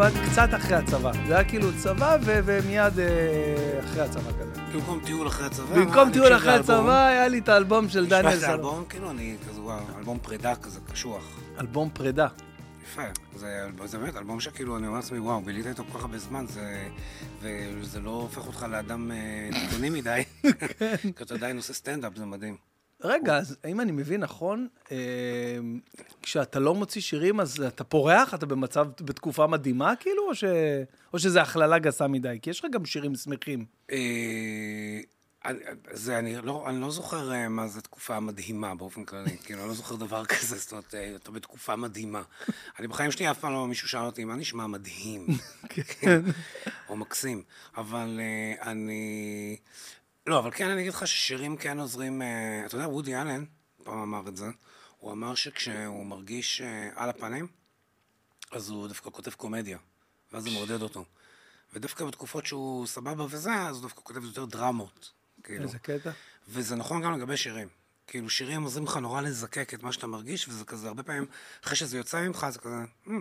בתקופה, קצת אחרי הצבא. זה היה כאילו צבא ו- ומיד אה, אחרי הצבא כזה. במקום טיול אחרי הצבא. במקום טיול אחרי. הצבא, היה לי את האלבום של נשמע דניאל שזה סלומון. אלבום, כאילו אני כזה, וואו, אלבום פרידה כזה, קשוח. אלבום פרידה. יפה. זה, זה באמת אלבום שכאילו, אני אומר לעצמי, וואו, בילית איתו כל כך הרבה זמן, זה, וזה לא הופך אותך לאדם אה, דיכאוני מדי, כן. כי אתה עדיין עושה סטנדאפ, זה מדהים. רגע, אז אם אני מבין נכון, אה, כשאתה לא מוציא שירים, אז אתה פורח? אתה במצב, בתקופה מדהימה, כאילו? או, ש... או שזה הכללה גסה מדי? כי יש לך גם שירים שמחים. אה, אני- זה, אני לא, אני לא זוכר אה, מה זה תקופה מדהימה באופן כללי, כאילו, אני לא זוכר דבר כזה, זאת אומרת, אתה בתקופה מדהימה. אני בחיים שלי אף פעם לא מישהו שאל אותי, מה נשמע מדהים? כן. או מקסים. אבל אני... לא, אבל כן, אני אגיד לך ששירים כן עוזרים... אה, אתה יודע, וודי אלן פעם אמר את זה, הוא אמר שכשהוא מרגיש אה, על הפנים, אז הוא דווקא כותב קומדיה, ואז זה מעודד אותו. ודווקא בתקופות שהוא סבבה וזה, אז הוא דווקא כותב יותר דרמות. כאילו. איזה קטע. וזה נכון גם לגבי שירים. כאילו, שירים עוזרים לך נורא לזקק את מה שאתה מרגיש, וזה כזה, הרבה פעמים, אחרי שזה יוצא ממך, זה כזה, "מ,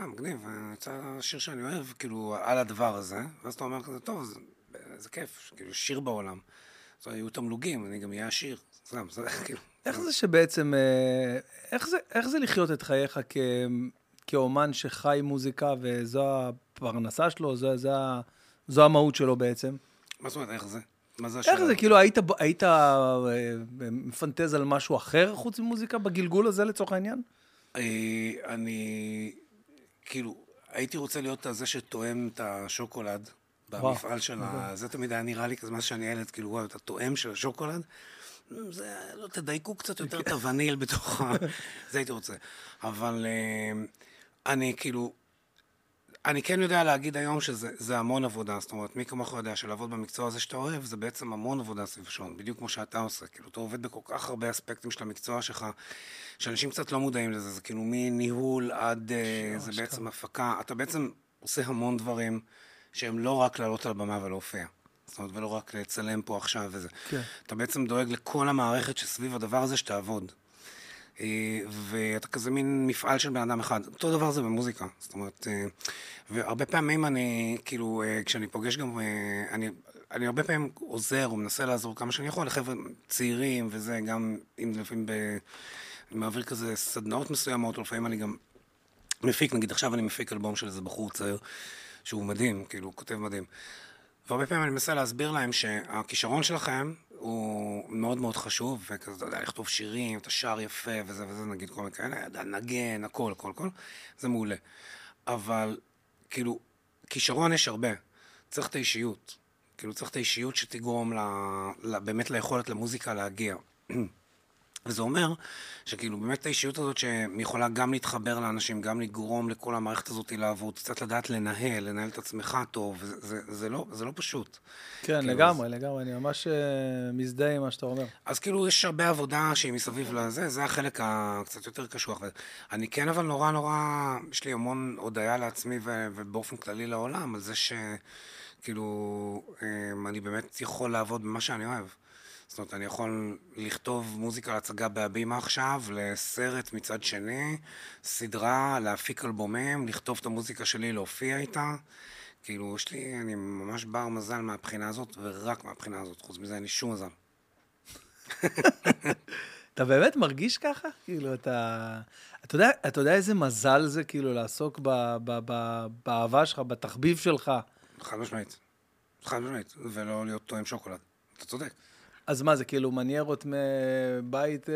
אה, מגניב, אה, יצא שיר שאני אוהב, כאילו, על הדבר הזה, ואז אתה אומר כזה, טוב, זה, כיף, כאילו, שיר בעולם. אז היו תמלוגים, אני גם אהיה עשיר, סתם, זה כאילו... איך זה שבעצם, אה, איך זה, איך זה לחיות את חייך כ, כאומן שחי מוזיקה וזו הפרנסה שלו, זו, זו, זו המהות שלו בעצם? מה זאת אומרת, איך זה? מה זה איך השאלה? זה, כאילו, היית, היית אה, מפנטז על משהו אחר חוץ ממוזיקה בגלגול הזה לצורך העניין? אה, אני, כאילו, הייתי רוצה להיות זה שתואם את השוקולד במפעל של ה... זה תמיד היה נראה לי כזה, מה שאני ילד, כאילו, וואו, אתה תואם של השוקולד? זה, לא, תדייקו קצת יותר את הווניל בתוך ה... זה הייתי רוצה. אבל אה, אני כאילו... אני כן יודע להגיד היום שזה זה המון עבודה, זאת אומרת, מי כמוך יודע שלעבוד במקצוע הזה שאתה אוהב, זה בעצם המון עבודה סביב השעון, בדיוק כמו שאתה עושה, כאילו, אתה עובד בכל כך הרבה אספקטים של המקצוע שלך, שאנשים קצת לא מודעים לזה, זה כאילו מניהול עד, אה, זה בעצם הפקה, אתה בעצם עושה המון דברים שהם לא רק לעלות על הבמה ולהופיע. זאת אומרת, ולא רק לצלם פה עכשיו וזה. כן. אתה בעצם דואג לכל המערכת שסביב הדבר הזה שתעבוד. אה, ואתה כזה מין מפעל של בן אדם אחד. אותו דבר זה במוזיקה. זאת אומרת, אה, והרבה פעמים אני, כאילו, אה, כשאני פוגש גם, אני, אני הרבה פעמים עוזר או מנסה לעזור כמה שאני יכול לחבר'ה צעירים וזה, גם אם לפעמים ב... אני מעביר כזה סדנאות מסוימות, או לפעמים אני גם מפיק, נגיד עכשיו אני מפיק אלבום של איזה בחור צעיר, שהוא מדהים, כאילו, הוא כותב מדהים. והרבה פעמים אני מנסה להסביר להם שהכישרון שלכם הוא מאוד מאוד חשוב, וכזה, אתה יודע, לכתוב שירים, אתה שר יפה וזה וזה, נגיד כל מיני כאלה, אתה נגן, הכל, הכל, הכל, זה מעולה. אבל, כאילו, כישרון יש הרבה, צריך את האישיות. כאילו, צריך את האישיות שתגרום ל, ל, באמת ליכולת למוזיקה להגיע. וזה אומר שכאילו באמת האישיות הזאת שיכולה גם להתחבר לאנשים, גם לגרום לכל המערכת הזאת לעבוד, קצת לדעת לנהל, לנהל את עצמך טוב, זה, זה, זה, לא, זה לא פשוט. כן, כאילו, לגמרי, לגמרי, אני ממש אה, מזדהה עם מה שאתה אומר. אז כאילו יש הרבה עבודה שהיא מסביב לזה, זה החלק הקצת יותר קשוח. אני כן אבל נורא נורא, יש לי המון הודיה לעצמי ו- ובאופן כללי לעולם, על זה שכאילו אמ, אני באמת יכול לעבוד במה שאני אוהב. זאת אומרת, אני יכול לכתוב מוזיקה להצגה בהבימה עכשיו, לסרט מצד שני, סדרה, להפיק אלבומים, לכתוב את המוזיקה שלי, להופיע איתה. כאילו, יש לי, אני ממש בר מזל מהבחינה הזאת, ורק מהבחינה הזאת. חוץ מזה, אין לי שום מזל. אתה באמת מרגיש ככה? כאילו, אתה... אתה יודע, אתה יודע איזה מזל זה, כאילו, לעסוק ב, ב, ב, באהבה שלך, בתחביב שלך? חד משמעית. חד משמעית. ולא להיות טועם שוקולד. אתה צודק. אז מה זה, כאילו, מניירות מבית אה,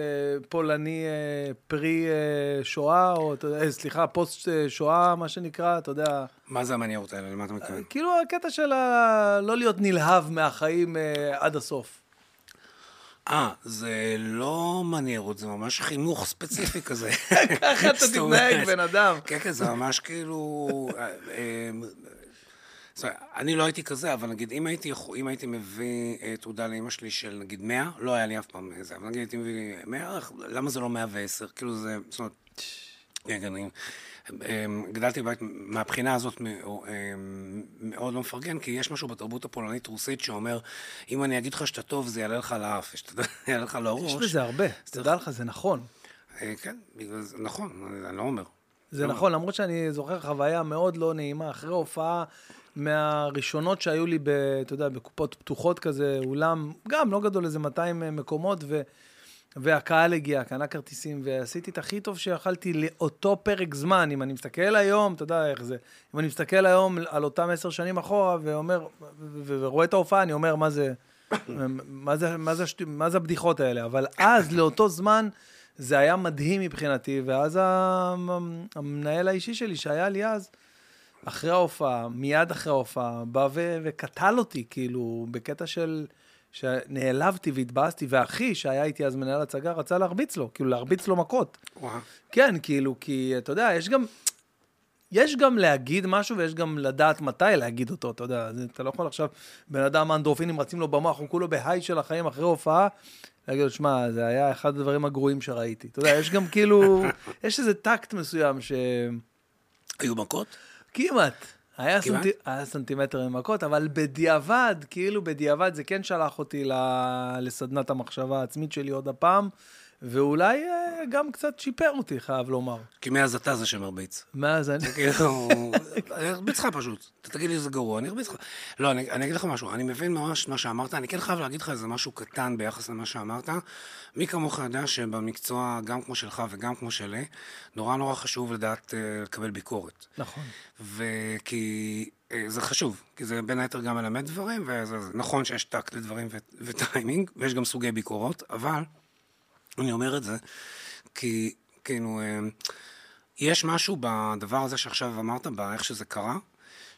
פולני אה, פרי אה, שואה, או, אה, סליחה, פוסט אה, שואה, מה שנקרא, אתה יודע, מה זה המניירות האלה? למה אתה מתכוון? כאילו הקטע של ה... לא להיות נלהב מהחיים אה, עד הסוף. אה, זה לא מניירות, זה ממש חינוך ספציפי כזה. ככה אתה תתנהג, בן אדם. כן, כן, זה ממש כאילו... זאת אומרת, אני לא הייתי כזה, אבל נגיד, אם הייתי, אם הייתי מביא אה, תעודה לאמא שלי של נגיד 100, לא היה לי אף פעם איזה, אבל נגיד הייתי מביא 100, למה זה לא 110? כאילו זה, זאת אומרת, כן, כן, אני, אמ, גדלתי בבית מהבחינה הזאת אמ, מאוד לא מפרגן, כי יש משהו בתרבות הפולנית-רוסית שאומר, אם אני אגיד לך שאתה טוב, זה יעלה לך לאף, שאתה- יעלה לך לראש. יש בזה הרבה, תדע לך, זה נכון. אה, כן, זה, נכון, אני לא אומר. זה נכון, למרות שאני זוכר חוויה מאוד לא נעימה, אחרי הופעה מהראשונות שהיו לי, ב, אתה יודע, בקופות פתוחות כזה, אולם, גם לא גדול, איזה 200 מקומות, ו, והקהל הגיע, קנה כרטיסים, ועשיתי את הכי טוב שיכלתי לאותו פרק זמן. אם אני מסתכל היום, אתה יודע איך זה, אם אני מסתכל היום על אותם עשר שנים אחורה, ואומר, ורואה את ההופעה, אני אומר, מה זה, מה זה, מה זה, מה זה הבדיחות האלה? אבל אז, לאותו זמן, זה היה מדהים מבחינתי, ואז המנהל האישי שלי, שהיה לי אז, אחרי ההופעה, מיד אחרי ההופעה, בא ו- וקטל אותי, כאילו, בקטע של... שנעלבתי והתבאסתי, ואחי, שהיה איתי אז מנהל הצגה, רצה להרביץ לו, כאילו, להרביץ לו מכות. וואו. כן, כאילו, כי, אתה יודע, יש גם... יש גם להגיד משהו ויש גם לדעת מתי להגיד אותו, אתה יודע, אתה לא יכול עכשיו, בן אדם אנדרופינים רצים לו במוח, הוא כולו בהיי של החיים אחרי הופעה, להגיד לו, שמע, זה היה אחד הדברים הגרועים שראיתי. אתה יודע, יש גם כאילו, יש איזה טקט מסוים ש... היו מכות? כמעט. היה, סנט... היה סנטימטר ממכות, אבל בדיעבד, כאילו בדיעבד, זה כן שלח אותי לסדנת המחשבה העצמית שלי עוד הפעם, ואולי אה, גם קצת שיפר אותי, חייב לומר. כי מאז אתה זה שמרביץ. מאז אני... כאילו, אני ארביץ לך פשוט. אתה תגיד לי שזה גרוע, אני ארביץ לך. לא, אני, אני אגיד לך משהו, אני מבין ממש מה שאמרת, אני כן חייב להגיד לך איזה משהו קטן ביחס למה שאמרת. מי כמוך יודע שבמקצוע, גם כמו שלך וגם כמו שלי, נורא נורא חשוב לדעת uh, לקבל ביקורת. נכון. וכי... אה, זה חשוב, כי זה בין היתר גם מלמד דברים, וזה נכון שיש טקט לדברים וטיימינג, ויש גם סוגי ביקורות, אבל אני אומר את זה כי, כאילו, אה, יש משהו בדבר הזה שעכשיו אמרת, באיך שזה קרה,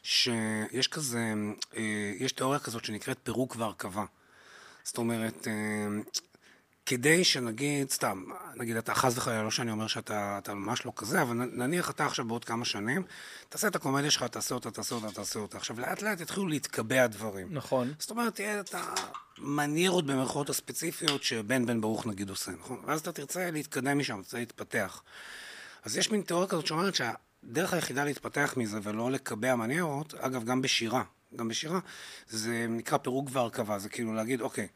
שיש כזה, אה, יש תיאוריה כזאת שנקראת פירוק והרכבה. זאת אומרת, אה, כדי שנגיד, סתם, נגיד אתה חס וחלילה, לא שאני אומר שאתה ממש לא כזה, אבל נניח אתה עכשיו בעוד כמה שנים, תעשה את הקומדיה שלך, תעשה אותה, תעשה אותה, תעשה אותה. עכשיו, לאט לאט יתחילו להתקבע דברים. נכון. זאת אומרת, תהיה את המניירות במרכאות הספציפיות שבן בן ברוך נגיד עושה, נכון? ואז אתה תרצה להתקדם משם, תרצה להתפתח. אז יש מין תיאוריה כזאת שאומרת שהדרך היחידה להתפתח מזה ולא לקבע מניירות, אגב, גם בשירה, גם בשירה, זה נקרא פירוק והרכבה, זה כאילו להגיד, אוקיי,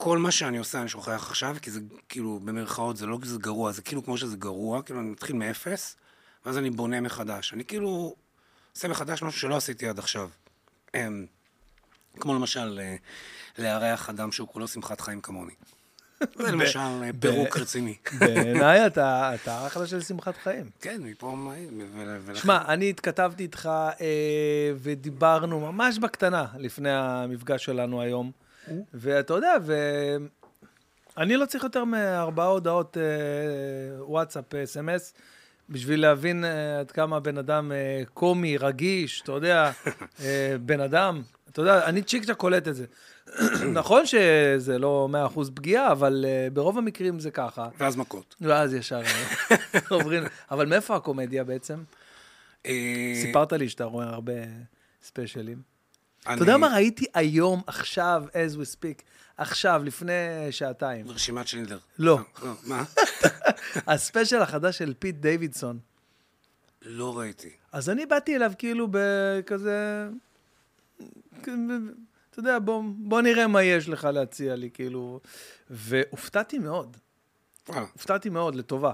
כל מה שאני עושה אני שוכח עכשיו, כי זה כאילו, במרכאות, זה לא שזה גרוע, זה כאילו כמו שזה גרוע, כאילו אני מתחיל מאפס, ואז אני בונה מחדש. אני כאילו עושה מחדש משהו שלא עשיתי עד עכשיו. אמ, כמו למשל, אה, לארח אדם שהוא כולו שמחת חיים כמוני. זה למשל אה, פירוק רציני. בעיניי אתה אחלה של שמחת חיים. כן, מפה... שמע, אני התכתבתי איתך אה, ודיברנו ממש בקטנה לפני המפגש שלנו היום. ואתה יודע, ואני לא צריך יותר מארבעה הודעות אה, וואטסאפ, אס.אם.אס, בשביל להבין אה, עד כמה בן אדם אה, קומי, רגיש, אתה יודע, בן אדם, אתה יודע, אני צ'יק צ'ק קולט את זה. נכון שזה לא מאה אחוז פגיעה, אבל ברוב המקרים זה ככה. ואז מכות. ואז ישר עוברים. אבל מאיפה הקומדיה בעצם? סיפרת לי שאתה רואה הרבה ספיישלים. אני... אתה יודע מה ראיתי היום, עכשיו, as we speak, עכשיו, לפני שעתיים? רשימת שינדלר. לא. אה, לא. מה? הספיישל החדש של פיט דיווידסון. לא ראיתי. אז אני באתי אליו כאילו בכזה... אתה יודע, בוא, בוא נראה מה יש לך להציע לי, כאילו... והופתעתי מאוד. וואלה. הופתעתי מאוד, לטובה.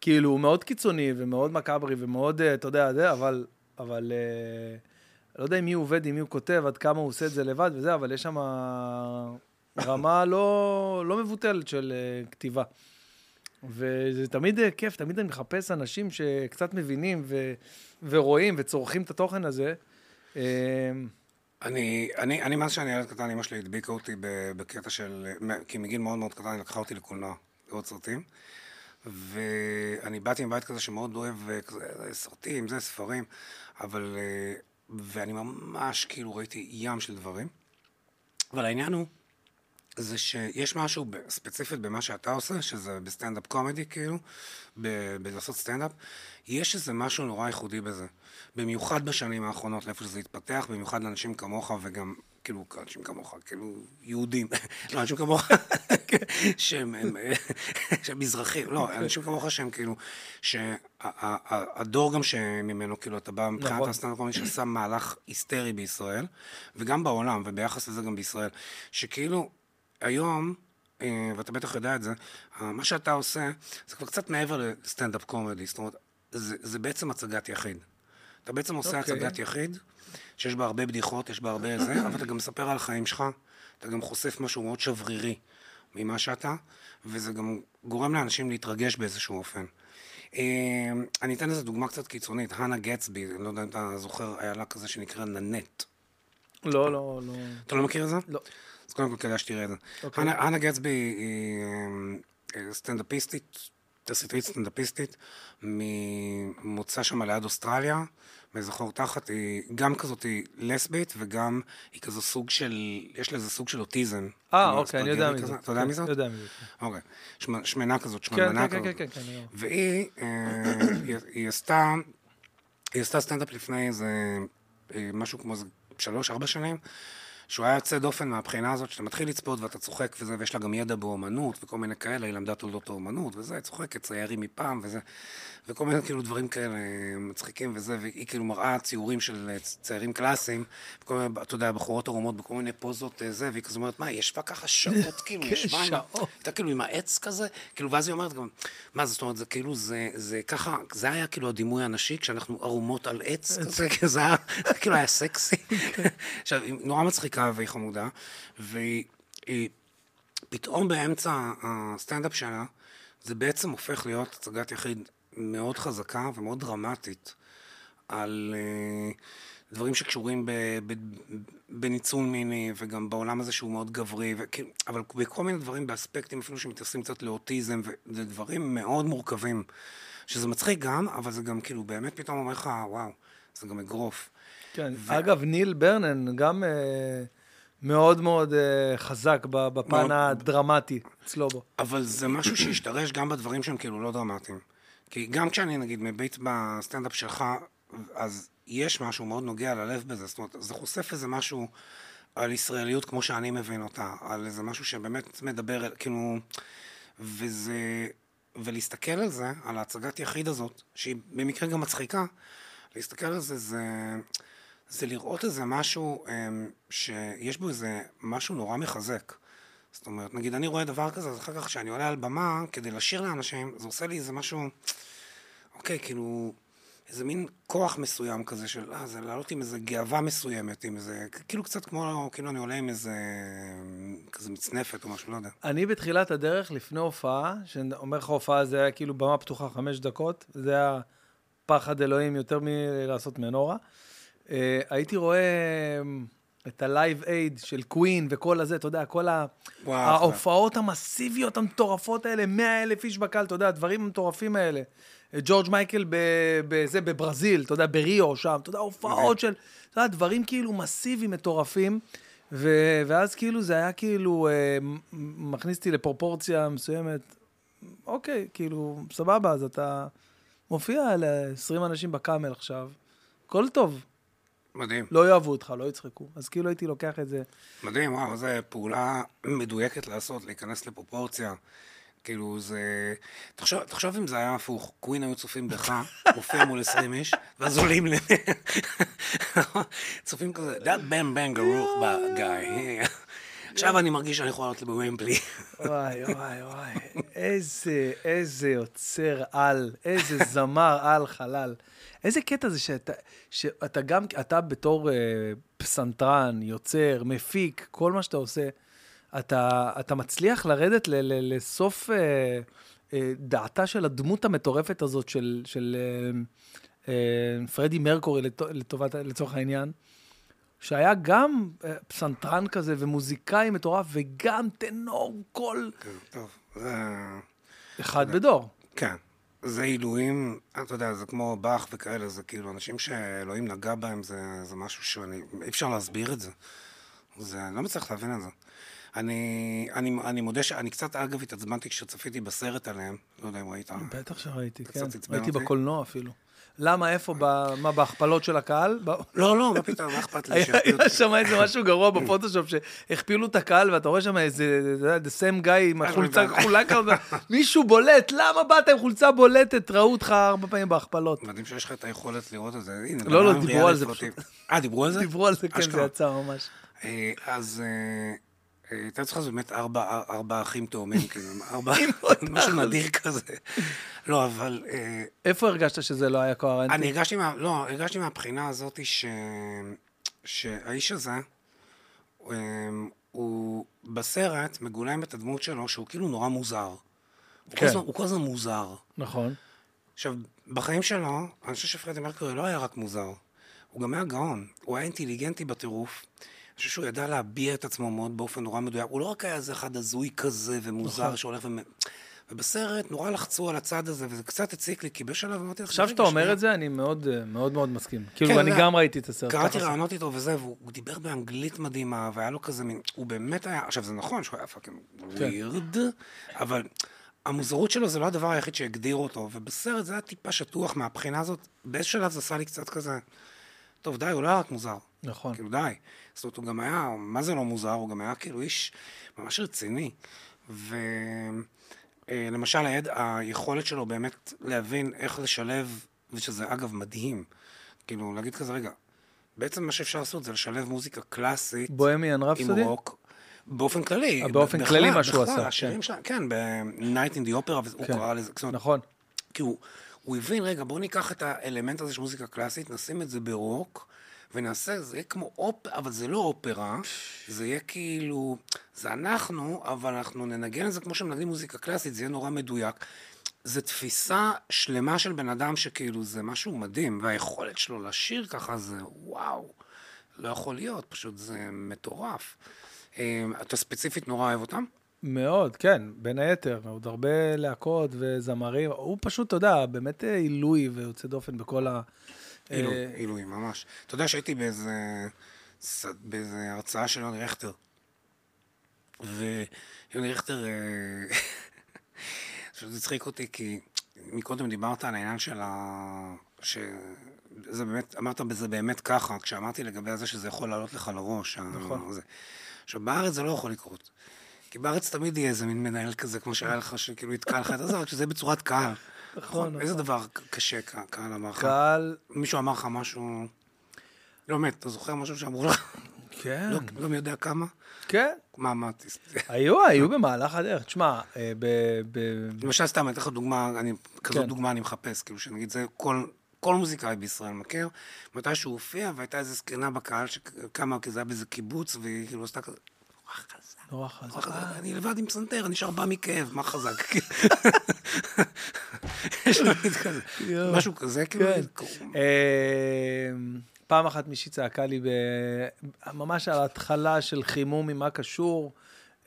כאילו, הוא מאוד קיצוני ומאוד מקאברי ומאוד, אה, אתה יודע, זה, אבל... אבל uh, לא יודע עם מי הוא עובד, עם מי הוא כותב, עד כמה הוא עושה את זה לבד וזה, אבל יש שם רמה לא, לא מבוטלת של uh, כתיבה. וזה תמיד uh, כיף, תמיד אני מחפש אנשים שקצת מבינים ו, ורואים וצורכים את התוכן הזה. Uh, אני, אני, אני, מאז שאני ילד קטן, אמא שלי הדביקה אותי בקטע של, כי מגיל מאוד מאוד קטן היא לקחה אותי לקולנוע, לראות סרטים. ואני באתי מבית כזה שמאוד אוהב כזה, סרטים, זה ספרים, אבל ואני ממש כאילו ראיתי ים של דברים. אבל העניין הוא, זה שיש משהו ספציפית במה שאתה עושה, שזה בסטנדאפ comedy כאילו, בלעשות סטנדאפ, יש איזה משהו נורא ייחודי בזה. במיוחד בשנים האחרונות, לאיפה שזה התפתח, במיוחד לאנשים כמוך וגם כאילו, אנשים כמוך, כאילו, יהודים, לא, אנשים כמוך, שהם, שהם מזרחים, לא, אנשים כמוך שהם כאילו, שהדור גם שממנו, כאילו, אתה בא מבחינת נכון. הסטנדאפ comedy שעשה מהלך היסטרי בישראל, וגם בעולם, וביחס לזה גם בישראל, שכאילו, היום, אה, ואתה בטח יודע את זה, מה שאתה עושה, זה כבר קצת מעבר לסטנדאפ קומדי, זאת אומרת, זה, זה בעצם הצגת יחיד. אתה בעצם עושה אוקיי. הצגת יחיד, שיש בה הרבה בדיחות, יש בה הרבה זה, אבל אתה גם מספר על החיים שלך, אתה גם חושף משהו מאוד שברירי ממה שאתה, וזה גם גורם לאנשים להתרגש באיזשהו אופן. אה, אני אתן איזה דוגמה קצת קיצונית, הנה גטסבי, אני לא יודע אם אתה זוכר, היה לה כזה שנקרא ננט. לא, לא, לא. אתה לא מכיר את זה? לא. אז קודם כל כדאי שתראה את זה. אוקיי. הנה- הנה גטסבי היא אה, סטנדאפיסטית, תסריטאית סטנדאפיסטית, ממוצא שם ליד אוסטרליה, מאיזה חור תחת, היא גם כזאת היא לסבית וגם היא כזו סוג של, יש לה איזה סוג של אוטיזם. אה, אוקיי, אני יודע מי כזה. זאת. אתה יודע כן, מי זאת? יודע מי זאת. אוקיי. שמ- שמנה כזאת, כן, שמנה כן, כזאת. כן, כן, כן, כן. והיא, אה, היא, היא עשתה, היא עשתה סטנדאפ לפני איזה, אה, משהו כמו איזה שלוש, ארבע שנים, שהוא היה יוצא דופן מהבחינה הזאת, שאתה מתחיל לצפות ואתה צוחק וזה, ויש לה גם ידע באומנות וכל מיני כאלה, היא למדה תולדות האומנות וזה, היא צוחקת, ציירים מפעם וזה, וכל מיני כאילו דברים כאלה מצחיקים וזה, והיא כאילו מראה ציורים של ציירים קלאסיים, וכל מיני, אתה יודע, בחורות ערומות בכל מיני פוזות אה, זה, והיא כזה אומרת, מה, היא ישבה ככה שעות, כאילו, כן, ישבה עם. הייתה כאילו עם העץ כזה, כאילו, ואז היא אומרת גם, מה זאת אומרת, זה כאילו, זה, זה ככה, זה היה כאילו הדימוי הנשי, כשאנחנו ערומות על עץ כזה, זה היה, כאילו היה סקסי. עכשיו, היא נורא מצחיקה והיא חמודה, והיא היא, פתאום באמצע הסטנדאפ שלה, זה בעצם הופך להיות הצגת יחיד מאוד חזקה ומאוד דרמטית על אה, דברים שקשורים בניצול מיני וגם בעולם הזה שהוא מאוד גברי, אבל בכל מיני דברים, באספקטים אפילו שמתייחסים קצת לאוטיזם, וזה דברים מאוד מורכבים, שזה מצחיק גם, אבל זה גם כאילו באמת פתאום אומר לך, וואו, זה גם אגרוף. כן. אגב, ניל ברנן גם אה, מאוד מאוד אה, חזק בפן מאוד. הדרמטי אצלו בו. אבל זה משהו שהשתרש גם בדברים שהם כאילו לא דרמטיים. כי גם כשאני נגיד מביט בסטנדאפ שלך, אז יש משהו מאוד נוגע ללב בזה. זאת אומרת, זה חושף איזה משהו על ישראליות כמו שאני מבין אותה, על איזה משהו שבאמת מדבר, כאילו... וזה... ולהסתכל על זה, על ההצגת יחיד הזאת, שהיא במקרה גם מצחיקה, להסתכל על זה, זה, זה לראות איזה משהו אמ, שיש בו איזה משהו נורא מחזק. זאת אומרת, נגיד אני רואה דבר כזה, אז אחר כך כשאני עולה על במה כדי לשיר לאנשים, זה עושה לי איזה משהו, אוקיי, כאילו, איזה מין כוח מסוים כזה של, אה, זה לעלות עם איזה גאווה מסוימת, עם איזה, כאילו קצת כמו, כאילו אני עולה עם איזה, כזה מצנפת או משהו, לא יודע. אני בתחילת הדרך, לפני הופעה, שאומר לך הופעה, זה היה כאילו במה פתוחה חמש דקות, זה היה פחד אלוהים יותר מלעשות מנורה. אה, הייתי רואה אה, את ה Live Aid של Queen וכל הזה, אתה יודע, כל ה... וואו, ההופעות המסיביות המטורפות האלה, 100 אלף איש בקהל, אתה יודע, הדברים המטורפים האלה. אה, ג'ורג' מייקל בזה, בברזיל, אתה יודע, בריו שם, אתה יודע, הופעות של, אתה יודע, דברים כאילו מסיביים, מטורפים. ו- ואז כאילו זה היה כאילו, אה, מכניס אותי לפרופורציה מסוימת. אוקיי, כאילו, סבבה, אז אתה מופיע ל-20 אנשים בקאמל עכשיו, הכל טוב. מדהים. לא יאהבו אותך, לא יצחקו. אז כאילו הייתי לוקח את זה. מדהים, וואו, זו פעולה מדויקת לעשות, להיכנס לפרופורציה. כאילו, זה... תחשוב, תחשוב אם זה היה הפוך, קווין היו צופים בך, מופיע מול 20 איש, ואז עולים ל... צופים כזה, that bam bang a guy. עכשיו אני מרגיש שאני יכול לעלות בוומבלי. וואי, וואי, וואי. איזה, איזה יוצר על, איזה זמר על חלל. איזה קטע זה שאתה, שאתה גם, אתה בתור אה, פסנתרן, יוצר, מפיק, כל מה שאתה עושה, אתה, אתה מצליח לרדת ל, ל, לסוף אה, אה, דעתה של הדמות המטורפת הזאת של, של אה, אה, פרדי מרקורי לטו- לטובת, לצורך העניין. שהיה גם אה, פסנתרן כזה ומוזיקאי מטורף וגם טנור קול כן, טוב, זה... אחד בדור. כן. זה עילויים, אתה יודע, זה כמו באך וכאלה, זה כאילו אנשים שאלוהים נגע בהם, זה, זה משהו שאני, אי אפשר להסביר את זה. זה, אני לא מצליח להבין את זה. אני, אני, אני מודה שאני קצת, אגב, התעצבנתי כשצפיתי בסרט עליהם, לא יודע אם ראית. בטח שראיתי, כן. ראיתי? בקולנוע אפילו. למה, איפה, ב- מה, בהכפלות של הקהל? לא, לא, מה פתאום, מה אכפת לי היה? שם איזה משהו גרוע בפוטושופ, שהכפילו את הקהל, ואתה רואה שם איזה, אתה יודע, the same guy עם החולצה כחולה כזאת, מישהו בולט, למה באת עם חולצה בולטת? ראו אותך ארבע פעמים בהכפלות. מדהים שיש לך את היכולת לראות את זה. הנה, לא, לא, דיברו על זה ריאליטי. אה, דיברו על זה? דיברו על זה, כן, זה. יצא ממש. אה, אז, אה, הייתה צריכה באמת ארבע, ארבע אחים תאומים, כאילו, ארבע, משהו נדיר כזה. לא, אבל... אה, איפה הרגשת שזה לא היה קוהרנטי? אני הרגשתי, מה, לא, הרגשתי מהבחינה הזאת ש... שהאיש הזה, אה, הוא בסרט מגולם את הדמות שלו שהוא כאילו נורא מוזר. כן. הוא כל הזמן מוזר. נכון. עכשיו, בחיים שלו, אני חושב שפרדי מרקורי לא היה רק מוזר, הוא גם היה גאון, הוא היה אינטליגנטי בטירוף. חושב שהוא ידע להביע את עצמו מאוד באופן נורא מדויק. הוא לא רק היה איזה אחד הזוי כזה ומוזר נכון. שהולך ו... ובסרט נורא לחצו על הצד הזה, וזה קצת הציק לי, כי בשלב אמרתי... עכשיו שאתה אומר את זה, אני מאוד אה, מאוד מאוד מסכים. כאילו, כן, אני זה- גם ראיתי את הסרט. קראתי. רעיונות איתו וזה, והוא הוא דיבר באנגלית מדהימה, והיה לו כזה מין... הוא באמת היה... עכשיו, זה נכון שהוא היה fucking כן. weird, אבל המוזרות שלו זה לא הדבר היחיד שהגדיר אותו, ובסרט זה היה טיפה שטוח מהבחינה הזאת. באיזשהו שלב זה עשה לי קצת כזה... טוב, די, הוא לא היה רק מוזר. נכון. כאילו, די. זאת אומרת, הוא גם היה, מה זה לא מוזר? הוא גם היה כאילו איש ממש רציני. ולמשל, היד... היכולת שלו באמת להבין איך לשלב, ושזה אגב מדהים, כאילו, להגיד כזה, רגע, בעצם מה שאפשר לעשות זה לשלב מוזיקה קלאסית בוהמיאן עם רפסודי? רוק. באופן כללי. אה, באופן בכלל, כללי מה שהוא בכלל, עשה, השירים כן. כן, ב-Night in the Opera, הוא כן. קרא לזה, נכון. כי הוא, הוא הבין, רגע, בואו ניקח את האלמנט הזה של מוזיקה קלאסית, נשים את זה ברוק, ונעשה, זה יהיה כמו אופרה, אבל זה לא אופרה, זה יהיה כאילו, זה אנחנו, אבל אנחנו ננגן את זה כמו שמנגנים מוזיקה קלאסית, זה יהיה נורא מדויק. זו תפיסה שלמה של בן אדם שכאילו זה משהו מדהים, והיכולת שלו לשיר ככה זה וואו, לא יכול להיות, פשוט זה מטורף. אה, אתה ספציפית נורא אוהב אותם? מאוד, כן, בין היתר, עוד הרבה להקות וזמרים, הוא פשוט, אתה יודע, באמת אה, עילוי ויוצא דופן בכל ה... עילוי, אה, עילוי, ממש. אתה יודע שהייתי באיזה, באיזה הרצאה של יוני רכטר, ויוני רכטר, אה, פשוט הצחיק אותי, כי מקודם דיברת על העניין של ה... ש... זה באמת, אמרת בזה באמת ככה, כשאמרתי לגבי זה שזה יכול לעלות לך לראש. נכון. זה. עכשיו, בארץ זה לא יכול לקרות. כי בארץ תמיד יהיה איזה מין מנהל כזה, כמו שהיה לך, שכאילו יתקע לך את הזה, רק שזה בצורת קהל. נכון, איזה נכון. דבר קשה קהל אמר לך? קהל, מישהו אמר לך משהו... לא, באמת, אתה זוכר משהו שאמרו לך? כן, לא, לא מי יודע כמה? כן. מה, מה, תס- היו, היו במהלך הדרך. תשמע, אה, ב... למשל, סתם, אני אתן לך דוגמה, כזאת כן. דוגמה אני מחפש, כאילו, שנגיד, זה כל, כל מוזיקאי בישראל מכיר, מתי שהוא הופיע, והייתה איזו זקנה בקהל שקמה, כי זה היה באיזה קיבוץ, והיא כאילו עשתה כזה, נורא חזק. אני לבד עם פסנתר, אני נשאר בא מכאב, מה חזק? יש מין כזה. משהו כזה, כאילו, כן. אה, פעם אחת מישהי צעקה לי, ממש על ההתחלה של חימום עם מה קשור,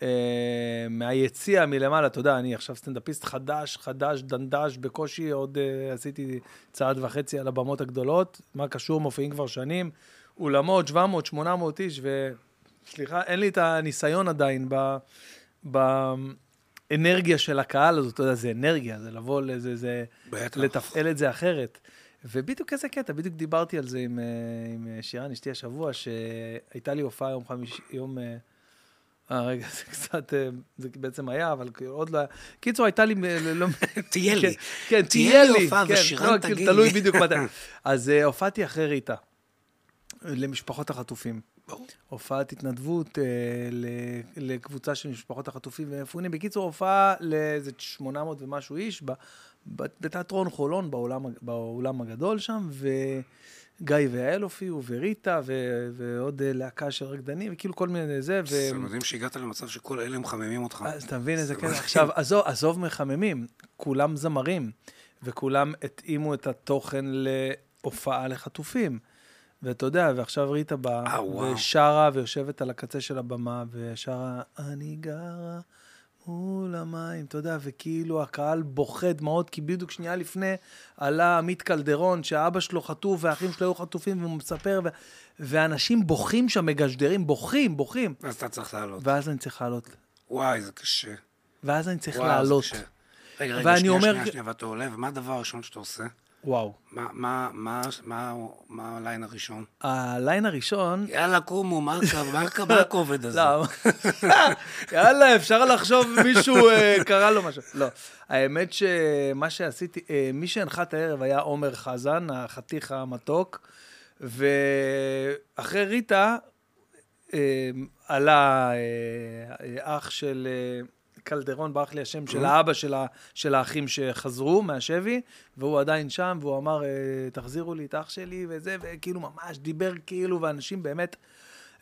אה, מהיציע מלמעלה, אתה יודע, אני עכשיו סטנדאפיסט חדש, חדש, דנדש, בקושי עוד אה, עשיתי צעד וחצי על הבמות הגדולות, מה קשור, מופיעים כבר שנים, אולמות, 700, 800 איש, וסליחה, אין לי את הניסיון עדיין ב... באנרגיה של הקהל הזאת, אתה יודע, זה אנרגיה, זה לבוא לזה, זה... בטח. לתפעל את זה אחרת. ובדיוק איזה קטע, בדיוק דיברתי על זה עם, אה, עם אה, שירן, אשתי השבוע, שהייתה לי הופעה יום חמישי, יום... אה, אה, רגע, זה קצת, זה בעצם היה, אבל עוד לא היה. קיצור, הייתה לי... אה, לא, תהיה כן, לי. כן, תהיה תהיה לי לי. הופעה, כן, ושירן לא, כאילו, תגיד תלוי לי. בדיוק מתי. אז הופעתי אחרי ריטה, למשפחות החטופים. ברור. הופעת התנדבות אה, לקבוצה של משפחות החטופים ומפונים. בקיצור, הופעה לאיזה 800 ומשהו איש בתיאטרון חולון, באולם, באולם הגדול שם, וגיא ויעל הופיעו, וריטה, ו- ועוד אה, להקה של רקדנים, וכאילו כל מיני זה, ו... זה מדהים שהגעת למצב שכל אלה מחממים אותך. אז אתה מבין איזה. מדהים. עכשיו, עזוב, עזוב מחממים, כולם זמרים, וכולם התאימו את התוכן להופעה לחטופים. ואתה יודע, ועכשיו ריטה באה, אה. ושרה, ויושבת על הקצה של הבמה, ושרה, אני גרה מול המים, אתה יודע, וכאילו הקהל בוכה דמעות, כי בדיוק שנייה לפני עלה עמית קלדרון, שאבא שלו חטוף, והאחים שלו היו חטופים, והוא מספר, ו... ואנשים בוכים שם, מגשדרים, בוכים, בוכים. אז אתה צריך לעלות. ואז אני צריך לעלות. וואי, זה קשה. ואז אני צריך וואו, זה לעלות. רגע, רגע, שנייה, אומר- שנייה, שנייה, ואתה עולה, ומה הדבר הראשון שאתה עושה? וואו. מה, מה, מה, מה, מה הליין הראשון? הליין הראשון... יאללה, קומו, מה הכובד הזה? לא, יאללה, אפשר לחשוב מישהו אה, קרה לו משהו. לא, האמת שמה שעשיתי, אה, מי שהנחה את הערב היה עומר חזן, החתיך המתוק, ואחרי ריטה, אה, עלה אח של קלדרון, ברח לי השם, של האבא של, ה, של האחים שחזרו מהשבי, והוא עדיין שם, והוא אמר, אה, תחזירו לי את אח שלי וזה, וכאילו ממש דיבר כאילו, ואנשים באמת,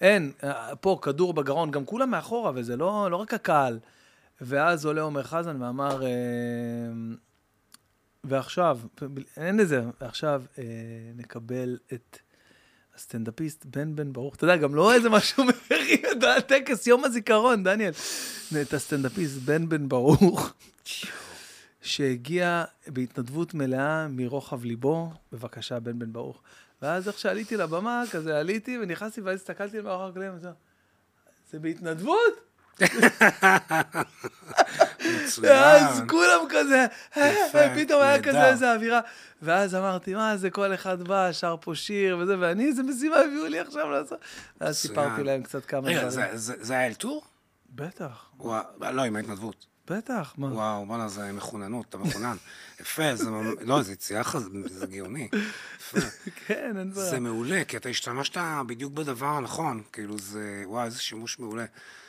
אין, אה, פה כדור בגרון, גם כולם מאחורה, וזה לא, לא רק הקהל. ואז עולה עומר חזן ואמר, אה, ועכשיו, אין לזה, ועכשיו אה, נקבל את הסטנדאפיסט בן בן ברוך. אתה יודע, גם לא איזה משהו מרים את הטקס, יום הזיכרון, דניאל. את הסטנדאפיסט בן בן ברוך, שהגיע בהתנדבות מלאה מרוחב ליבו, בבקשה, בן בן ברוך. ואז איך שעליתי לבמה, כזה עליתי ונכנסתי, ואז הסתכלתי מאחורי הקלעים, זה בהתנדבות? ואז כולם כזה, פתאום היה כזה איזה אווירה. ואז אמרתי, מה זה, כל אחד בא, שר פה שיר וזה, ואני, איזה משימה הביאו לי עכשיו לעשות. ואז סיפרתי להם קצת כמה דברים. רגע, זה היה אלתור? בטח. לא, עם ההתנדבות. בטח, מה? וואו, בואנה, זה מחוננות, אתה מחונן. יפה, זה, לא, זה יציאה, זה גאוני. כן, אין בעיה. זה מעולה, כי אתה השתמשת בדיוק בדבר הנכון, כאילו זה, וואו, איזה שימוש מעולה.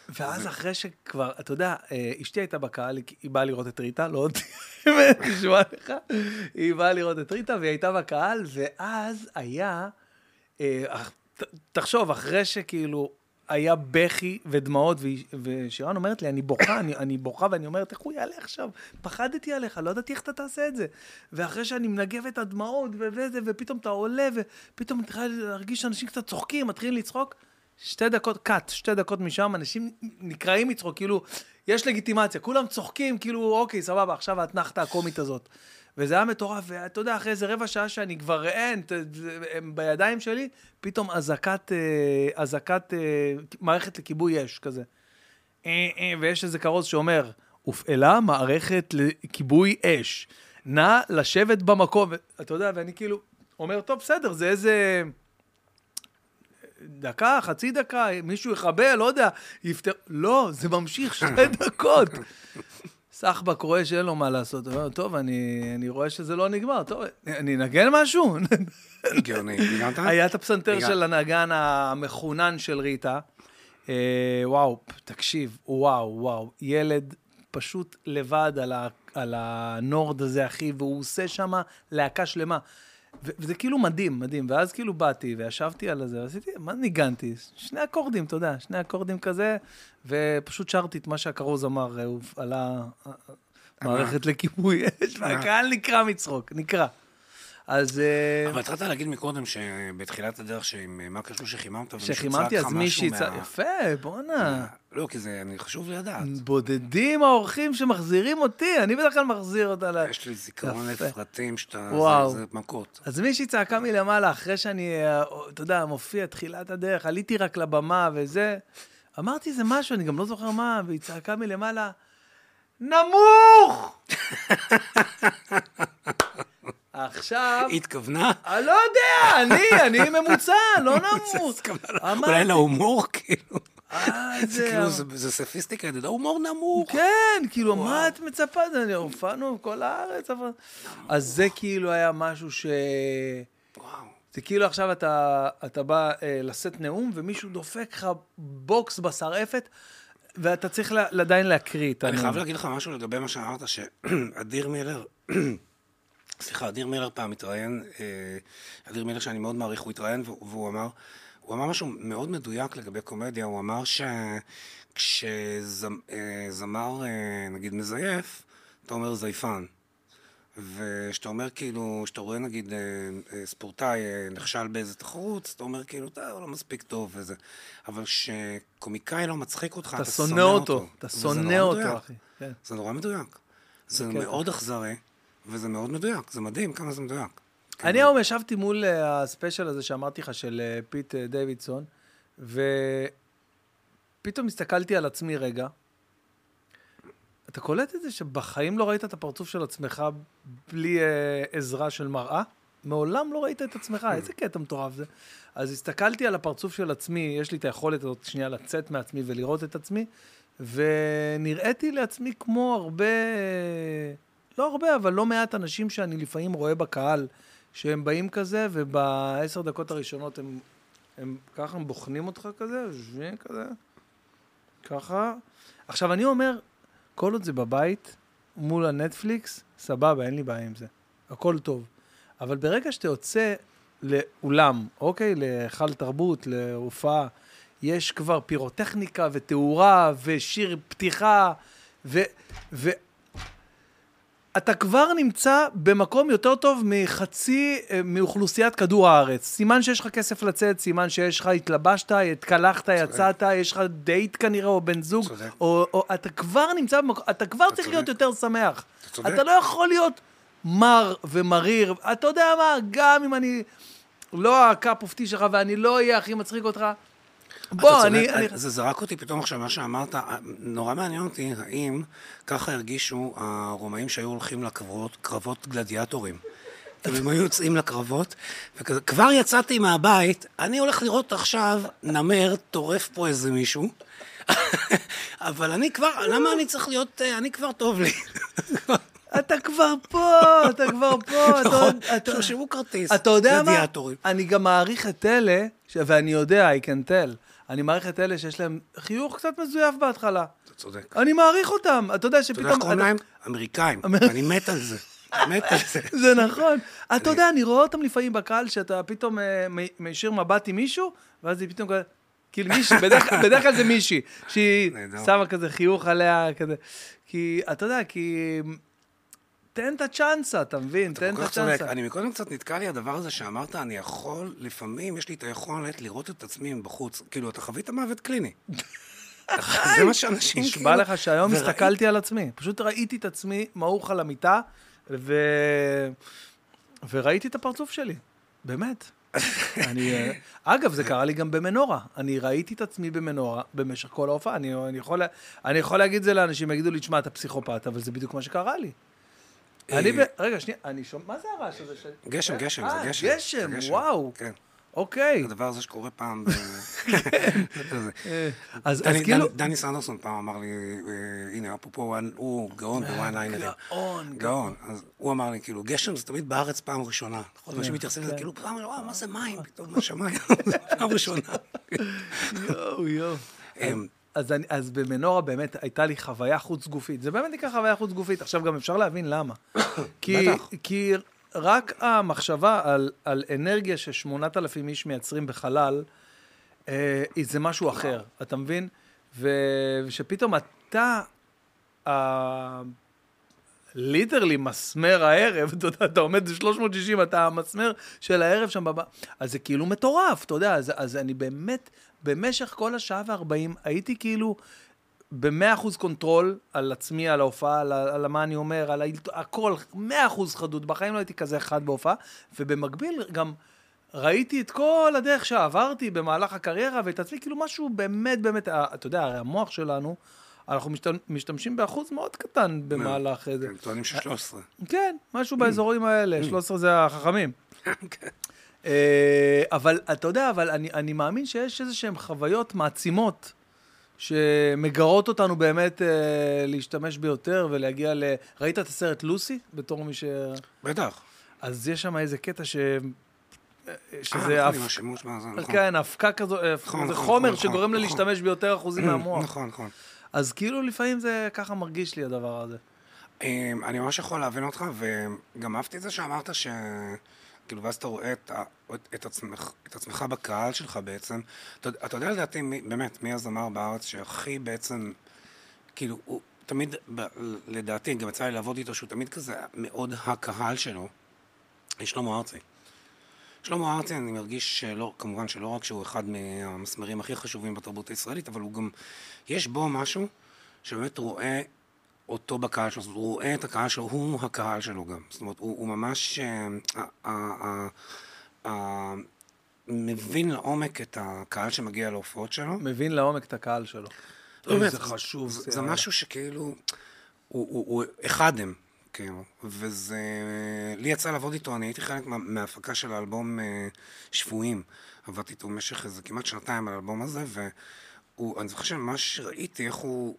ואז אחרי שכבר, אתה יודע, אשתי הייתה בקהל, היא באה לראות את ריטה, לא אותי, נשמע לך, היא באה לראות את ריטה, והיא הייתה בקהל, ואז היה, תחשוב, אחרי שכאילו היה בכי ודמעות, ושירן אומרת לי, אני בוכה, אני, אני בוכה, ואני אומרת, איך הוא יעלה עכשיו? פחדתי עליך, לא ידעתי איך אתה תעשה את זה. ואחרי שאני מנגב את הדמעות, וזה, ופתאום אתה עולה, ופתאום מתחיל להרגיש שאנשים קצת צוחקים, מתחילים לצחוק. שתי דקות, קאט, שתי דקות משם, אנשים נקראים מצחוק, כאילו, יש לגיטימציה, כולם צוחקים, כאילו, אוקיי, סבבה, עכשיו האתנחתה הקומית הזאת. וזה היה מטורף, ואתה יודע, אחרי איזה רבע שעה שאני כבר אין, הם בידיים שלי, פתאום אזעקת, אזעקת מערכת לכיבוי אש כזה. ויש איזה כרוז שאומר, הופעלה מערכת לכיבוי אש, נא לשבת במקום, אתה יודע, ואני כאילו אומר, טוב, בסדר, זה איזה... דקה, חצי דקה, מישהו יכבה, לא יודע, יפתר... לא, זה ממשיך שתי דקות. סחבק רואה שאין לו מה לעשות, הוא אומר, טוב, אני, אני רואה שזה לא נגמר, טוב, אני אנגן משהו? גאוני, ניגנת? היה את הפסנתר של הנגן המחונן של ריטה. אה, וואו, תקשיב, וואו, וואו, ילד פשוט לבד על, ה, על הנורד הזה, אחי, והוא עושה שם להקה שלמה. וזה כאילו מדהים, מדהים. ואז כאילו באתי וישבתי על זה, ועשיתי, מה ניגנתי? שני אקורדים, אתה יודע, שני אקורדים כזה, ופשוט שרתי את מה שהכרוז אמר, על המערכת לכיבוי אש, והקהל נקרע מצחוק, נקרע. אז... אבל התחלת להגיד מקודם שבתחילת הדרך שעם מה קשור שחיממת, שחיממתי, אז מישהי צעק, יפה, בואנה. לא, כי זה חשוב לדעת. בודדים האורחים שמחזירים אותי, אני בדרך כלל מחזיר אותה ל... יש לי זיכרון לפרטים שאתה... וואו. זה מכות. אז מישהי צעקה מלמעלה, אחרי שאני, אתה יודע, מופיע תחילת הדרך, עליתי רק לבמה וזה, אמרתי איזה משהו, אני גם לא זוכר מה, והיא צעקה מלמעלה, נמוך! עכשיו... התכוונה? אני לא יודע, אני, אני ממוצע, לא נמוך. אולי להומור, כאילו. אה, זה כאילו, זה ספיסטיקה, זה הומור נמוך. כן, כאילו, מה את מצפה? הופענו בכל הארץ, אבל... אז זה כאילו היה משהו ש... זה כאילו עכשיו אתה, אתה בא אה, לשאת נאום, ומישהו דופק לך בוקס בשרעפת, ואתה צריך עדיין להקריא את הנאום. אני חייב להגיד לך משהו לגבי מה שאמרת, שאדיר מילר... סליחה, אדיר מילר פעם התראיין, אדיר מילר שאני מאוד מעריך, הוא התראיין והוא אמר, הוא אמר משהו מאוד מדויק לגבי קומדיה, הוא אמר שכשזמר נגיד מזייף, אתה אומר זייפן. וכשאתה אומר כאילו, כשאתה רואה נגיד ספורטאי נכשל באיזה תחרות, אתה אומר כאילו, אתה לא מספיק טוב וזה. אבל כשקומיקאי לא מצחיק אותך, אתה שונא אותו. אתה שונא אותו, אחי. זה נורא מדויק. זה מאוד אכזרי. וזה מאוד מדויק, זה מדהים כמה זה מדויק. אני היום ישבתי מול הספיישל הזה שאמרתי לך, של פיט דיווידסון, ופתאום הסתכלתי על עצמי רגע. אתה קולט את זה שבחיים לא ראית את הפרצוף של עצמך בלי עזרה של מראה? מעולם לא ראית את עצמך, איזה קטע מטורף זה. אז הסתכלתי על הפרצוף של עצמי, יש לי את היכולת הזאת שנייה לצאת מעצמי ולראות את עצמי, ונראיתי לעצמי כמו הרבה... לא הרבה, אבל לא מעט אנשים שאני לפעמים רואה בקהל, שהם באים כזה, ובעשר דקות הראשונות הם הם ככה הם בוחנים אותך כזה, יושבים כזה, ככה. עכשיו, אני אומר, כל עוד זה בבית, מול הנטפליקס, סבבה, אין לי בעיה עם זה. הכל טוב. אבל ברגע שאתה יוצא לאולם, אוקיי? להיכל תרבות, להופעה, יש כבר פירוטכניקה ותאורה ושיר פתיחה, ו... ו... אתה כבר נמצא במקום יותר טוב מחצי אה, מאוכלוסיית כדור הארץ. סימן שיש לך כסף לצאת, סימן שיש לך, התלבשת, התקלחת, יצאת, יש לך דייט כנראה, או בן זוג. או, או אתה כבר נמצא במקום, אתה כבר צריך להיות. יותר שמח. אתה צודק. אתה לא יכול להיות מר ומריר. אתה יודע מה, גם אם אני לא הקאפ אופטי שלך ואני לא אהיה הכי מצחיק אותך, בוא, אתה אני... צודק, אני... זה זרק אותי פתאום עכשיו, מה שאמרת, נורא מעניין אותי, האם ככה הרגישו הרומאים שהיו הולכים לקרבות, קרבות גלדיאטורים. הם היו יוצאים לקרבות, וכזה, כבר יצאתי מהבית, אני הולך לראות עכשיו נמר טורף פה איזה מישהו, אבל אני כבר, למה אני צריך להיות, אה, אני כבר טוב לי. אתה כבר פה, אתה כבר פה. אתה- תרשמו כרטיס, אתה יודע מה? אני גם מעריך את אלה, ואני יודע, I can tell, אני מעריך את אלה שיש להם חיוך קצת מזויף בהתחלה. אתה צודק. אני מעריך אותם. אתה יודע אתה יודע שפתאום... איך קוראים להם? אמריקאים. אמר- אני מת על זה. מת על זה. זה נכון. אתה יודע, אני רואה אותם לפעמים בקהל, שאתה פתאום אה, מישיר מבט עם מישהו, ואז היא פתאום כזה... כאילו מישהי, בדרך כלל- זה מישהי, שהיא. שמה כזה חיוך עליה, כזה. כי, אתה יודע, כי... תן את הצ'אנסה, אתה מבין? תן את. הצ'אנסה. אני מקודם קצת נתקע לי הדבר הזה שאמרת, אני יכול, לפעמים יש לי את היכולת לראות את עצמי מבחוץ. כאילו, אתה חווית מוות קליני. זה מה שאנשים כאילו... נשבע לך שהיום הסתכלתי על עצמי. פשוט ראיתי את עצמי מעוך על המיטה, ו... וראיתי את הפרצוף שלי. באמת. אני, אה, אגב, זה קרה לי גם במנורה. אני ראיתי את עצמי במנורה במשך כל ההופעה. אני, אני, יכול, אני יכול להגיד את זה לאנשים, יגידו לי, תשמע, אתה פסיכופת, אבל זה בדיוק מה שקרה לי. אני ב... רגע, שנייה, אני שומע... מה זה הרעש הזה? אה, גשם, גשם, זה אה, גשם. גשם, זה וואו. כן. אוקיי. הדבר הזה שקורה פעם. אה, אז, כאילו... דני- סנדרסון פעם אמר לי, אה, הנה, אפרופו, הוא גאון בוואן ליינרים. גאון, גאון. אז הוא אמר לי, כאילו, גשם זה תמיד בארץ פעם ראשונה. נכון, אנשים מתייחסים לזה כן. כאילו, פעם ראשונה, מה זה מים? פתאום מהשמיים, פעם ראשונה. יואו, יואו. אז, אני, אז במנורה באמת הייתה לי חוויה חוץ גופית. זה באמת נקרא חוויה חוץ גופית. עכשיו גם אפשר להבין למה. כי. כי רק המחשבה על, על אנרגיה ששמונת אלפים איש מייצרים בחלל, אה, זה משהו אחר, אתה מבין? ו- ושפתאום אתה, אה, ליטרלי מסמר הערב, אתה יודע, אתה עומד ב-360, אתה המסמר של הערב שם בבא, אז זה כאילו מטורף, אתה יודע, אז, אז אני באמת, במשך כל השעה וארבעים, הייתי כאילו במאה אחוז control על עצמי, על ההופעה, על, על מה אני אומר, על הכל, מאה אחוז חדות, בחיים לא הייתי כזה חד בהופעה, ובמקביל גם ראיתי את כל הדרך שעברתי במהלך הקריירה, ואת עצמי, כאילו משהו באמת, באמת, אתה יודע, הרי המוח שלנו, אנחנו משתמ- משתמשים באחוז מאוד קטן במהלך איזה. הם טוענים ש-13. כן, משהו באזורים האלה, 13 זה החכמים. כן. אה, אבל אתה יודע, אבל אני, אני מאמין שיש איזה שהן חוויות מעצימות שמגרות אותנו באמת אה, להשתמש ביותר ולהגיע ל... ראית את הסרט לוסי? בתור מי ש... בטח. אז יש שם איזה קטע ש... אה, אה, שזה... נכון, הפ- עם השימוש בזה, נכון. כן, אבקה כזו, אה, נכון, זה חומר שגורם לה. להשתמש ביותר אחוזים מהמוח. נכון, נכון. אז כאילו לפעמים זה ככה מרגיש לי הדבר הזה. אמ, אני ממש יכול להבין אותך, וגם אהבתי את זה שאמרת ש... כאילו, ואז אתה רואה את, את, עצמך, את עצמך בקהל שלך בעצם. אתה, אתה יודע לדעתי, מי, באמת, מי הזמר בארץ שהכי בעצם, כאילו, הוא תמיד, ב, לדעתי, גם יצא לי לעבוד איתו, שהוא תמיד כזה מאוד הקהל שלו, שלמה ארצי. שלמה ארצי, אני מרגיש שלא, כמובן שלא רק שהוא אחד מהמסמרים הכי חשובים בתרבות הישראלית, אבל הוא גם, יש בו משהו שבאמת רואה אותו בקהל שלו, זאת אומרת, הוא רואה את הקהל שלו, הוא הקהל שלו גם. זאת אומרת, הוא, הוא ממש אה, מבין לעומק את הקהל שמגיע להופעות שלו. מבין לעומק את הקהל שלו. באמת, איזה חשוב זה, זה. זה משהו שכאילו, הוא, הוא, הוא אחד הם, כאילו, וזה, לי יצא לעבוד איתו, אני הייתי חלק מה, מההפקה של האלבום אה, שבויים. עבדתי איתו במשך איזה כמעט שנתיים על האלבום הזה, ואני זוכר שממש ראיתי איך הוא,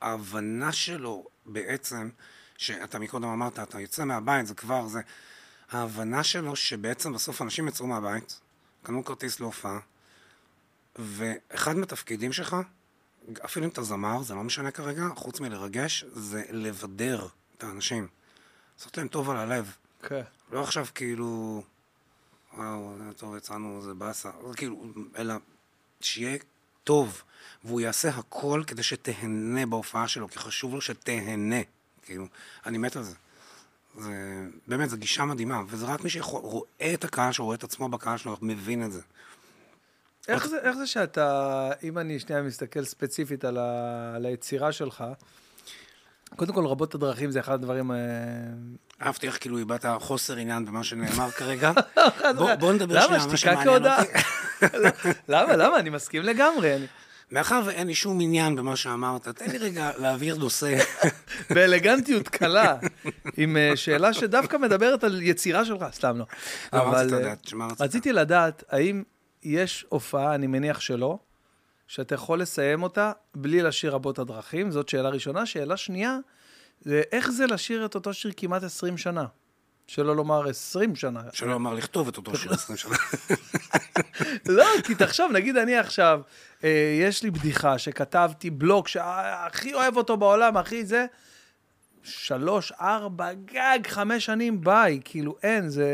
ההבנה שלו בעצם, שאתה מקודם אמרת, אתה יוצא מהבית, זה כבר זה, ההבנה שלו שבעצם בסוף אנשים יצאו מהבית, קנו כרטיס להופעה, ואחד מהתפקידים שלך, אפילו אם אתה זמר, זה לא משנה כרגע, חוץ מלרגש, זה לבדר את האנשים. לעשות להם טוב על הלב. כן. לא עכשיו כאילו, וואו, זה טוב, יצאנו, זה באסה. כאילו, אלא שיהיה טוב, והוא יעשה הכל כדי שתהנה בהופעה שלו, כי חשוב לו שתהנה. כאילו, אני מת על זה. זה, באמת, זו גישה מדהימה, וזה רק מי שרואה את הקהל שלו, רואה את עצמו בקהל שלו, מבין את זה. איך זה, איך זה שאתה, אם אני שנייה מסתכל ספציפית על, ה, על היצירה שלך, קודם כל, רבות הדרכים זה אחד הדברים... אה, אהבתי איך כאילו איבדת חוסר עניין במה שנאמר כרגע. בוא, נדבר שנייה על מה שמעניין אותי. למה, למה? אני מסכים לגמרי. מאחר ואין לי שום עניין במה שאמרת, תן לי רגע להעביר נושא. באלגנטיות קלה, עם אה, שאלה שדווקא מדברת על יצירה שלך, סתם לא. לא, אבל אה, רציתי לדעת, האם יש הופעה, אני מניח שלא, שאתה יכול לסיים אותה בלי לשיר רבות הדרכים? זאת שאלה ראשונה. שאלה שנייה, זה איך זה לשיר את אותו שיר כמעט 20 שנה? שלא לומר 20 שנה. שלא לומר לכתוב את אותו שיר 20 שנה. לא, כי תחשוב, נגיד אני עכשיו, אה, יש לי בדיחה שכתבתי בלוק שהכי אוהב אותו בעולם, הכי זה, שלוש, ארבע, גג, חמש שנים, ביי, כאילו אין, זה...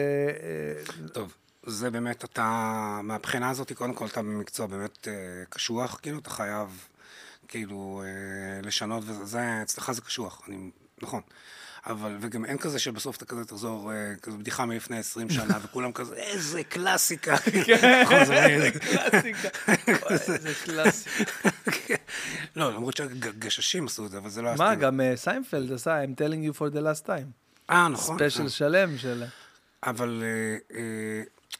אה, טוב. זה באמת, אתה, מהבחינה הזאת, קודם כל אתה במקצוע באמת אה, קשוח, כאילו, אתה חייב, כאילו, אה, לשנות, וזה, אצלך זה קשוח, אני, נכון. אבל, וגם אין כזה שבסוף אתה כזה תחזור, אה, כזו בדיחה מלפני 20 שנה, וכולם כזה, איזה קלאסיקה. כן, איזה קלאסיקה. איזה קלאסיקה. לא, למרות שהגששים עשו את זה, אבל זה לא... מה, גם סיינפלד עשה, I'm telling you for the last time. אה, נכון. ספיישל שלם של... אבל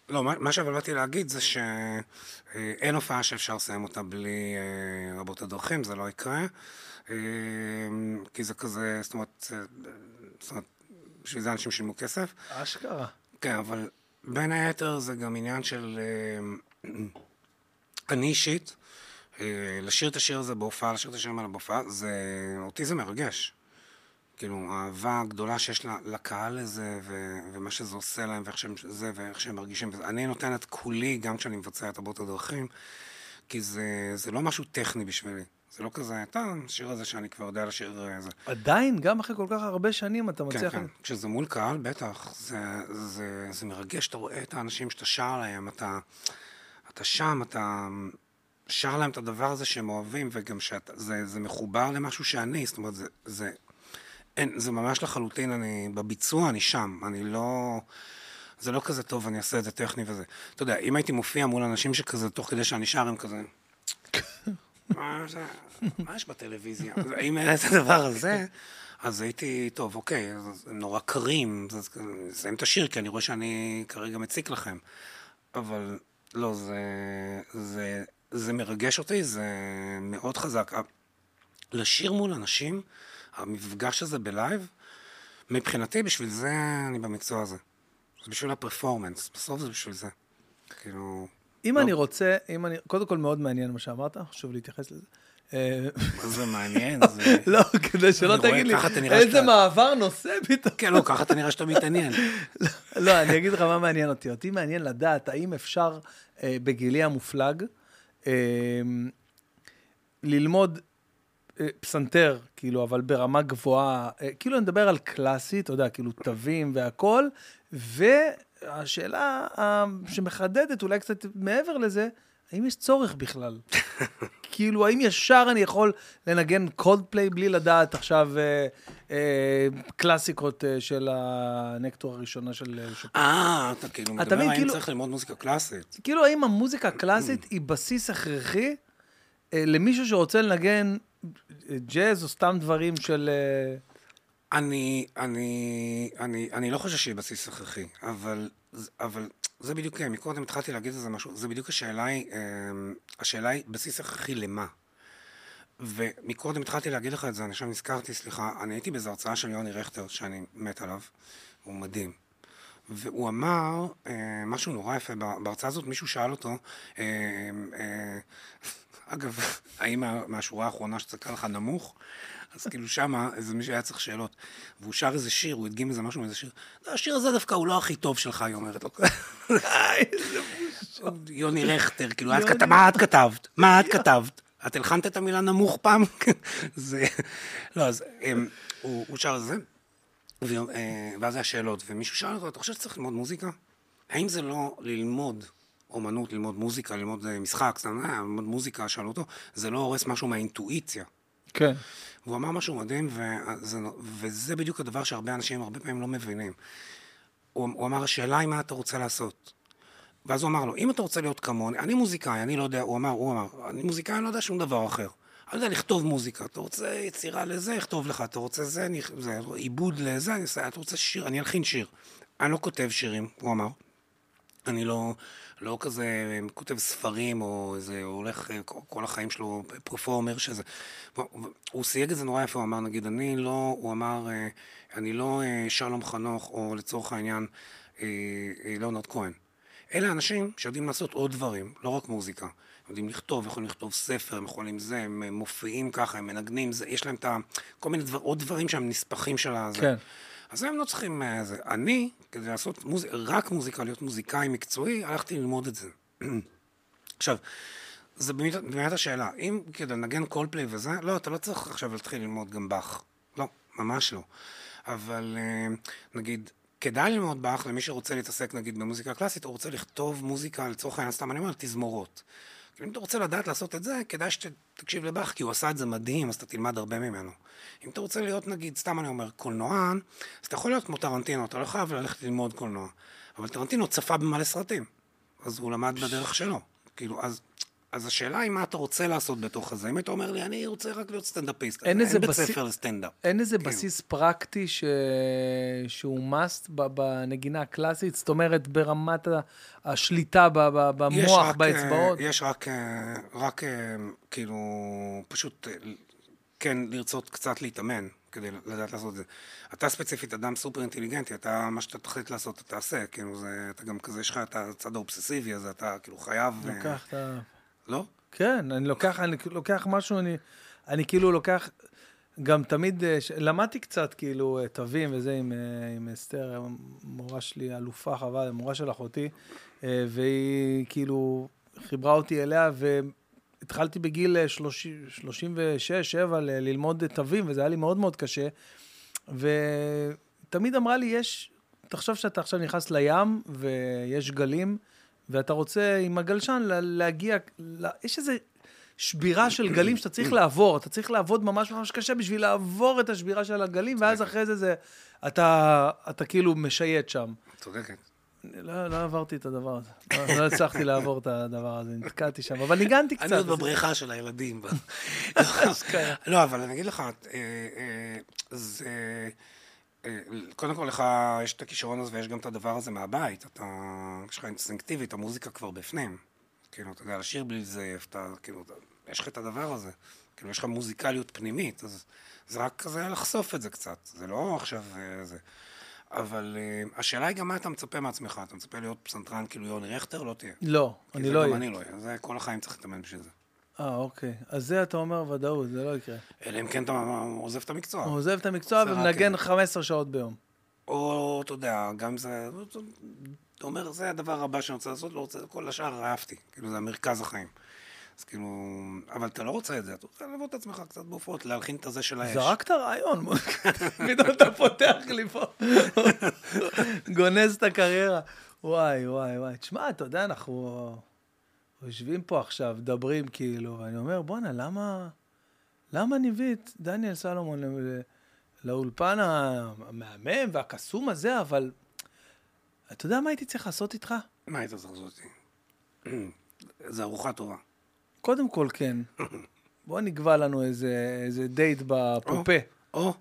לא, מה, מה אבל באתי להגיד זה שאין הופעה שאפשר לסיים אותה בלי אה, רבות הדרכים, זה לא יקרה. אה, כי זה כזה, זאת אומרת, אה, זאת אומרת, בשביל זה אנשים שילמו כסף. אשכרה. כן, אבל בין היתר זה גם עניין של... אני אישית, לשיר את השיר הזה בהופעה, לשיר את השירים האלה בהופעה, זה... אותי זה מרגש. כאילו, האהבה הגדולה שיש לקהל לזה, ו- ומה שזה עושה להם, ואיך שהם, זה, ואיך שהם מרגישים. אני נותן את כולי גם כשאני מבצע את הבעות הדרכים, כי זה, זה לא משהו טכני בשבילי. זה לא כזה, אתה, השיר הזה שאני כבר יודע לשיר איזה. אה, עדיין, גם אחרי כל כך הרבה שנים אתה מצליח... כן, כן. כשזה מול קהל, בטח. זה, זה, זה מרגש, אתה רואה את האנשים שאתה שר להם, אתה, אתה שם, אתה שר להם את הדבר הזה שהם אוהבים, וגם שזה מחובר למשהו שאני, זאת אומרת, זה, זה אין, זה ממש לחלוטין, אני, בביצוע אני שם, אני לא... זה לא כזה טוב, אני אעשה את זה טכני וזה. אתה יודע, אם הייתי מופיע מול אנשים שכזה, תוך כדי שאני שר, הם כזה... מה, יש בטלוויזיה? אם אין את הדבר הזה, אז הייתי, טוב, אוקיי, הם נורא קרים, נסיים את השיר, כי אני רואה שאני כרגע מציק לכם. אבל לא, זה, זה, זה מרגש אותי, זה מאוד חזק. לשיר מול אנשים, המפגש הזה בלייב, מבחינתי, בשביל זה אני במקצוע הזה. זה בשביל הפרפורמנס, בסוף זה בשביל זה. כאילו... אם לא. אני רוצה, אם אני... קודם כל מאוד מעניין מה שאמרת, חשוב להתייחס לזה. אה, מה זה מעניין? לא, כדי שלא תגיד לי, איזה מעבר נושא פתאום. כן, לא, ככה אתה נראה שאתה מתעניין. לא, אני אגיד לך מה מעניין אותי. אותי מעניין לדעת האם אפשר אה, בגילי המופלג אה, ללמוד אה, פסנתר, כאילו, אבל ברמה גבוהה, אה, כאילו אני מדבר על קלאסי, אתה יודע, כאילו תווים והכול, והשאלה שמחדדת אולי קצת מעבר לזה, האם יש צורך בכלל? כאילו, האם ישר אני יכול לנגן קולד פליי בלי לדעת עכשיו אה, אה, קלאסיקות אה, של הנקטור הראשונה של שופן? אה, אתה כאילו מדבר האם כאילו, צריך ללמוד מוזיקה קלאסית. כאילו, האם המוזיקה הקלאסית היא בסיס הכרחי אה, למישהו שרוצה לנגן ג'אז או סתם דברים של... אה, אני, אני, אני, אני לא חושב שיהיה בסיס הכרחי, אבל, אבל זה בדיוק, כן, מקודם התחלתי להגיד על זה משהו, זה בדיוק השאלה היא, אה, השאלה היא בסיס הכרחי למה. ומקודם התחלתי להגיד לך את זה, אני עכשיו נזכרתי, סליחה, אני הייתי באיזו הרצאה של יוני רכטר, שאני מת עליו, הוא מדהים. והוא אמר אה, משהו נורא יפה, בהרצאה הזאת מישהו שאל אותו, אה, אה, אגב, האם מהשורה האחרונה שצעקה לך נמוך? אז כאילו שמה, איזה מישהו היה צריך שאלות. והוא שר איזה שיר, הוא הדגים איזה משהו מאיזה שיר. לא, השיר הזה דווקא הוא לא הכי טוב שלך, היא אומרת לו. יוני רכטר, כאילו, מה את כתבת? מה את כתבת? את הלחנת את המילה נמוך פעם? זה... לא, אז אמ, הוא שר את זה, אה, ואז היה שאלות, ומישהו שאל אותו, אתה חושב שצריך ללמוד מוזיקה? האם זה לא ללמוד אומנות, ללמוד מוזיקה, ללמוד אה, משחק, אה, ללמוד מוזיקה, שאלו אותו, זה לא הורס משהו מהאינטואיציה. כן. והוא אמר משהו מדהים, וזה, וזה בדיוק הדבר שהרבה אנשים הרבה פעמים לא מבינים. הוא, הוא אמר, השאלה היא מה אתה רוצה לעשות. ואז הוא אמר לו, אם אתה רוצה להיות כמוני, אני מוזיקאי, אני לא יודע, הוא אמר, הוא אמר, אני מוזיקאי, אני לא יודע שום דבר אחר. אני יודע לכתוב מוזיקה, אתה רוצה יצירה לזה, אכתוב לך, אתה רוצה זה, אני, זה עיבוד לזה, אני אתה רוצה שיר, אני אלחין שיר. אני לא כותב שירים, הוא אמר. אני לא, לא כזה כותב ספרים, או איזה, הוא הולך כל- החיים שלו פרפורמר שזה. הוא סייג את זה נורא יפה, הוא אמר, נגיד, אני לא, הוא אמר, אה, אני לא אה, שלום חנוך, או לצורך העניין, אה, ליאונרד כהן. אלה אנשים שיודעים לעשות עוד דברים, לא רק מוזיקה. יודעים לכתוב, יכולים לכתוב ספר, הם יכולים זה, הם מופיעים ככה, הם מנגנים, זה, יש להם את ה... כל מיני דבר, עוד דברים שהם נספחים של הזה. כן. אז הם לא צריכים... אה, זה. אני, כדי לעשות מוז... רק מוזיקה, להיות מוזיקאי מקצועי, הלכתי ללמוד את זה. עכשיו, זה באמת, השאלה, אם כדי לנגן קולפליי וזה, לא, אתה לא צריך עכשיו להתחיל ללמוד גם באך. לא, ממש לא. אבל אה, נגיד, כדאי ללמוד באך למי שרוצה להתעסק נגיד במוזיקה קלאסית, או רוצה לכתוב מוזיקה, לצורך העניין, סתם אני אומר, תזמורות. אם אתה רוצה לדעת לעשות את זה, כדאי שתקשיב לבאך, כי הוא עשה את זה מדהים, אז אתה תלמד הרבה ממנו. אם אתה רוצה להיות, נגיד, סתם אני אומר, קולנוען, אז אתה יכול להיות כמו טרנטינו, אתה לא חייב ללכת ללמוד קולנוע. אבל טרנטינו צפה במלא סרטים, אז הוא למד בדרך שלו. כאילו, אז... אז השאלה היא מה אתה רוצה לעשות בתוך הזה. אם היית אומר לי, אני רוצה רק להיות סטנדאפיסט, אין אין בית בסיס- ספר לסטנדאפ. אין איזה כאילו. בסיס פרקטי ש... שהוא must בנגינה הקלאסית? זאת אומרת, ברמת השליטה במוח, רק, באצבעות? אה, יש רק, אה, רק אה, כאילו, פשוט, כן, לרצות קצת להתאמן כדי לדעת לעשות את זה. אתה ספציפית אדם סופר אינטליגנטי, אתה, מה שאתה תחליט לעשות, אתה תעשה, כאילו, זה, אתה גם כזה, יש לך את הצד האובססיבי הזה, אתה כאילו חייב... ה... לא? כן, אני לוקח, אני לוקח משהו, אני, אני כאילו לוקח, גם תמיד, אה, ש- למדתי קצת כאילו אה, תווים וזה עם, אה, עם אסתר, מורה שלי, אלופה חבל, מורה של אחותי, והיא כאילו חיברה אותי אליה, והתחלתי בגיל אה, 30 36-7 ללמוד תווים, וזה היה לי מאוד מאוד קשה, ותמיד אמרה לי, יש, תחשוב שאתה עכשיו נכנס לים, ויש גלים, ואתה רוצה עם הגלשן לה- להגיע, לה- יש איזה שבירה של גלים שאתה צריך לעבור, אתה צריך לעבוד ממש ממש קשה בשביל לעבור את השבירה של הגלים, ואז אחרי זה, זה אתה, אתה כאילו משייט שם. צודקת. לא, לא עברתי את הדבר הזה. לא, לא הצלחתי לעבור את הדבר הזה, נתקעתי שם, אבל ניגנתי קצת. אני עוד בבריכה של הילדים. אשכרה. לא, אבל אני אגיד לך, אה, אה, זה... אה, קודם כל לך יש את הכישרון הזה ויש גם את הדבר הזה מהבית. אתה, יש לך אינסטינקטיבית, המוזיקה כבר בפנים. כאילו, אתה יודע, לשיר בלי זייף, אתה, כאילו, יש לך את הדבר הזה. כאילו, יש לך מוזיקליות פנימית, אז זה רק כזה לחשוף את זה קצת. זה לא עכשיו אה, זה. אבל אה, השאלה היא גם מה אתה מצפה מעצמך. אתה מצפה להיות פסנתרן כאילו יוני רכטר? לא תהיה. לא, כי אני זה לא גם אהיה. אני לא אהיה. זה כל החיים צריך להתאמן בשביל זה. אה, אוקיי. אז זה אתה אומר ודאות, זה לא יקרה. אלא אם כן אתה עוזב את המקצוע. הוא עוזב את המקצוע ומנגן זה. 15 שעות ביום. או, אתה יודע, גם זה... אתה אומר, זה הדבר הבא שאני רוצה לעשות, לא רוצה, כל השאר אהבתי. כאילו, זה המרכז החיים. אז כאילו... אבל אתה לא רוצה את זה, אתה רוצה ללוות את עצמך קצת בהופעות, להלחין את הזה של האש. זרקת רעיון, פתאום אתה פותח לי פה, גונז את הקריירה. וואי, וואי, וואי. תשמע, אתה יודע, אנחנו יושבים פה עכשיו, מדברים כאילו, ואני אומר, בואנה, למה, למה אני מביא את דניאל סלומון לאולפן המהמם והקסום הזה, אבל אתה יודע מה הייתי צריך לעשות איתך? מה היית צריך לעשות אותי? זה ארוחה טובה. קודם כל, כן. בוא נקבע לנו איזה, איזה דייט בפופה. או,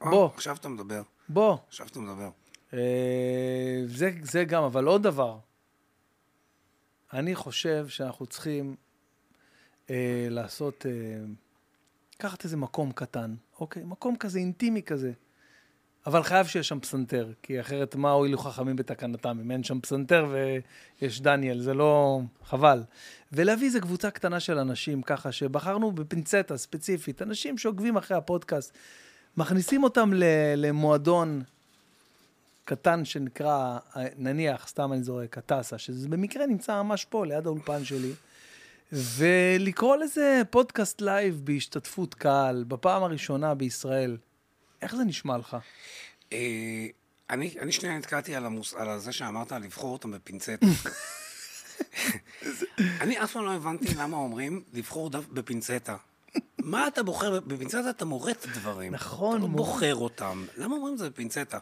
או, בוא. עכשיו אתה מדבר. בוא. עכשיו אתה מדבר. אה, זה, זה גם, אבל עוד דבר. אני חושב שאנחנו צריכים אה, לעשות, אה, לקחת איזה מקום קטן, אוקיי? מקום כזה אינטימי כזה. אבל חייב שיהיה שם פסנתר, כי אחרת מה הועילו חכמים בתקנתם? אם אין שם פסנתר ויש דניאל, זה לא... חבל. ולהביא איזה קבוצה קטנה של אנשים ככה, שבחרנו בפינצטה ספציפית, אנשים שעוקבים אחרי הפודקאסט, מכניסים אותם למועדון קטן שנקרא, נניח, סתם אני זורק, הטסה, שזה במקרה נמצא ממש פה, ליד האולפן שלי, ולקרוא לזה פודקאסט live בהשתתפות קהל, בפעם הראשונה בישראל. איך זה נשמע לך? אה, אני, אני שנייה נתקעתי על, המוס, על זה שאמרת לבחור אותם בפינצטה. אני אף פעם לא הבנתי למה אומרים לבחור דף בפינצטה. מה אתה בוחר? בפינצטה אתה מורט דברים. נכון, אתה לא בוחר אותם. למה אומרים את זה בפינצטה?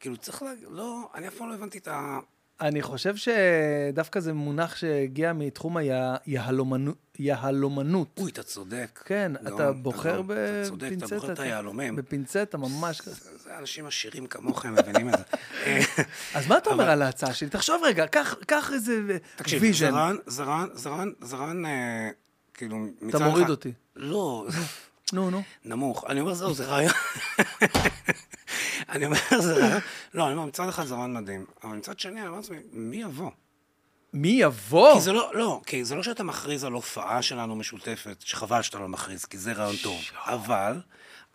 כאילו, צריך לה... לא, אני אף פעם לא הבנתי את ה... אני חושב שדווקא זה מונח שהגיע מתחום היהלומנו- יהלומנות. אוי, אתה צודק. כן, לא, אתה בוחר נכון, אתה צודק, אתה בפינצטה. בוחר את היהלומים. בפינצטה, ממש כזה. זה אנשים עשירים כמוכם מבינים את זה. אז מה אתה אומר על ההצעה שלי? תחשוב רגע, קח- איזה תקשיב, vision. זרום, זרום, זרום, זרום, אה, כאילו, מצד אחד... מוריד אותי. לא, נו, נו. נמוך. אני אומר, זהו, זה רעיון. אני אומר, זה. לא, אני אומר, מצד אחד זה רעיון מדהים, אבל מצד שני, אני אומר לעצמי, מי יבוא? מי יבוא? כי זה לא, לא, כי זה לא שאתה מכריז על הופעה שלנו משותפת, שחבל שאתה לא מכריז, כי זה רעיון טוב. אבל,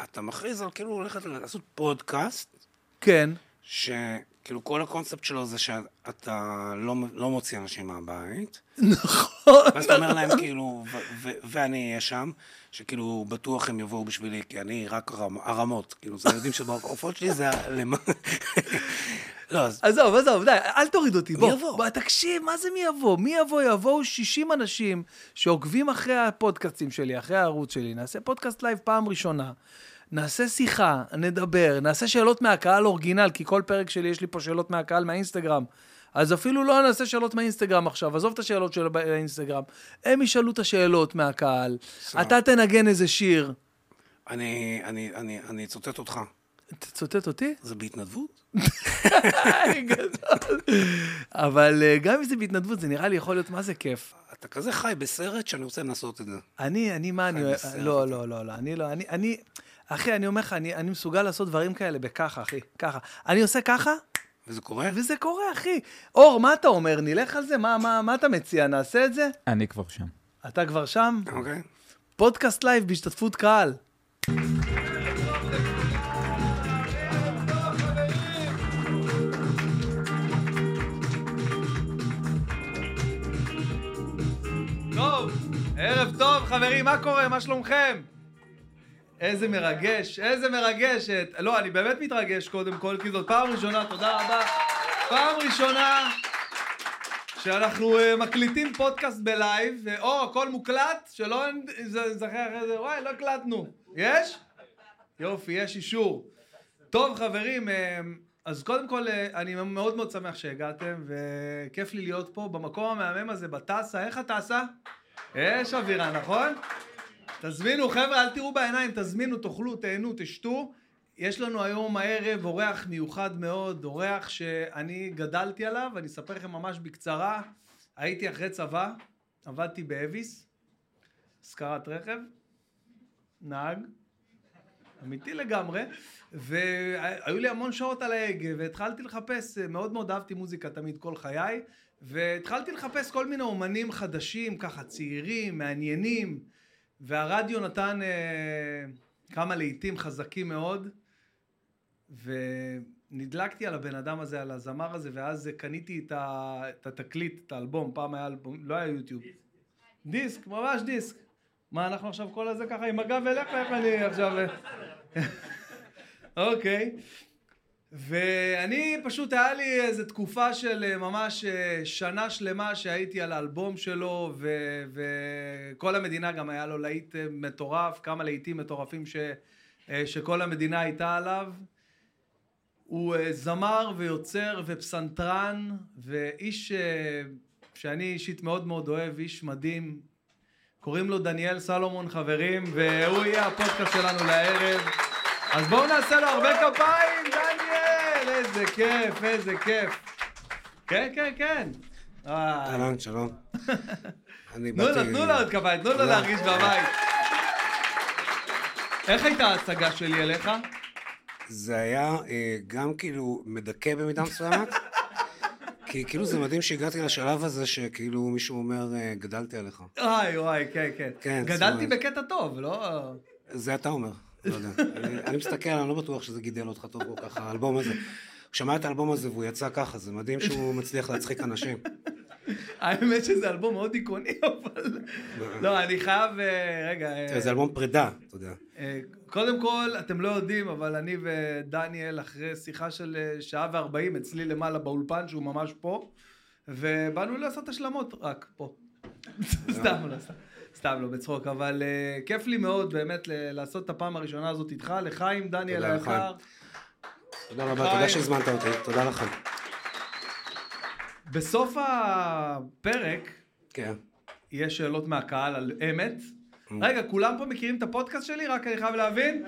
אתה מכריז על כאילו ללכת לעשות פודקאסט, כן. שכאילו כל הקונספט שלו זה שאתה לא, לא מוציא אנשים מהבית, נכון. ואז אתה אומר להם כאילו, ו- ו- ואני אהיה שם, שכאילו בטוח הם יבואו בשבילי, כי אני רק הרמ- הרמות, כאילו, זה יודעים שבהופעות שלי זה הלמ... לא, אז עזוב, עזוב, די, אל תוריד אותי, בוא. יבוא? בוא, תקשיב, מה זה מי יבוא? מי יבוא? יבואו 60 אנשים שעוקבים אחרי הפודקאסטים שלי, אחרי הערוץ שלי. נעשה פודקאסט live פעם ראשונה. נעשה שיחה, נדבר, נעשה שאלות מהקהל original, כי כל פרק שלי יש לי פה שאלות מהקהל מהאינסטגרם. אז אפילו לא נעשה שאלות מהאינסטגרם עכשיו, עזוב את השאלות של האינסטגרם. הם ישאלו את השאלות מהקהל, בסדר. אתה תנגן איזה שיר. אני, אני, אני, אני אצטט אותך. תצטט אותי? זה בהתנדבות? אבל אה, גם אם זה בהתנדבות, זה נראה לי יכול להיות מה זה כיף. אתה כזה חי בסרט שאני רוצה לנסות את זה. אני, אני, מה אני... אוהב- לא, אתה. לא, לא, לא, אני לא, אני, אני... אחי, אני אומר לך, אני, אני מסוגל לעשות דברים כאלה בככה, אחי, ככה. אני עושה ככה, וזה קורה? וזה קורה, אחי. אור, מה אתה אומר? נלך על זה? מה, מה, מה אתה מציע? נעשה את זה? אני כבר שם. אתה כבר שם? אוקיי. פודקאסט לייב בהשתתפות קהל. טוב, ערב טוב, חברים, מה קורה? מה שלומכם? איזה מרגש, איזה מרגשת. לא, אני באמת מתרגש קודם כל, כי זאת פעם ראשונה, תודה רבה. פעם ראשונה שאנחנו uh, מקליטים פודקאסט בלייב, ואו, הכל מוקלט, שלא נזכר אחרי זה, וואי, לא הקלטנו. יש? יופי, יש אישור. טוב, חברים, אה, אז קודם כל, אה, אני מאוד מאוד שמח שהגעתם, וכיף לי להיות פה במקום המהמם הזה, בטסה. איך הטסה? יש אווירה, נכון? תזמינו, חבר'ה, אל תראו בעיניים, תזמינו, תאכלו, תהנו, תשתו. יש לנו היום הערב אורח מיוחד מאוד, אורח שאני גדלתי עליו, אני אספר לכם ממש בקצרה. הייתי אחרי צבא, עבדתי באביס, השכרת רכב, נהג, אמיתי לגמרי, והיו לי המון שעות על ההגה, והתחלתי לחפש, מאוד מאוד אהבתי מוזיקה תמיד כל חיי, והתחלתי לחפש כל מיני אומנים חדשים, ככה צעירים, מעניינים, והרדיו נתן אה, כמה להיטים חזקים מאוד, ונדלקתי על הבן אדם הזה, על הזמר הזה, ואז קניתי את, ה, את התקליט, את האלבום, פעם היה אלבום, לא היה יוטיוב. דיסק, ממש דיסק. מה, אנחנו עכשיו כל הזה ככה עם הגב אליך, איך אני עכשיו... אוקיי. ואני פשוט, היה לי איזו תקופה של אה, ממש אה, שנה שלמה שהייתי על האלבום שלו, ו- וכל המדינה גם היה לו להיט אה, מטורף, כמה להיטים מטורפים ש- שכל המדינה הייתה עליו. הוא זמר ויוצר ופסנתרן, ואיש שאני אישית מאוד מאוד אוהב, איש מדהים. קוראים לו דניאל סלומון, חברים, והוא יהיה הפודקאסט שלנו לערב. אז בואו נעשה לו הרבה כפיים! איזה כיף, איזה כיף. כן, כן, כן. אהלן, שלום. תנו לו. תנו לו עוד כפיים, תנו לו. להרגיש בבית. איך הייתה ההצגה שלי אליך? זה היה אה, גם כאילו מדכא במידה מסוימת, כי כאילו זה מדהים שהגעתי לשלב הזה שכאילו מישהו אומר, אה, גדלתי עליך. וואי, וואי, כן, כן. כן, גדלתי בקטע טוב, לא... זה אתה אומר, לא יודע. אני מסתכל, אני לא בטוח שזה גידל אותך טוב כל כך, האלבום הזה. שמע את האלבום הזה והוא יצא ככה, זה מדהים שהוא מצליח להצחיק אנשים. האמת שזה אלבום מאוד דיכאוני, אבל... לא, אני חייב... אה, רגע... אה, זה אלבום פרידה, אתה יודע. אה, קודם כל, אתם לא יודעים, אבל אני ודניאל, אחרי שיחה של שעה וארבעים, אצלי למעלה באולפן, שהוא ממש פה, ובאנו לעשות השלמות רק פה. סתם לא, סתם. סתם לא, בצחוק, אבל uh, כיף לי מאוד באמת לעשות את הפעם הראשונה הזאת איתך, לחיים, דניאל היקר. תודה רבה, חיים. תודה שהזמנת אותי, תודה לכם. בסוף הפרק כן. יש שאלות מהקהל על אמת. Mm. רגע, כולם פה מכירים את הפודקאסט שלי? רק אני חייב להבין?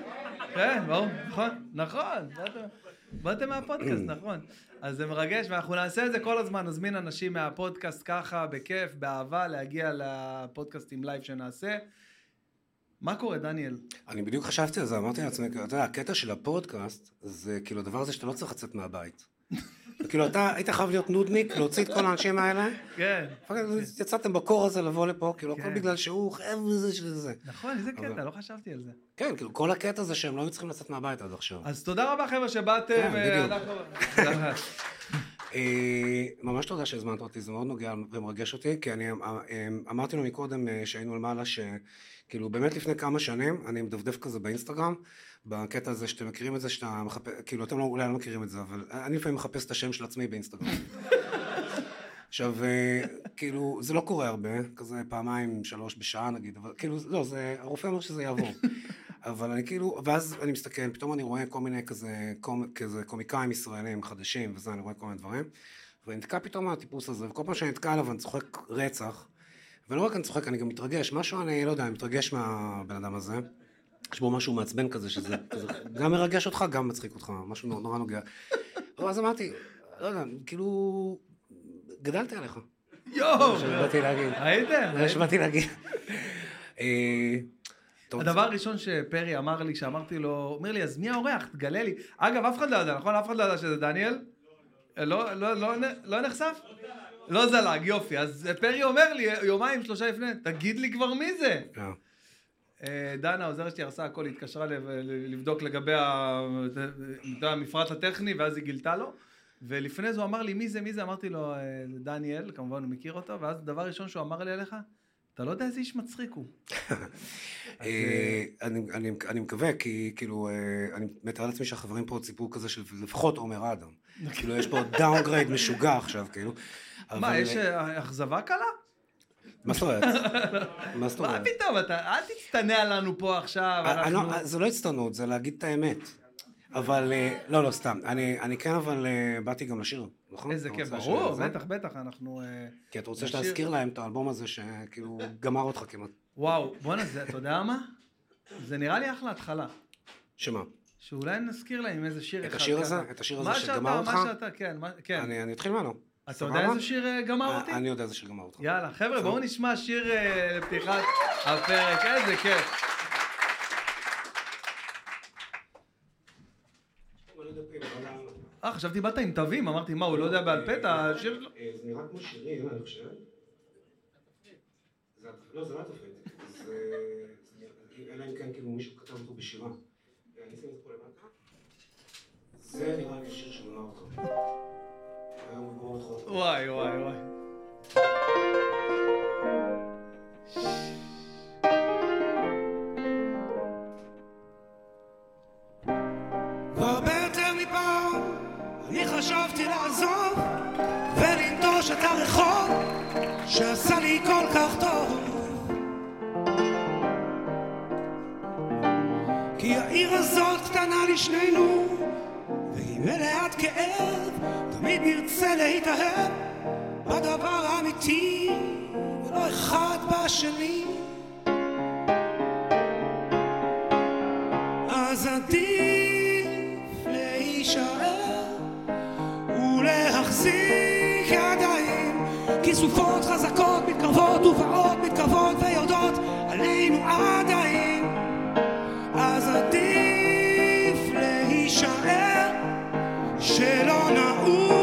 כן, ברור, נכון, נכון. באתם- באתם מהפודקאסט, נכון. אז זה מרגש, ואנחנו נעשה את זה כל הזמן, נזמין אנשים מהפודקאסט ככה, בכיף, באהבה, להגיע לפודקאסטים לייב שנעשה. מה קורה, דניאל? אני בדיוק חשבתי על זה, אמרתי לעצמי, אתה יודע, הקטע של הפודקאסט, זה כאילו הדבר הזה שאתה לא צריך לצאת מהבית. כאילו, אתה היית חייב להיות נודניק, להוציא את כל האנשים האלה, כן. יצאתם בקור הזה לבוא לפה, כאילו, הכל כן. בגלל שהוא חייב לזה של זה. נכון, איזה קטע, לא חשבתי על זה. כן, כאילו, כל הקטע זה שהם לא היו צריכים לצאת מהבית עד עכשיו. אז תודה רבה, חבר'ה, שבאתם. כן, אה, בדיוק. אה, ממש תודה שהזמנת אותי, זה מאוד נוגע ומרגש אותי, כי אני אה, אה, אמרתי לו מקודם שהיינו למעלה, שכאילו באמת לפני כמה שנים, אני מדפדף כזה באינסטגרם, בקטע הזה שאתם מכירים את זה, שאתה מחפש, כאילו אתם לא, אולי לא מכירים את זה, אבל אני לפעמים מחפש את השם של עצמי באינסטגרם. עכשיו, כאילו, זה לא קורה הרבה, כזה פעמיים, שלוש בשעה נגיד, אבל כאילו, לא, זה, הרופא אומר שזה יעבור. אבל אני כאילו, ואז אני מסתכל, פתאום אני רואה כל מיני כזה, קומ, כזה קומיקאים ישראלים חדשים וזה, אני רואה כל מיני דברים. ואני נתקע פתאום מהטיפוס הזה, וכל פעם שאני נתקע עליו אני צוחק רצח. ולא רק אני צוחק, אני גם מתרגש, משהו, אני לא יודע, אני מתרגש מהבן אדם הזה. יש בו משהו מעצבן כזה, שזה כזה, גם מרגש אותך, גם מצחיק אותך, משהו נורא- נורא נוגע. ואז אמרתי, לא יודע, כאילו, גדלתי עליך. יואו! זה מה שבאתי להגיד. הייתם? זה מה שבאתי להגיד. הדבר הראשון שפרי אמר לי, שאמרתי לו, אומר לי, אז מי האורח? תגלה לי. אגב, אף אחד לא ידע, נכון? אף אחד לא ידע שזה דניאל? לא, לא, לא, לא נחשף? לא זלג, יופי. אז פרי אומר לי, יומיים, שלושה לפני, תגיד לי כבר מי זה. אה, אה, דנה, העוזרת שלי, הרסה הכל, התקשרה לב- לבדוק לגבי יודע, המפרט הטכני, ואז היא גילתה לו. ולפני זה הוא אמר לי, מי זה, מי זה? אמרתי לו, "אה, דניאל, כמובן הוא מכיר אותו, ואז דבר ראשון שהוא אמר לי עליך, אתה לא יודע איזה איש מצחיק הוא. אה, אני, מקווה, כי כאילו, אה, אני מתאר לעצמי שהחברים פה ציפו כזה של לפחות עומר אדם. כאילו, יש פה downgrade משוגע עכשיו, כאילו. מה, יש אה, אכזבה קלה? מה זאת אומרת? מה זאת מה אומרת? פתאום, אתה, אל תצטנע לנו פה עכשיו. לא- זה לא הצטנות, זה להגיד את האמת. אבל, לא, לא, סתם. אני כן, אבל באתי גם לשיר, נכון? איזה כיף, ברור, שזה? בטח, בטח, אנחנו... אה, כי אתה רוצה לשיר. שתזכיר להם את האלבום הזה, שכאילו גמר אותך כמעט. וואו, בואנה, אתה יודע מה? זה נראה לי אחלה התחלה. שמה? שאולי נזכיר להם איזה שיר את אחד השיר ככה. הזה? את השיר הזה שגמר אותך? מה שאתה, כן, כן. אני אני אתחיל ממנו. אתה יודע? איזה שיר אה, גמר אותי? אה, אני יודע איזה שיר גמר אותך. יאללה, חבר'ה, בואו נשמע שיר לפתיחת הפרק, איזה כיף. אה, חשבתי באת עם תווים, אמרתי, מה, הוא לא יודע בעל פה את השיר שלו? אה, זה נראה כמו שירים, אני חושב. זה- לא, זה לא התפריט. זה... זה- אלא אם כן כאילו מישהו כתב אותו בשירה. אה, אני אשים את זה פה למטה. זה נראה לי שיר גמר אותך. וואי, וואי, וואי. אני חשבתי לעזוב ולנטוש את הרחוב שעשה לי כל כך טוב. כי העיר הזאת קטנה לשנינו והיא מלאת כאב תמיד נרצה להתאהב בדבר האמיתי ולא אחד בשני. אז עדיף להישאר כי סופות חזקות מתקרבות ובאות מתקרבות ויורדות עלינו עדיין אז עדיף להישאר שלא נעוף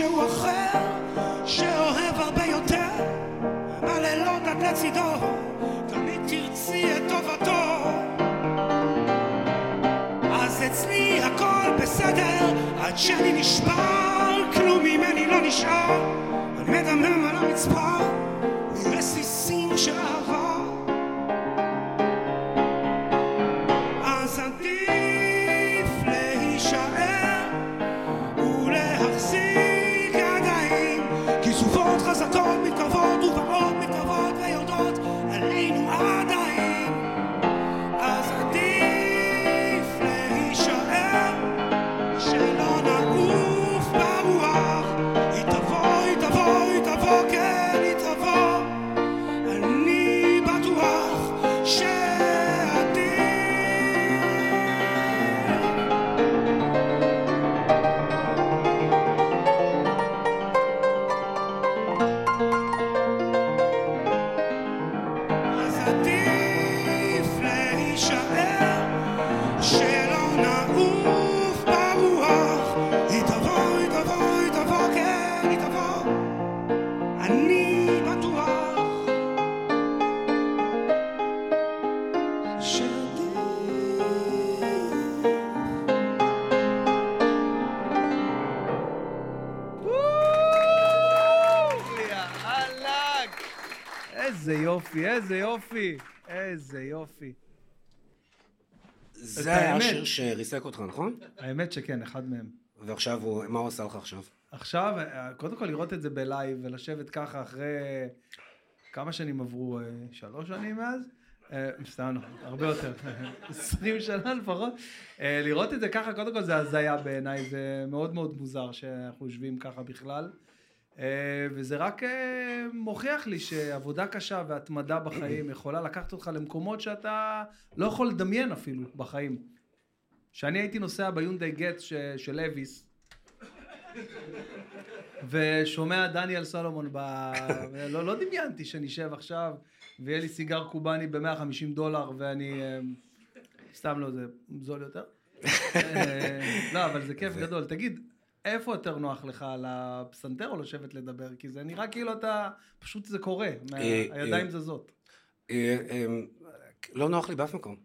מישהו אחר שאוהב הרבה יותר מהלילות את לצידו תמיד תרצי את טובתו. אז אצלי הכל בסדר עד שאני נשבר כלום ממני לא נשאר. אני מדמם על הרצפה מרסיסים של אהבה יופי, איזה יופי, איזה יופי. זה היה האמת. השיר שריסק אותך, נכון? האמת שכן, אחד מהם. ועכשיו הוא, מה הוא עשה לך עכשיו? עכשיו, אה, קודם כל לראות את זה בלייב ולשבת ככה אחרי... כמה שנים עברו? אה, שלוש שנים מאז? אה, סתם, הרבה יותר, 20 שנה לפחות. לראות את זה ככה, קודם כל זה הזיה בעיניי, זה מאוד מאוד מוזר שאנחנו יושבים ככה בכלל. אה, וזה רק אה, מוכיח לי שעבודה קשה והתמדה בחיים יכולה לקחת אותך למקומות שאתה לא יכול לדמיין אפילו בחיים. כשאני הייתי נוסע ביונדאי גט ש- של לויס, ושומע דניאל סולומון ב... לא, לא דמיינתי שנשב עכשיו ויהיה לי סיגר קובאני ב-150 דולר ואני... אה, סתם לא, זה זול יותר. לא, אבל זה כיף גדול. תגיד, איפה יותר נוח לך, על הפסנתר או לשבת לדבר? כי זה נראה כאילו אתה... פשוט זה קורה, מה- אה, הידיים אה. זזות. אה, אה, לא נוח לי באף מקום.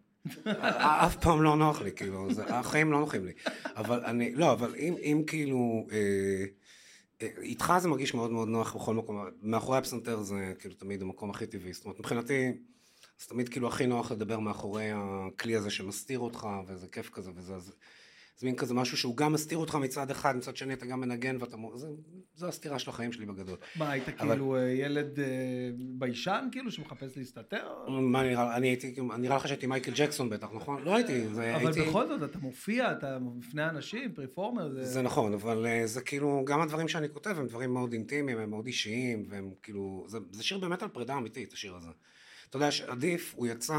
אה, אף פעם לא נוח לי, כאילו, החיים לא נוחים לי. אבל אני, לא, אבל אם, כאילו, אה, אה, איתך זה מרגיש מאוד מאוד נוח בכל מקום, מאחורי הפסנתר זה כאילו תמיד המקום הכי טבעי, זאת אומרת, מבחינתי, זה תמיד כאילו הכי נוח לדבר מאחורי הכלי הזה שמסתיר אותך, וזה כיף כזה, וזה, אז, זה מין כזה משהו שהוא גם מסתיר אותך מצד אחד, מצד שני אתה גם מנגן ואתה, מו- זה, זה הסתירה של החיים שלי בגדול. מה, היית אבל- כאילו אה, ילד אה, ביישן, כאילו, שמחפש להסתתר? מה נראה, אני הייתי, נראה לך שהייתי מייקל ג'קסון בטח, נכון? לא הייתי, זה אבל הייתי... בכל זאת, אתה מופיע, אתה בפני אנשים, פרפורמר, זה... זה נכון, אבל אה, זה כאילו, גם הדברים שאני כותב הם דברים מאוד אינטימיים, הם מאוד אישיים, והם כאילו, זה, זה שיר באמת על פרידה אמיתית, השיר הזה. אתה יודע שעדיף, הוא יצא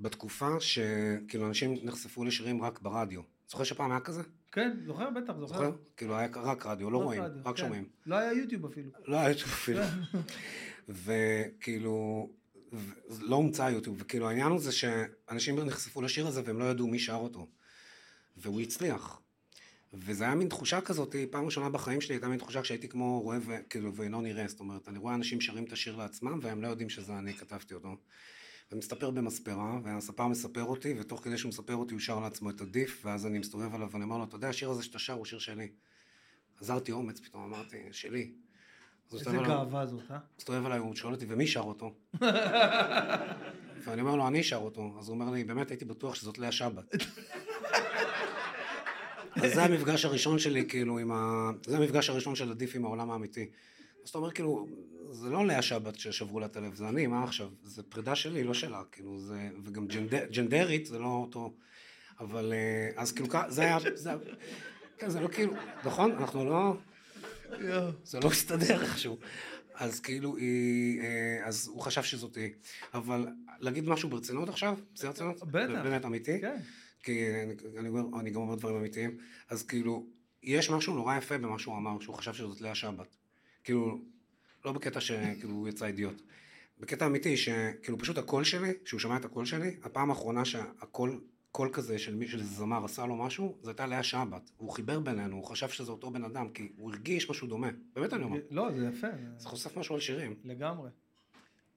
בתקופה שכאילו אנשים נחשפו לשירים רק ברדיו. זוכר שפעם היה כזה? כן, זוכר, בטח, זוכר. זוכר? כאילו היה רק רדיו, לא רואים, רדיו, רק כן. שומעים. לא היה יוטיוב אפילו. לא היה יוטיוב אפילו. וכאילו, לא הומצא יוטיוב, וכאילו העניין הוא זה שאנשים נחשפו לשיר הזה והם לא ידעו מי שר אותו. והוא הצליח. וזה היה מין תחושה כזאת, פעם ראשונה בחיים שלי הייתה מין תחושה כשהייתי כמו רואה ו... כאילו ואינו נראה, זאת אומרת, אני רואה אנשים שרים את השיר לעצמם והם לא יודעים שזה אני כתבתי אותו. ומסתפר במספרה, והספר מספר אותי, ותוך כדי שהוא מספר אותי הוא שר לעצמו את הדיף, ואז אני מסתובב עליו ואני אומר לו, אתה יודע, השיר הזה שאתה שר הוא שיר שלי. עזרתי אומץ, פתאום אמרתי, שלי. הוא איזה עליי- גאווה זאת, אה? מסתובב אליי, הוא שואל אותי, ומי שר אותו? ואני אומר לו, אני שר אותו. אז הוא אומר לי, באמת הייתי בטוח שזאת לאה שבת. אז זה המפגש הראשון שלי, כאילו, עם ה... זה המפגש הראשון של עדיף עם העולם האמיתי. אז אתה אומר, כאילו, זה לא לאה שבת ששברו לה את הלב, זה אני, מה עכשיו? זה פרידה שלי, לא שלה, כאילו, זה... וגם ג'נד... ג'נדרית, זה לא אותו... אבל אה, אז כאילו, זה היה... זה... היה- כן, זה לא כאילו... נכון? אנחנו לא... זה לא מסתדר איכשהו. אז כאילו היא, אה, אז הוא חשב שזאת היא. אבל להגיד משהו ברצינות עכשיו? בשיא הרצינות? בטח. באמת אמיתי? כן. כי אני, אני, אומר, אני גם אומר דברים אמיתיים. אז כאילו, יש משהו נורא יפה במה שהוא אמר, שהוא חשב שזאת לאה שבת. כאילו, לא בקטע שכאילו הוא יצא אידיוט. בקטע אמיתי, שכאילו פשוט הקול שלי, שהוא שמע את הקול שלי, הפעם האחרונה שהקול, קול כזה של מי, של זמר עשה לו משהו, זו הייתה לאה שבת. הוא חיבר בינינו, הוא חשב שזה אותו בן אדם, כי הוא הרגיש משהו דומה. באמת אני אומר. לא, זה יפה. זה חושף משהו על שירים. לגמרי.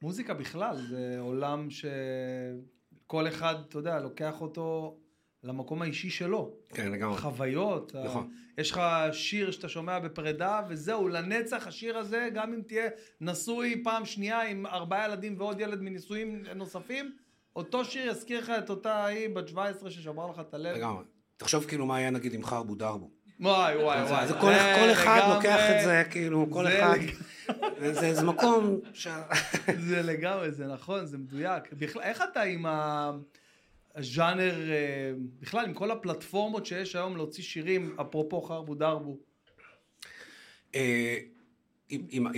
מוזיקה בכלל זה עולם שכל אחד, אתה יודע, לוקח אותו למקום האישי שלו. כן, לגמרי. חוויות. נכון. ה... יש לך שיר שאתה שומע בפרידה, וזהו, לנצח השיר הזה, גם אם תהיה נשוי פעם שנייה עם ארבעה ילדים ועוד ילד מנישואים נוספים, אותו שיר יזכיר לך את אותה ההיא בת 17 ששברה לך את הלב. לגמרי. תחשוב כאילו מה היה נגיד עם חרבו דרבו. וואי, וואי, וואי. זה כל, כל אחד לגמרי- לוקח את זה, כאילו, כל זה אחד. לג- זה, זה מקום ש... זה לגמרי, זה נכון, זה מדויק. בכלל, איך אתה עם ה- הז'אנר, אה, בכלל, עם כל הפלטפורמות שיש היום להוציא שירים, אפרופו חרבו דרבו, אה,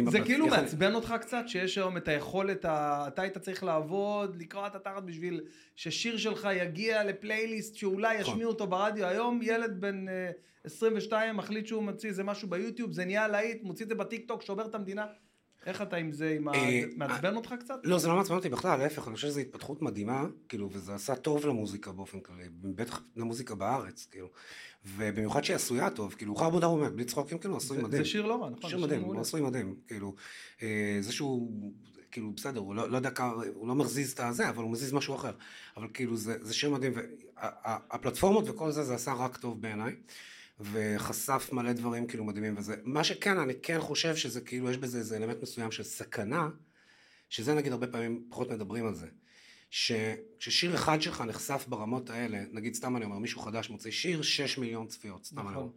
זה כאילו מעצבן אותך קצת, שיש היום את היכולת, אתה היית צריך לעבוד, לקרוע את התחת בשביל ששיר שלך יגיע לפלייליסט שאולי נכון. ישמיעו אותו ברדיו. היום ילד בן אה, 22 מחליט שהוא מוציא איזה משהו ביוטיוב, זה נהיה להיט, מוציא את זה בטיק טוק, שובר את המדינה. איך אתה עם זה, עם ה... אה, מעצבן אותך קצת? לא, זה לא מעצבן אותי בכלל, להפך, אני חושב שזו התפתחות מדהימה, כאילו, וזה עשה טוב למוזיקה באופן כללי, בטח למוזיקה בארץ, כאילו, ובמיוחד שהיא עשויה טוב, כאילו, חרבו באמת, בלי צחוקים, כאילו, עשוי מדהים. זה שיר לא רע, נכון? שיר מדהים, הוא. עשוי מדהים, כאילו, אה, זה שהוא, כאילו, בסדר, הוא לא, לא יודע כמה, הוא לא מזיז את הזה, אבל הוא מזיז משהו אחר, אבל כאילו, זה שיר מדהים, והפלטפורמות וכל זה, זה עשה רק טוב בעיניי, וחשף מלא דברים כאילו מדהימים וזה, מה שכן, אני כן חושב שזה כאילו, יש בזה איזה אלמנט מסוים של סכנה, שזה נגיד הרבה פעמים פחות מדברים על זה. שכששיר אחד שלך נחשף ברמות האלה, נגיד סתם אני אומר, מישהו חדש מוציא שיר, 6 מיליון צפיות, סתם אני נכון. אומר.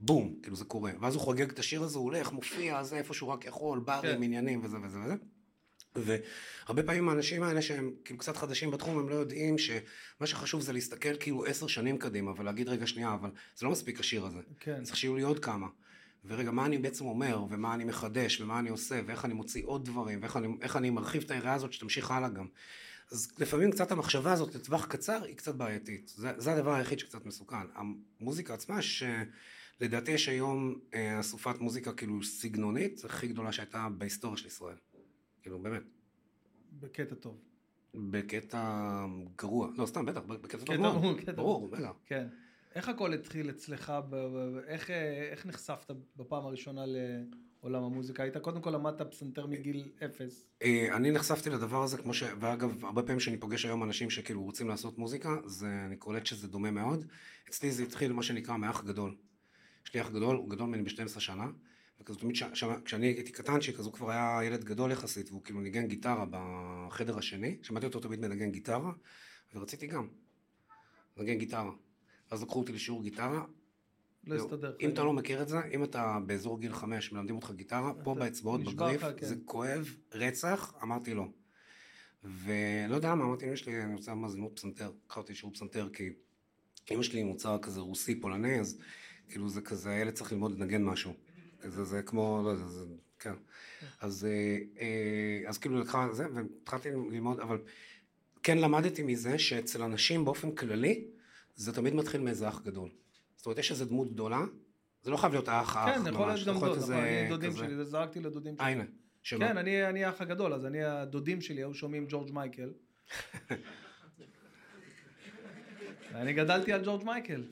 בום, כאילו זה קורה. ואז הוא חוגג את השיר הזה, הוא הולך, מופיע, זה איפה שהוא רק יכול, ברים, כן. עניינים וזה וזה וזה. והרבה פעמים האנשים האלה שהם כאילו קצת חדשים בתחום, הם לא יודעים שמה שחשוב זה להסתכל כאילו עשר שנים קדימה ולהגיד רגע שנייה, אבל זה לא מספיק השיר הזה. כן. צריך שיהיו לי עוד כמה. ורגע, מה אני בעצם אומר, ומה אני מחדש, ומה אני עושה, ואיך אני מוציא עוד דברים, ואיך אני, אני מרחיב את היריעה הזאת שתמשיך הלאה גם. אז לפעמים קצת המחשבה הזאת לטווח קצר היא קצת בעייתית. זה, זה הדבר היחיד שקצת מסוכן. המוזיקה עצמה, שלדעתי יש היום אה, אסופת מוזיקה כאילו סגנונית, הכי גדולה שהייתה בהיסטוריה של ישראל. כאילו, באמת. בקטע טוב. בקטע גרוע. לא, סתם, בטח, בקטע טוב. קטע- ברור, בטח. כן. איך הכל התחיל אצלך, איך, אה, איך נחשפת בפעם הראשונה לעולם המוזיקה? היית קודם כל למדת פסנתר מגיל אפס. אה, אני נחשפתי לדבר הזה, כמו ש... ואגב, הרבה פעמים שאני פוגש היום אנשים שכאילו רוצים לעשות מוזיקה, זה... אני קולט שזה דומה מאוד. אצלי זה התחיל מה שנקרא מאח גדול. יש לי אח גדול, הוא גדול ממני ב-12 שנה, וכזה תמיד. כשאני הייתי קטנצ'יק, אז הוא כבר היה ילד גדול יחסית, והוא כאילו ניגן גיטרה בחדר השני, שמעתי אותו תמיד מנגן גיטרה, ורציתי גם לנגן גיטרה. אז לקחו אותי לשיעור גיטרה, לא הסתדר. אם אתה לא מכיר את זה, אם אתה באזור גיל חמש מלמדים אותך גיטרה, פה באצבעות, בגריף, כן. זה כואב, רצח, אמרתי לא. ולא יודע למה, אמרתי, אמא שלי, אני רוצה ממש ללמוד פסנתר. לקחה אותי לשיעור פסנתר, כי אמא שלי מוצר כזה רוסי, פולני, אז כאילו זה כזה, הילד צריך ללמוד לנגן משהו. זה, זה כמו, לא יודע, זה, כן. אז, אה, אה, אז כאילו לקחה זה, והתחלתי ללמוד, אבל כן למדתי מזה שאצל אנשים באופן כללי, זה תמיד מתחיל מאיזה אח גדול. זאת אומרת, יש איזה דמות גדולה, זה לא חייב להיות האח האח כן, יכול להיות ממש, גם דוד, נכון, אני דודים כזה- שלי, זרקתי לדודים שלי. הנה, שמה? כן, אני אני האח הגדול, אז אני, הדודים שלי היו שומעים ג'ורג' מייקל. ואני גדלתי על ג'ורג' מייקל.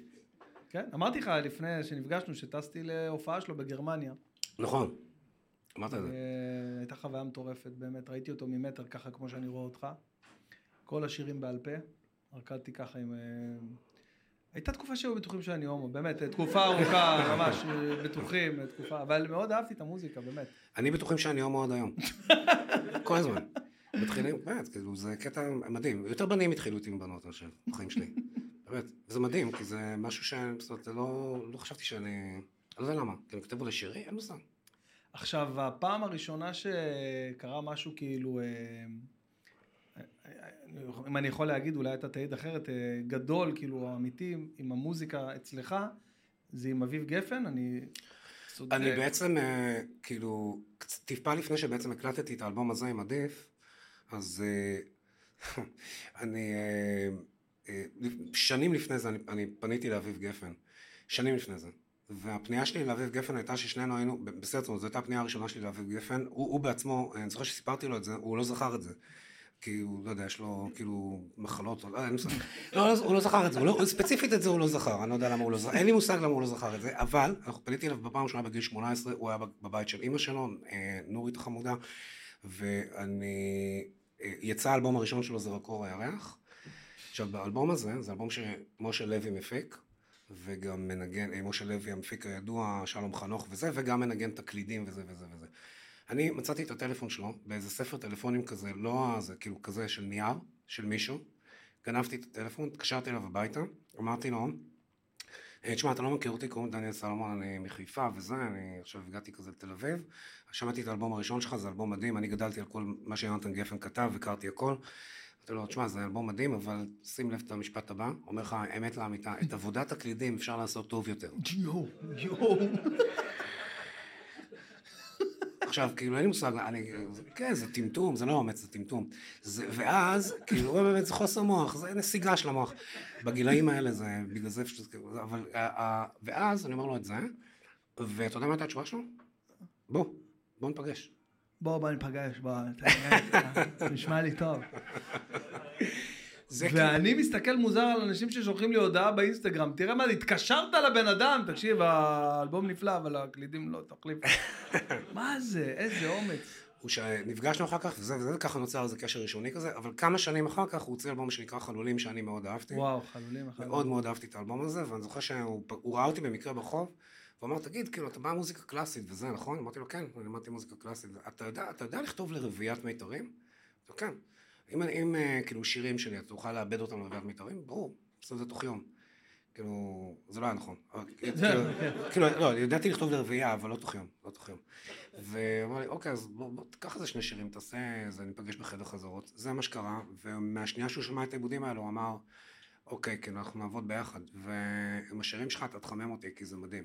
כן, אמרתי לך לפני שנפגשנו שטסתי להופעה שלו בגרמניה. נכון, אמרת את זה. אה, הייתה חוויה מטורפת, באמת, ראיתי אותו ממטר ככה כמו שאני רואה אותך. כל השירים בעל פה, רקדתי ככה עם... אה, הייתה תקופה שהיו בטוחים שאני הומו, באמת, תקופה ארוכה, ממש אה, בטוחים, אה, תקופה, אבל מאוד אהבתי את המוזיקה, באמת. אני בטוחים שאני הומו עד היום. כל הזמן. מתחילים, באמת, כאילו, זה קטע מדהים. יותר בנים התחילו איתי מבנות, אני חושב, בחיים שלי. באמת. וזה מדהים, כי זה משהו ש... זאת אומרת, זה לא... לא חשבתי שאני... אני לא יודע למה. כי אני כותב על השירי, אין מושג. עכשיו, הפעם הראשונה שקרה משהו כאילו, אה, אם אני יכול להגיד, אולי אתה תעיד אחרת, אה, גדול, כאילו, אמיתי, עם המוזיקה אצלך, זה עם אביב גפן, אני. אני בעצם, אה, כאילו, טיפה לפני שבעצם הקלטתי את האלבום הזה עם עדיף, אז אני, שנים לפני זה אני, אני פניתי לאביב גפן, שנים לפני זה. והפנייה שלי לאביב גפן הייתה ששנינו היינו, בסדר, זאת אומרת, זו הייתה הפנייה הראשונה שלי לאביב גפן, הוא, הוא בעצמו, אני זוכר שסיפרתי לו את זה, הוא לא זכר את זה. כי הוא, לא יודע, יש לו כאילו מחלות, או לא, אין מושג. לא, לא, הוא לא זכר את זה, הוא לא, ספציפית את זה הוא לא זכר, אני לא יודע למה הוא לא זכר, אין לי מושג למה הוא לא זכר את זה, אבל אנחנו פניתי אליו בפעם ראשונה בגיל 18, הוא היה בבית של אימא שלו, אה, נורית החמודה, ואני, אה, יצא האלבום הראשון שלו, זרקור הירח. עכשיו, באלבום הזה, זה אלבום שמשה לוי מפיק, וגם מנגן, אה, משה לוי המפיק הידוע, שלום חנוך וזה, וגם מנגן תקלידים וזה וזה וזה. אני מצאתי את הטלפון שלו באיזה ספר טלפונים כזה, לא זה, כאילו כזה של נייר, של מישהו. גנבתי את הטלפון, התקשרתי אליו הביתה, אמרתי לו, "אה, תשמע, אתה לא מכיר אותי, קוראים דניאל סלומון, אני מחיפה וזה, אני עכשיו הגעתי כזה לתל אביב. שמעתי את האלבום הראשון שלך, זה אלבום מדהים, אני גדלתי על כל מה שיונתן גפן כתב, הכרתי הכל. אמרתי לו, תשמע, זה אלבום מדהים, אבל שים לב את המשפט הבא, אומר לך, אמת לאמיתה, את עבודת הקלידים אפשר לעשות טוב יותר. יואו, יואו. עכשיו, כאילו, אין לי מושג, אני, כן, זה טמטום, זה לא אומץ, זה טמטום. זה, ואז, כאילו, באמת, זה חוסר מוח, זה נסיגה של המוח. בגילאים האלה זה, בגלל זה, אבל, ואז אני אומר לו את זה, ואתה יודע מה הייתה התשובה שלו? בוא, בוא ניפגש. בוא, בוא ניפגש, בוא, נשמע לי טוב. כאילו, ואני מסתכל מוזר על אנשים ששולחים לי הודעה באינסטגרם, תראה מה, התקשרת לבן אדם, תקשיב, האלבום נפלא, אבל הקלידים לא, תחליף. מה זה, איזה אומץ. הוא שנפגשנו אחר כך, וזה, וזה, ככה נוצר איזה קשר ראשוני כזה, אבל כמה שנים אחר כך הוא הוציא אלבום שנקרא חלולים, שאני מאוד אהבתי. וואו, חלולים אחר. מאוד מאוד אהבתי את האלבום הזה, ואני זוכר שהוא הוא ראה אותי במקרה ברחוב, והוא אמר, תגיד, כאילו, אתה בא מוזיקה קלאסית וזה, נכון? אמרתי לו, כן, אני למדתי מוזיקה קלאסית. אתה יודע, אתה יודע לכתוב לרביעיית מיתרים? אמרתי לו, כן. אם, אם אה, כאילו שירים שלי, אתה תוכל לאבד אותם לרביעיית מיתרים? ברור, עושה את זה תוך יום. כאילו, זה לא היה נכון. אבל, כאילו, כאילו, לא, ידעתי לכתוב לרביעייה, אבל לא תוך יום, לא תוך יום. והוא אמר לי, אוקיי, אז בוא, בוא, תיקח איזה שני שירים, תעשה איזה, ניפגש בחדר חזרות. זה מה שקרה, ומהשנייה שהוא שמע את העיבודים האלו, הוא אמר, אוקיי, כן, אנחנו נעבוד ביחד, ועם השירים שלך אתה תחמם אותי, כי זה מדהים.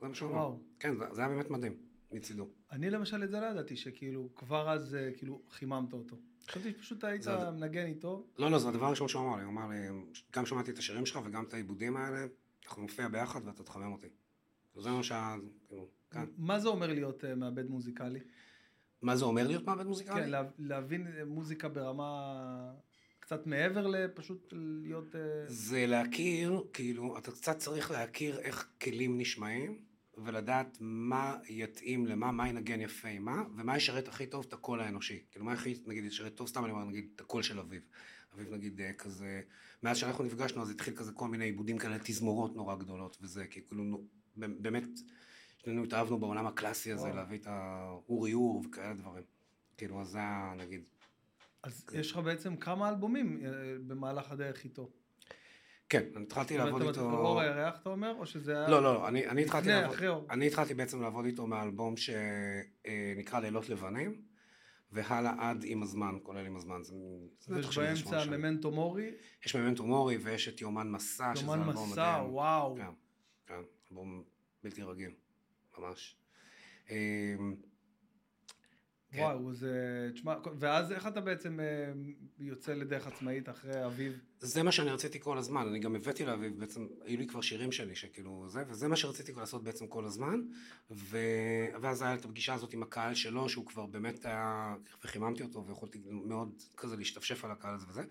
זה מה שהוא אמר. כן, זה, זה היה באמת מדהים, מצידו. אני למשל את זה לא ידעתי, שכאילו, כבר אז, אה, כאילו, חיממת אותו. חשבתי שפשוט היית זה- מנגן איתו. לא, לא, זה הדבר הראשון שהוא אמר לי, הוא אמר לי, גם שמעתי את השירים שלך וגם את העיבודים האלה, אנחנו נופיע ביחד ואתה תחמם אותי. זה מה שהיה, כאילו, כן. מה זה אומר להיות אה, מעבד מוזיקלי? מה זה אומר להיות מעבד מוזיקלי? כן, לה- להבין אה, מוזיקה ברמה קצת מעבר לפשוט להיות... זה להכיר, כאילו, אתה קצת צריך להכיר איך כלים נשמעים, ולדעת מה יתאים למה, מה ינגן יפה עם מה, ומה ישרת הכי טוב את הקול האנושי. כאילו, מה הכי, נגיד, ישרת טוב, סתם אני אומר, נגיד, את הקול של אביב. אביב, נגיד, אה, כזה, מאז שאנחנו נפגשנו, אז התחיל כזה כל מיני עיבודים כאלה, תזמורות נורא גדולות, וזה, כי כאילו, באמת, שנינו התאהבנו בעולם הקלאסי הזה, להביא את האורי אור וכאלה דברים. כאילו, אז זה היה, נגיד, אז יש לך בעצם כמה אלבומים אה, במהלך הדרך איתו. כן, אני התחלתי לעבוד איתו... אור הירח אתה אומר, או שזה היה... לא, לא, לא, אני, אני התחלתי לעבוד, אחרי אור. אני התחלתי בעצם לעבוד איתו מאלבום שנקרא לילות לבנים, והלאה עד עם הזמן, כולל עם הזמן. זה, שמונה באמצע. ממנטו מורי, יש ממנטו מורי ויש את יומן מסע, שזה יומן אלבום מסע, מדהים. וואו. כן, כן, אלבום בלתי רגיל, ממש. כן. וואו, זה... תשמע, ואז איך אתה בעצם אה, יוצא לדרך עצמאית אחרי אביב? זה מה שאני רציתי כל הזמן, אני גם הבאתי לאביב, בעצם, היו לי כבר שירים שלי שכאילו זה, וזה מה שרציתי לעשות בעצם כל הזמן, ו... ואז היה את הפגישה הזאת עם הקהל שלו, שהוא כבר באמת היה, וחיממתי אותו, ויכולתי מאוד כזה להשתפשף על הקהל הזה וזה,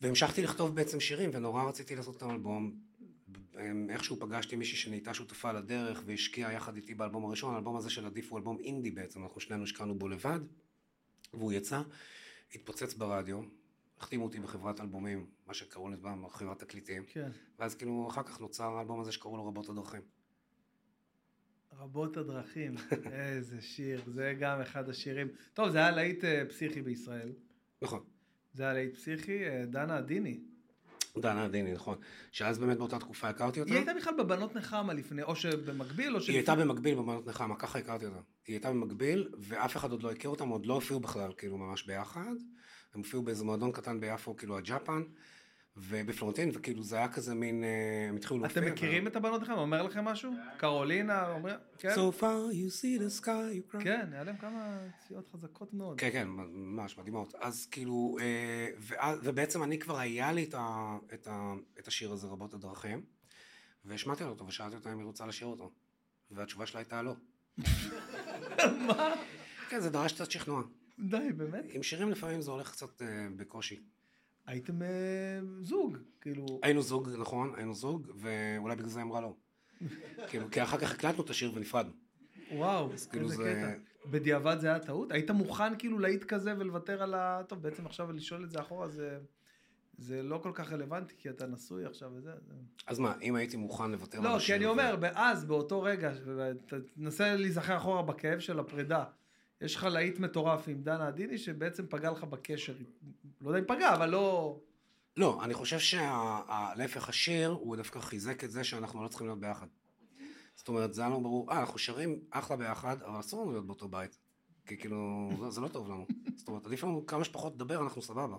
והמשכתי לכתוב בעצם שירים, ונורא רציתי לעשות את האלבום. איכשהו פגשתי מישהי שנהייתה שותפה לדרך והשקיעה יחד איתי באלבום הראשון, האלבום הזה של עדיף הוא אלבום אינדי בעצם, אנחנו שנינו השקענו בו לבד, והוא יצא, התפוצץ ברדיו, החתימו אותי בחברת אלבומים, מה שקראו לזה פעם חברת תקליטים, כן. ואז כאילו אחר כך נוצר האלבום הזה שקראו לו רבות הדרכים. רבות הדרכים, איזה שיר, זה גם אחד השירים. טוב, זה היה להיט אה, פסיכי בישראל. נכון. זה היה להיט פסיכי, אה, דנה עדיני. דנה עדיני, נכון. שאז באמת באותה תקופה הכרתי אותה. היא הייתה בכלל בבנות נחמה לפני, או שבמקביל, או ש... היא הייתה במקביל בבנות נחמה, ככה הכרתי אותה. היא הייתה במקביל, ואף אחד עוד לא הכיר אותם, עוד לא הופיעו בכלל, כאילו, ממש ביחד. הם הופיעו באיזה מועדון קטן ביפו, כאילו, הג'אפן, ובפלורנטין, וכאילו, זה היה כזה מין, אה, הם התחילו להופיע. אתם מכירים את הבנות נחמה? אומר לכם משהו? קרולינה, אומר... כן? So far you see the sky, you cry. כן, היה להם כמה צפיות חזקות מאוד. כן, כן, ממש מדהימות. אז כאילו, אה, ובעצם אני כבר היה לי את, השיר הזה, רבות הדרכים, והשמעתי לה אותו ושאלתי אותה אם היא רוצה לשיר אותו. והתשובה שלה הייתה לא. מה? כן, זה דרש קצת שכנוע. די, באמת? עם שירים לפעמים זה הולך קצת אה, בקושי. הייתם אה, זוג, כאילו... היינו זוג, נכון, היינו זוג, ואולי בגלל זה אמרה לא. כאילו, כי אחר כך הקלטנו את השיר ונפרדנו. וואו, כאילו איזה זה- קטע. בדיעבד זה היה טעות? היית מוכן כאילו להיט כזה ולוותר על ה... טוב, בעצם עכשיו לשאול את זה אחורה זה... זה לא כל כך רלוונטי, כי אתה נשוי עכשיו וזה. זה... אז מה, אם הייתי מוכן לוותר על לא, השיר... כי אני ו- אומר, אז, באותו רגע, תנסה להיזכר אחורה בכאב של הפרידה. יש לך להיט מטורף עם דנה עדיני, שבעצם פגע לך בקשר. לא יודע אם פגע, אבל לא... לא, אני חושב שלהפך השיר, הוא דווקא חיזק את זה שאנחנו לא צריכים להיות ביחד. זאת אומרת, זה היה לנו ברור, אה, אנחנו שרים אחלה ביחד, אבל אסור לנו להיות באותו בית. כי כאילו, זה, זה לא טוב לנו. זאת אומרת, עדיף לנו כמה שפחות לדבר, אנחנו סבבה.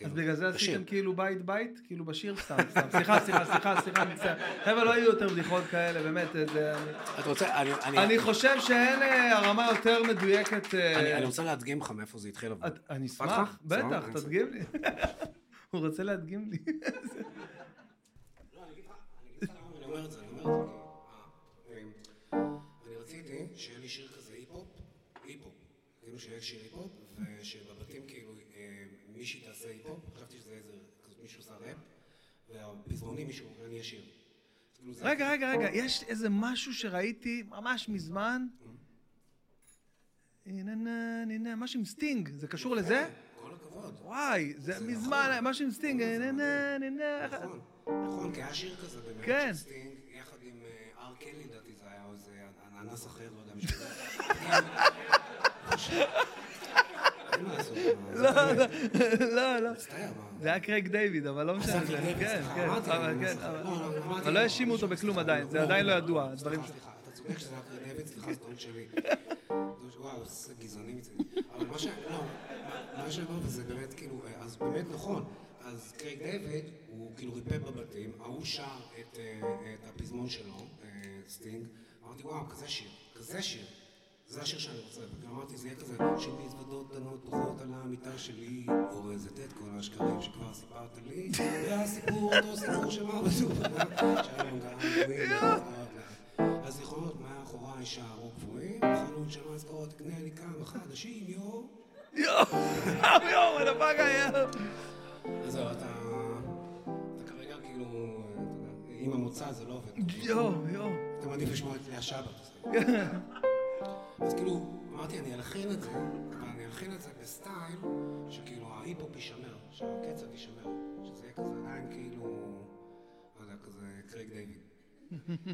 אז כאילו, בגלל זה. עשיתם כאילו בית בית? כאילו בשיר סתם, סתם. סליחה, סליחה, סליחה, סליחה, אני מצטער. חבר'ה, לא יהיו יותר בדיחות כאלה, באמת. זה- אני- אתה רוצה, אני, אני, חושב שאין אה, הרמה יותר מדויקת. אה, אני, רוצה להדגים לך מאיפה זה התחיל. את- אני? אשמח, בטח, תדגים לי. הוא רוצה להדגים לי. לא, אני אגיד לך, אני אגיד לך למה אני אומר את זה, אני אומר את זה. אה, אה, אני רציתי שיהיה לי שיר כזה היפ-הופ, היפ-הופ. כאילו שיהיה שיר היפ-הופ, אה, מישהי תעשה היפ-הופ, חשבתי שזה איזה, מישהו עושה ראפ, והפזמונים מישהו, אני אשיר. אז כאילו זה- רגע, רגע, רגע, יש איזה משהו שראיתי ממש מזמן. משהו עם סטינג, זה קשור לזה? כל הכבוד. וואי, זה מזמן, משהו עם סטינג. נכון, נכון, כי היה שיר כזה באמת, כן. של סטינג, יחד עם אה, אר קלי, לדעתי זה היה, או איזה אנס אחר, לא יודע, מישהו. באמת, לא, לא. מצטער, מה. זה היה קרייג דיוויד, אבל לא משנה. כן, כן, אבל כן, לא, לא, אבל לא האשימו אותו בכלום עדיין, זה עדיין לא ידוע, הדברים ש... סליחה, סליחה, אתה צודק שזה היה קרייג דיוויד, סליחה, זה טעות שלי. וואו, זה גזעני מצידי. אבל מה ש... לא, מה- מה שאמרת זה באמת כאילו, אה, אז באמת נכון. אז קרייג דיוויד, הוא כאילו ריפא בבתים, ההוא שר את, אה, הפזמון שלו, אה, סטינג, אמרתי, וואו, כזה שיר, כזה שיר. זה השיר שאני רוצה, וגם אמרתי, זה יהיה כזה, שמזוודות קטנות פתוחות על המיטה שלי, אורזת את כל השקרים שכבר סיפרת לי, והסיפור אותו סיפור של מה בסופנה, שלום גם גבוהים הזיכרונות מאחוריי יישארו קבועים, חנות של משכורות תקנה לי כמה חדשים, יואו. יואו, יואו, מלפאגה, יואו. אז זהו, אתה... אתה כרגע כאילו, יודע, עם המוצא זה לא עובד. יואו, יואו. אתה מעדיף לשמוע את לאה שבת. אז כאילו, אמרתי, אני אלחין את זה, אבל אני אלחין את זה בסטייל שכאילו ההיפ-הופ יישמר, שהקצב יישמר, שזה יהיה כזה עדיין כאילו, לא יודע, כזה קרייג דיוויד.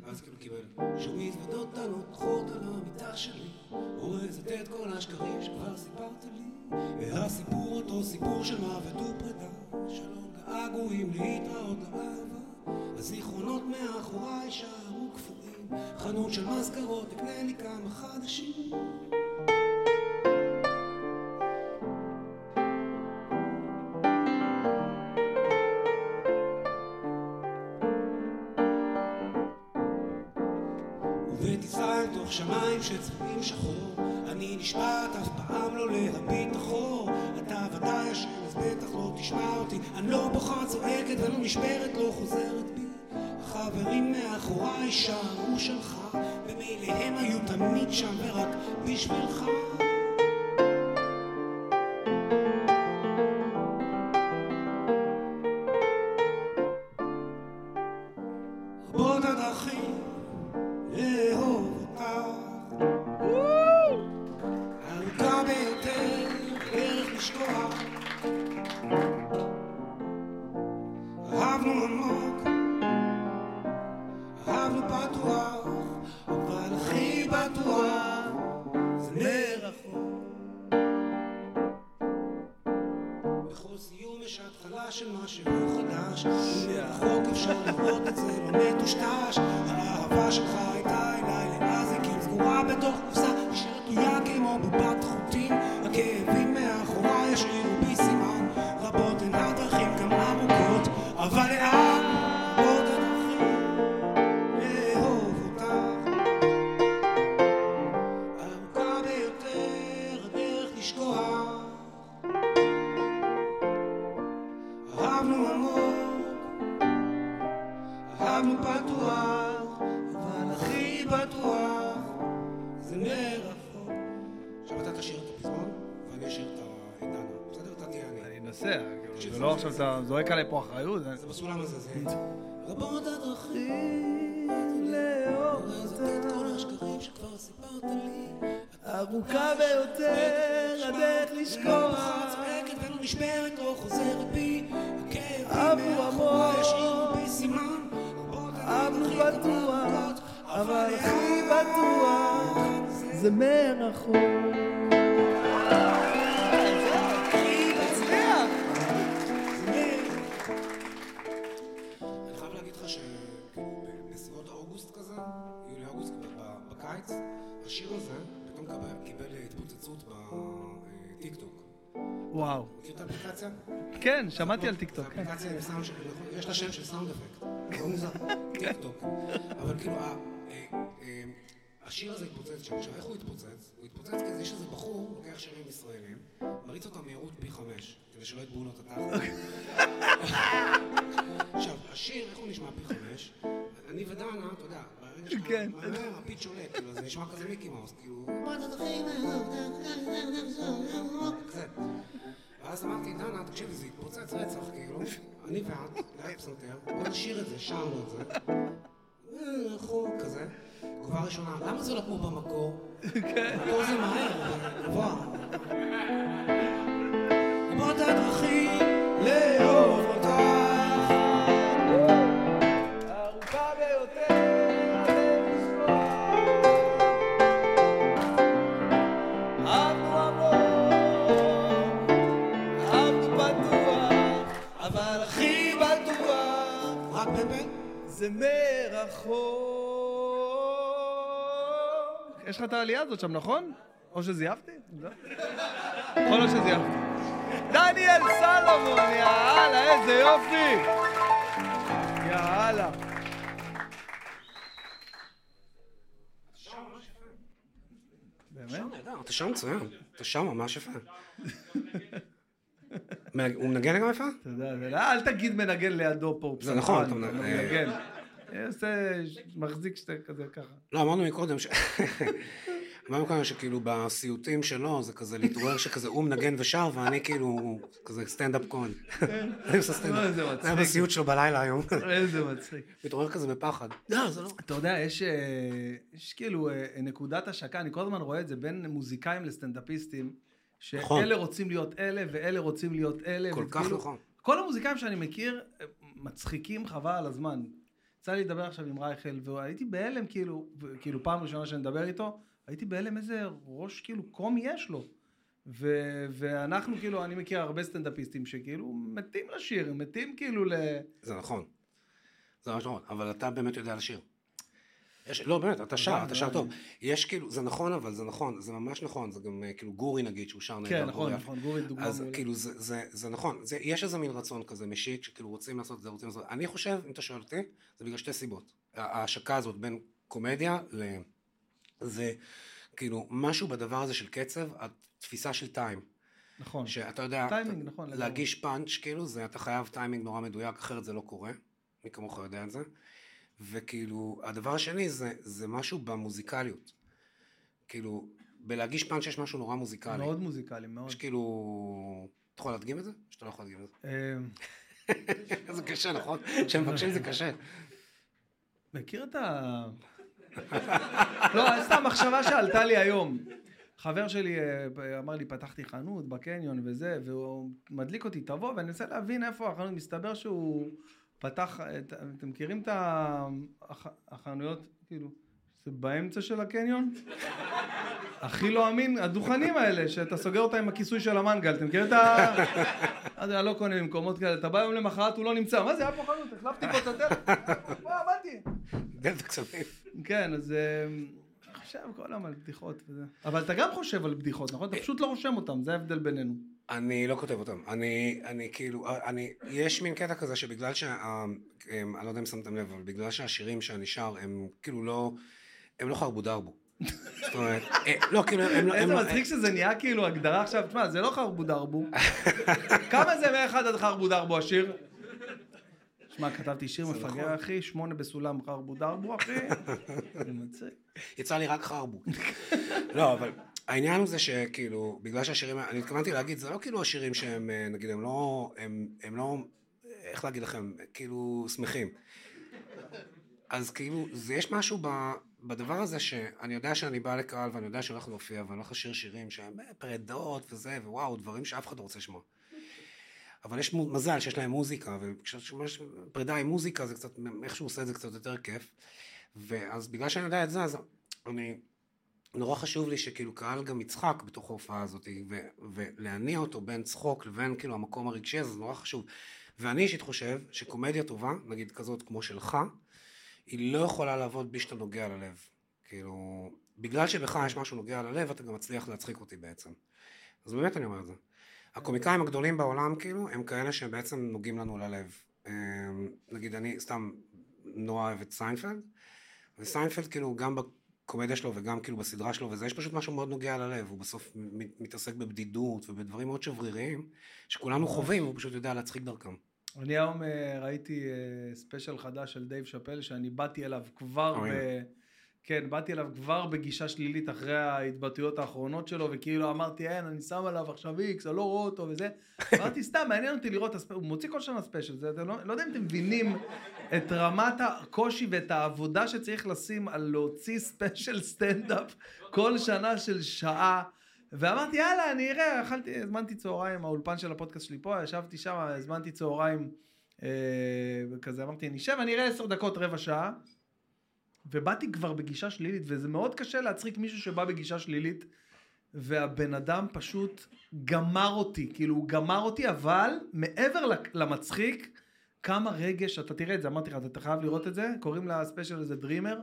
ואז כאילו קיבל, שוב מזוודות קטנות נחות על המיטה שלי, אורזת את כל השקרים שכבר סיפרת לי, והסיפור אותו סיפור של מוות ופרידה, שלום געגועים להתראות לאהבה, הזיכרונות מאחוריי קפואים, חנות של מזכרות תקנה לי כמה חדשים. ובטיסה אל תוך שמיים שצבועים שחור אני נשבעת אף פעם לא להביט אחור. אתה ודאי ישן אז בטח לא תשמע אותי. אני לא בוכה צועקת ולא נשברת לא חוזרת בי החברים מאחוריי יישארו שלך במילא הם היו תמיד שם ורק בשבילך בסולם הזה, זה... רבות הדרכים לאהוב את כל השקרים שכבר סיפרת לי. ארוכה ביותר הדרך לשכוח. צועקת ולא נשברת לא חוזרת בי. הכאבים מאחורי. השאירו בי סימן. בטוח, אבל הכי בטוח זה מרחוק. ב- בקיץ, השיר הזה פתאום קיבל- קיבל התפוצצות בטיקטוק. וואו. מכיר את האפליקציה? כן, שמעתי על טיקטוק. כן. אפליקציה עם סאונד, של- יש לה שם של sound effect. לא מוזר, טיקטוק. אבל כאילו, אה, אה, השיר הזה התפוצץ שם. עכשיו, איך הוא התפוצץ? הוא התפוצץ כי יש איזה בחור, לוקח שירים ישראלים, מריץ אותם מהירות פי חמש, כדי שלא יתבעו לו את התחת. עכשיו, השיר, איך הוא נשמע פי חמש? אני ודנה, אתה יודע, כן. מהמר, הפיץ' עולה, כאילו, זה נשמע כזה מיקי מאוס, כאילו... ואז אמרתי, דנה, תקשיבי, זה התפוצץ רצח, כאילו. אני ואת, ליד פסנתר, בוא נשאיר את זה, שרנו את זה. אה, אנחנו כזה. תגובה ראשונה, למה זה לא כמו במקור? במקור זה מהר, גבוה. יש לך את העלייה הזאת שם, נכון? או שזייפתי? לא. יכול להיות שזייפתי. דניאל סלומון, יאללה, איזה יופי! יאללה. באמת? נהדר, אתה שם מצוין. אתה שם ממש יפה. הוא מנגן גם יפה? אתה יודע, זה- אל תגיד מנגן לידו פה, זה נכון, אתה מנגן. עושה, מחזיק שתי כזה ככה. לא, אמרנו מקודם ש... אמרנו מקודם שכאילו בסיוטים שלו זה כזה להתעורר שכזה הוא מנגן ושר ואני כאילו כזה סטנדאפ קומד. אני עושה לא, סטנדאפ. זה זה היה. בסיוט שלו בלילה היום. איזה מצחיק. מתעורר כזה בפחד. לא, זה לא. אתה יודע, יש, אה, כאילו אה, נקודת השקה, אני כל הזמן רואה את זה בין מוזיקאים לסטנדאפיסטים, נכון. שאלה רוצים להיות אלה ואלה רוצים להיות אלה. כל כך נכון. כל המוזיקאים שאני מכיר מצחיקים חבל על הזמן. יצא לי לדבר עכשיו עם רייכל, והייתי בהלם, כאילו, כאילו פעם ראשונה שאני מדבר איתו, הייתי בהלם איזה ראש כאילו קומי יש לו. ו- ואנחנו כאילו, אני מכיר הרבה סטנדאפיסטים שכאילו מתים לשיר, מתים כאילו ל... זה נכון. זה ממש נכון, אבל אתה באמת יודע לשיר. יש, לא, באמת, אתה שר, אתה שר. טוב. יש כאילו, זה נכון, אבל זה נכון, זה ממש נכון, זה גם אה, כאילו גורי נגיד, שהוא שר נהדר. כן, נכון, נכון, גורי דוגמה אז. כאילו, זה, זה, זה נכון, זה, יש איזה מין רצון כזה משיק, שכאילו רוצים לעשות את זה, רוצים לעשות את זה. אני חושב, אם אתה שואל אותי, זה בגלל שתי סיבות. ההשקה הזאת בין קומדיה ל... זה כאילו משהו בדבר הזה של קצב, התפיסה של time. נכון. שאתה יודע, טיימינג, נכון. להגיש פאנץ', כאילו, זה, אתה חייב טיימינג נורא מדויק, אחרת זה לא קורה. מי כמוך יודע את זה. וכאילו, הדבר השני זה, זה משהו במוזיקליות. כאילו, בלהגיש פאנץ' יש משהו נורא מוזיקלי. מאוד מוזיקלי, מאוד. יש כאילו... אתה יכול להדגים את זה? או שאתה לא יכול להדגים את אה, זה? זה קשה, נכון? כשמבקשים זה קשה. מכיר את ה... לא, סתם מחשבה שעלתה לי היום. חבר שלי אה, אמר לי, פתחתי חנות בקניון וזה, והוא מדליק אותי, תבוא, ואני מנסה להבין איפה החנות. מסתבר שהוא פתח, את- אתם מכירים את הח- החנויות, כאילו, זה באמצע של הקניון? הכי לא אמין, הדוכנים האלה, שאתה סוגר אותם עם הכיסוי של המנגל, אתם מכירים את ה... אז אני לא קונה ממקומות כאלה, אתה בא יום למחרת, הוא לא נמצא, מה זה, היה פה חנות, החלפתי פה את הדלת, בוא, באתי. דלת הקצבים. כן, אז אה, אני חושב כל היום על בדיחות וזה. אבל אתה גם חושב על בדיחות, נכון? אתה פשוט לא רושם אותם, זה ההבדל בינינו. אני לא כותב אותם. אני, אני כאילו, אני, יש מין קטע כזה שבגלל שה... הם, אני לא יודע אם שמתם לב, אבל בגלל שהשירים שאני שר הם כאילו לא, הם לא חרבו דרבו. זאת אומרת, אה, לא, כאילו, הם לא... איזה לא- מצחיק שזה נהיה כאילו הגדרה עכשיו, תשמע, זה לא חרבו דרבו. כמה זה מאחד עד חרבו דרבו השיר? שמע, כתבתי שיר נכון. מפגר, אחי, שמונה בסולם חרבו דרבו, אחי. יצא לי רק חרבו. לא, אבל העניין הוא זה שכאילו, בגלל שהשירים, אני התכוונתי להגיד, זה לא כאילו השירים שהם, אה, נגיד, הם לא, הם, הם לא, איך להגיד לכם, כאילו, שמחים. אז כאילו, זה, יש משהו ב, בדבר הזה שאני יודע שאני בא לקהל ואני יודע שאני הולך להופיע ואני הולך לשיר שירים שהם אה, פרדות וזה, ווואו, דברים שאף אחד לא רוצה לשמוע. אבל יש מזל שיש להם מוזיקה, וכשמש פרידה עם מוזיקה זה קצת, איך שהוא עושה את זה קצת יותר כיף. ואז בגלל שאני יודע את זה, אז אני, נורא חשוב לי שכאילו קהל גם יצחק בתוך ההופעה הזאת, ו- ולהניע אותו בין צחוק לבין כאילו המקום הרגשי הזה, זה נורא חשוב. ואני אישית חושב שקומדיה טובה, נגיד כזאת כמו שלך, היא לא יכולה לעבוד בלי שאתה נוגע ללב. כאילו, בגלל שבך יש משהו נוגע ללב, אתה גם מצליח להצחיק אותי בעצם. אז באמת אני אומר את זה. הקומיקאים הגדולים בעולם, כאילו, הם כאלה שהם בעצם נוגעים לנו ללב. אמ, נגיד, אני סתם נורא אוהב את סיינפלד, וסיינפלד, כאילו, גם בקומדיה שלו וגם כאילו בסדרה שלו וזה, יש פשוט משהו מאוד נוגע ללב. הוא בסוף מתעסק בבדידות ובדברים מאוד שבריריים, שכולנו חווים, הוא פשוט יודע להצחיק דרכם. אני היום אה, ראיתי אה, ספיישל חדש של דייב שאפל, שאני באתי אליו כבר. ב... כן, באתי אליו כבר בגישה שלילית אחרי ההתבטאויות האחרונות שלו, וכאילו אמרתי, אין, אני שם עליו עכשיו איקס, אני לא רואה אותו וזה. אמרתי, סתם, מעניין אותי לראות, הספ... הוא מוציא כל שנה ספיישל, זה, אתם לא, לא יודע אם אתם מבינים את רמת הקושי ואת העבודה שצריך לשים על להוציא ספיישל סטנדאפ כל שנה של שעה. ואמרתי, יאללה, אני אראה, אכלתי, הזמנתי צהריים, האולפן של הפודקאסט שלי פה, ישבתי שם, הזמנתי צהריים, אה, וכזה, אמרתי, אני אשב, אני אראה עשר דקות, רבע שעה, ובאתי כבר בגישה שלילית, וזה מאוד קשה להצחיק מישהו שבא בגישה שלילית, והבן אדם פשוט גמר אותי, כאילו, הוא גמר אותי, אבל מעבר למצחיק, כמה רגש, אתה תראה את זה, אמרתי לך, אתה חייב לראות את זה, קוראים לספיישל הזה דרימר,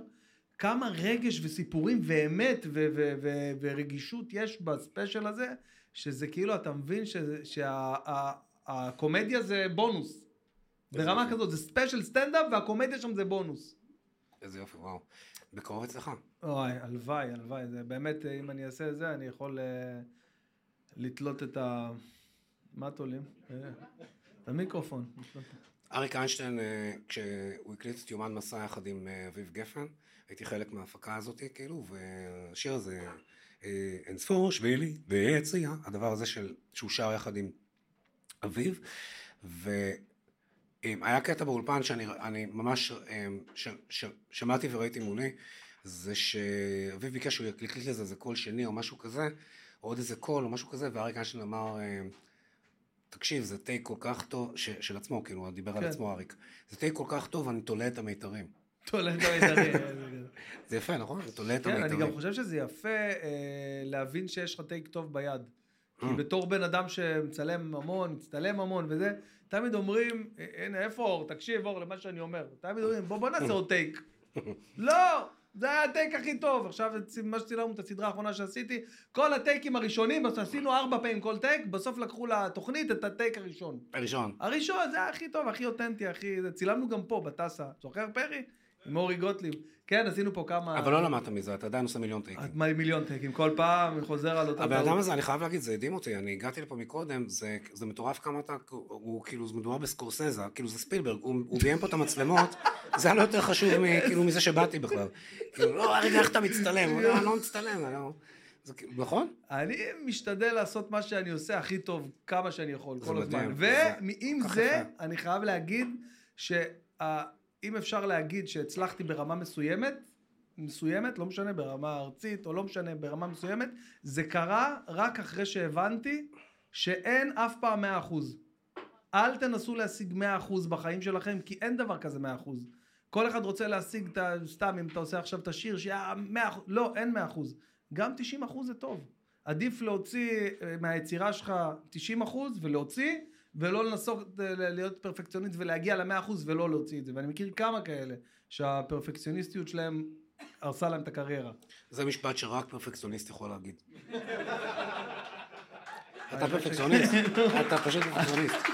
כמה רגש וסיפורים ואמת ו- ו- ו- ורגישות יש בספיישל הזה, שזה כאילו, אתה מבין שהקומדיה זה בונוס. ברמה יופי. כזאת, זה ספיישל סטנדאפ והקומדיה שם זה בונוס. איזה יופי, וואו. בקרוב אצלך. אוי, הלוואי, הלוואי, זה באמת, אם אני אעשה את זה, אני יכול אה, לתלות את ה... מה תולים? אה, את המיקרופון. אריק איינשטיין, אה, כשהוא הקליט את יומן מסע יחד עם אה, אביב גפן, הייתי חלק מההפקה הזאת, כאילו, והשיר הזה, אה, אין ספור שבילי ויציאה, הדבר הזה של, שהוא שר יחד עם אביב, והיה קטע באולפן שאני אני ממש ש, ש, שמעתי וראיתי מולי, זה שאביב ביקש שהוא יקליט לזה איזה קול שני או משהו כזה, או עוד איזה קול או משהו כזה, ואריק איינשטיין אמר, אה, תקשיב, זה טייק כל כך טוב, ש, של עצמו, כאילו, הוא דיבר על כן. עצמו אריק. זה טייק כל כך טוב, אני תולה את המיתרים. תולה את המיתרים. זה יפה, נכון? תולה את כן, אני המיתרים. גם חושב שזה יפה אה, להבין שיש לך טייק טוב ביד. כי אה. בתור בן אדם שמצלם המון, מצטלם המון וזה, תמיד אומרים, "אה, הנה, איפה אור? תקשיב, אור, למה שאני אומר. תמיד אומרים, בוא, בוא נעשה עוד טייק. לא! זה היה הטייק הכי טוב. עכשיו, מה שצילמנו את הסדרה האחרונה שעשיתי, כל הטייקים הראשונים, עשינו ארבע פעמים כל טייק, בסוף לקחו לתוכנית את הטייק הראשון. הראשון. הראשון, זה היה הכי טוב, הכי אותנטי, הכי... צילמנו גם פה, בטסה. זוכר, פרי? עם אורי גוטליב. כן, עשינו פה כמה... אבל לא למדת מזה, אתה עדיין עושה מיליון טייקים. מיליון טייקים, כל פעם חוזר על אותה הבן אדם הזה, אני חייב להגיד, זה הדהים אותי, אני הגעתי לפה מקודם, זה, זה מטורף כמה אתה, הוא כאילו, זה מדובר בסקורסזה, כאילו זה ספילברג, הוא, הוא ביים פה את המצלמות, זה היה לא יותר חשוב מ- כאילו מזה שבאתי בכלל. כאילו, לא, רגע, איך אתה מצטלם? אני לא מצטלם, אני לא... זה נכון? אני משתדל לעשות מה שאני עושה הכי טוב, כמה שאני יכול, כל הזמן. ועם זה. אני חייב להגיד, שאם אפשר להגיד שהצלחתי ברמה מסוימת, מסוימת, לא משנה, ברמה ארצית או לא משנה, ברמה מסוימת, זה קרה רק אחרי שהבנתי שאין אף פעם 100%. אל תנסו להשיג 100% בחיים שלכם, כי אין דבר כזה 100%. כל אחד רוצה להשיג את ה... סתם, אם אתה עושה עכשיו את השיר, שיהיה 100%, לא, אין 100%. גם 90% זה טוב. עדיף להוציא אה, מהיצירה שלך 90% ולהוציא, ולא לנסות אה, להיות פרפקציוניסט ולהגיע ל-100% ולא להוציא את זה. ואני מכיר כמה כאלה שהפרפקציוניסטיות שלהם הרסה להם את הקריירה. זה משפט שרק פרפקציוניסט יכול להגיד. אתה פרפקציוניסט, אתה פשוט פרפקציוניסט.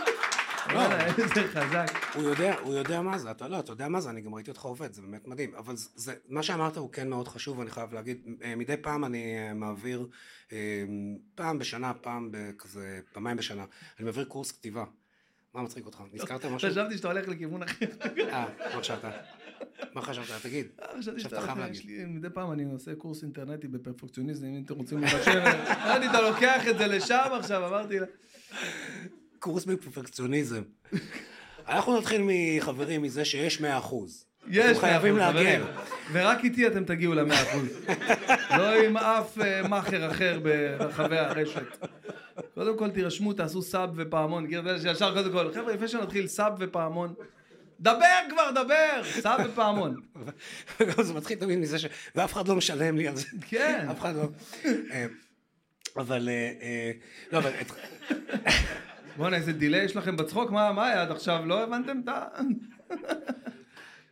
לא, וואלה, איזה חזק. הוא יודע, הוא יודע מה זה, אתה לא, אתה יודע מה זה, אני גם ראיתי אותך עובד, זה באמת מדהים, אבל זה, מה שאמרת הוא כן מאוד חשוב, אני חייב להגיד, אה, מדי פעם אני אה, מעביר, אה, פעם בשנה, פעם בכזה, פעמיים בשנה, אני מעביר קורס כתיבה. מה מצחיק אותך? נזכרת משהו? חשבתי שאתה הולך לכיוון אחר. אה, בבקשה אתה. מה חשבת? תגיד. חשבתי שאתה אתה חייב להגיד. מדי פעם אני עושה קורס אינטרנטי בפרפקציוניזם, אם אתם רוצים לבשל, אמרתי, אתה לוקח את זה לשם עכשיו, אמרתי לה. קורס בפרפקציוניזם. אנחנו נתחיל מחברים מזה שיש 100 אחוז. יש, אתם חייבים להגן. ורק איתי אתם תגיעו למאה אחוז. לא עם אף אה, מאכר אחר ברחבי הרשת. קודם כל תירשמו, תעשו סאב ופעמון. שישר קודם כל, חבר'ה, לפני שנתחיל סאב ופעמון. דבר כבר, דבר! סאב ופעמון. וגם זה מתחיל תמיד מזה ש... ואף אחד לא משלם לי על זה. כן. אף אחד לא... אה, אבל... אה, לא, אבל... בואנה, איזה delay יש לכם בצחוק? מה היה עד עכשיו? לא הבנתם את ה...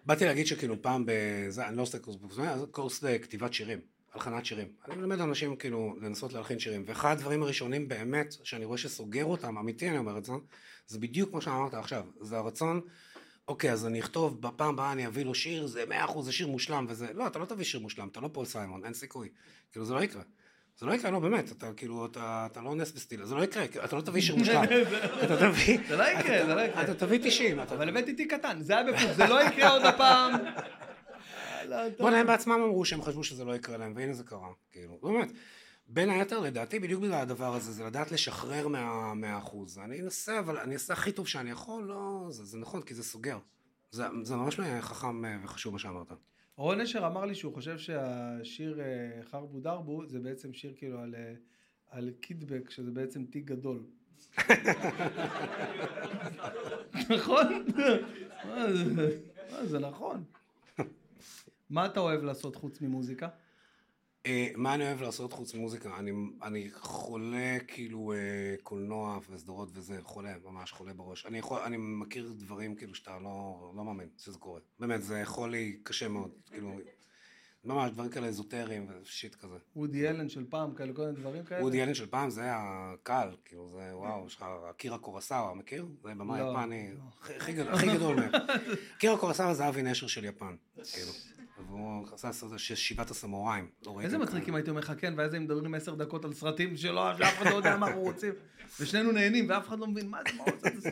באתי להגיד שכאילו פעם בזה, אני לא עושה קורס זה קורס לכתיבת שירים, הלחנת שירים. אני מלמד אנשים כאילו לנסות להלחין שירים, ואחד הדברים הראשונים באמת, שאני רואה שסוגר אותם, אמיתי אני אומר את זה, זה בדיוק כמו שאמרת עכשיו, זה הרצון, אוקיי, אז אני אכתוב, בפעם הבאה אני אביא לו שיר, זה מאה אחוז, זה שיר מושלם, וזה, לא, אתה לא תביא שיר מושלם, אתה לא פול סיימון, אין סיכוי. כאילו, זה לא יקרה. זה לא יקרה, לא, באמת, אתה כאילו, אתה, אתה לא נס בסטילה, זה לא יקרה, אתה לא תביא שיר מושלם. אתה תביא... זה לא יקרה, זה לא יקרה. אתה תביא 90, אתה אבל הבאתי תיק קטן, זה היה בפוק, זה לא יקרה עוד הפעם. בוא'נה, הם בעצמם אמרו שהם חשבו שזה לא יקרה להם, והנה זה קרה, כאילו, באמת. בין היתר, לדעתי, בדיוק בגלל הדבר הזה, זה לדעת לשחרר מה- מהאחוז. אני אנסה, אבל אני אעשה הכי טוב שאני יכול, לא, זה, נכון, כי זה סוגר. זה, ממש חכם אה, וחשוב מה שאמרת. רון נשר אמר לי שהוא חושב שהשיר אה, חרבו דרבו זה בעצם שיר כאילו על, אה, על קידבק, שזה בעצם תיק גדול. נכון? מה זה- נכון. מה אתה אוהב לעשות חוץ ממוזיקה? אה, מה אני אוהב לעשות חוץ ממוזיקה? אני, אני חולה כאילו אה, קולנוע וסדרות וזה, חולה, ממש חולה בראש. אני, יכול, אני מכיר דברים כאילו שאתה לא, לא מאמין שזה קורה. באמת, זה יכול לי קשה מאוד, כאילו, ממש דברים כאלה אזוטריים ושיט כזה. וודי אלן של פעם, כאלה כל מיני דברים כאלה? וודי אלן של פעם זה היה קל, כאילו זה וואו, יש לך קירה קורסאווה, מכיר? זה במאי לא, יפני, לא. הכי- גדול- מהם. קירה קורסאווה זה אבי נשר של יפן, כאילו. והוא עשה סרט של שבעת הסמוראים. לא איזה כאלה? מצחיק אם הייתי אומר לך כן, ואז הם מדברים עשר דקות על סרטים שלא, שאף אחד לא יודע מה אנחנו רוצים. ושנינו נהנים, ואף אחד לא מבין מה זה, מה הוא זה.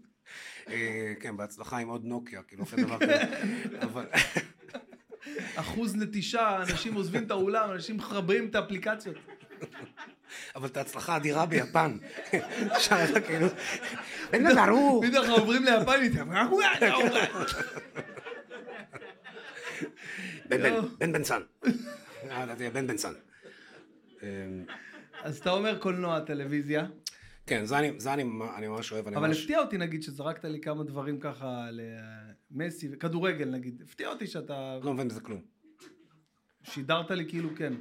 אה, כן, בהצלחה עם עוד נוקיה, כאילו, אחרי דבר כזה. אחוז נטישה, אנשים עוזבים את האולם, אנשים מחברים את האפליקציות. אבל את ההצלחה האדירה ביפן. שאתה כאילו, אין לה ברור. בדיוק אנחנו עוברים ליפנית, בן בן, בן בן סן. אה, זה בן בן סן. אה, אז אתה אומר קולנוע, טלוויזיה, כן, זה אני, זה אני, אני ממש אוהב. אני אבל ממש... הפתיע אותי נגיד שזרקת לי כמה דברים ככה למסי, כדורגל נגיד, הפתיע אותי שאתה לא מבין בזה כלום. שידרת לי כאילו כן.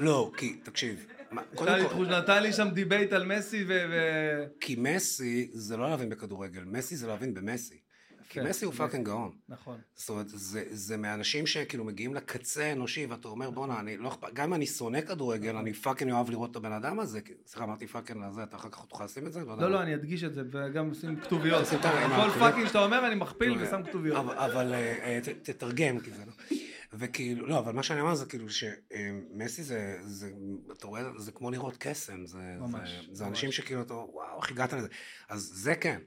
לא, כי, תקשיב, קודם נתן לי כל, תחוש- נתן לי שם debate על מסי. ו- כי מסי זה לא להבין בכדורגל, מסי זה להבין במסי. כי מסי הוא. fucking גאון. נכון. זאת אומרת, זה, זה מהאנשים שכאילו מגיעים לקצה האנושי, ואתה אומר, בואנה, אני לא אכפת, גם אם אני שונא כדורגל, אני fucking אוהב לראות את הבן אדם הזה, סליחה, אמרתי fucking לזה, אתה אחר כך תוכל לשים את זה? לא, מה. לא, אני אדגיש את זה, וגם שים כתוביות. כל. פאקינג שאתה אומר, אני מכפיל לא, ושם כתוביות. אבל, אה, אה, תתרגם, כי זה לא... וכאילו, לא, אבל מה שאני אומר זה כאילו שמסי זה, זה, אתה רואה, זה כמו לראות קסם, זה, ממש, זה, זה ממש. אנשים שכאילו, אתה, וואו, איך הגעת לזה? אז זה כן,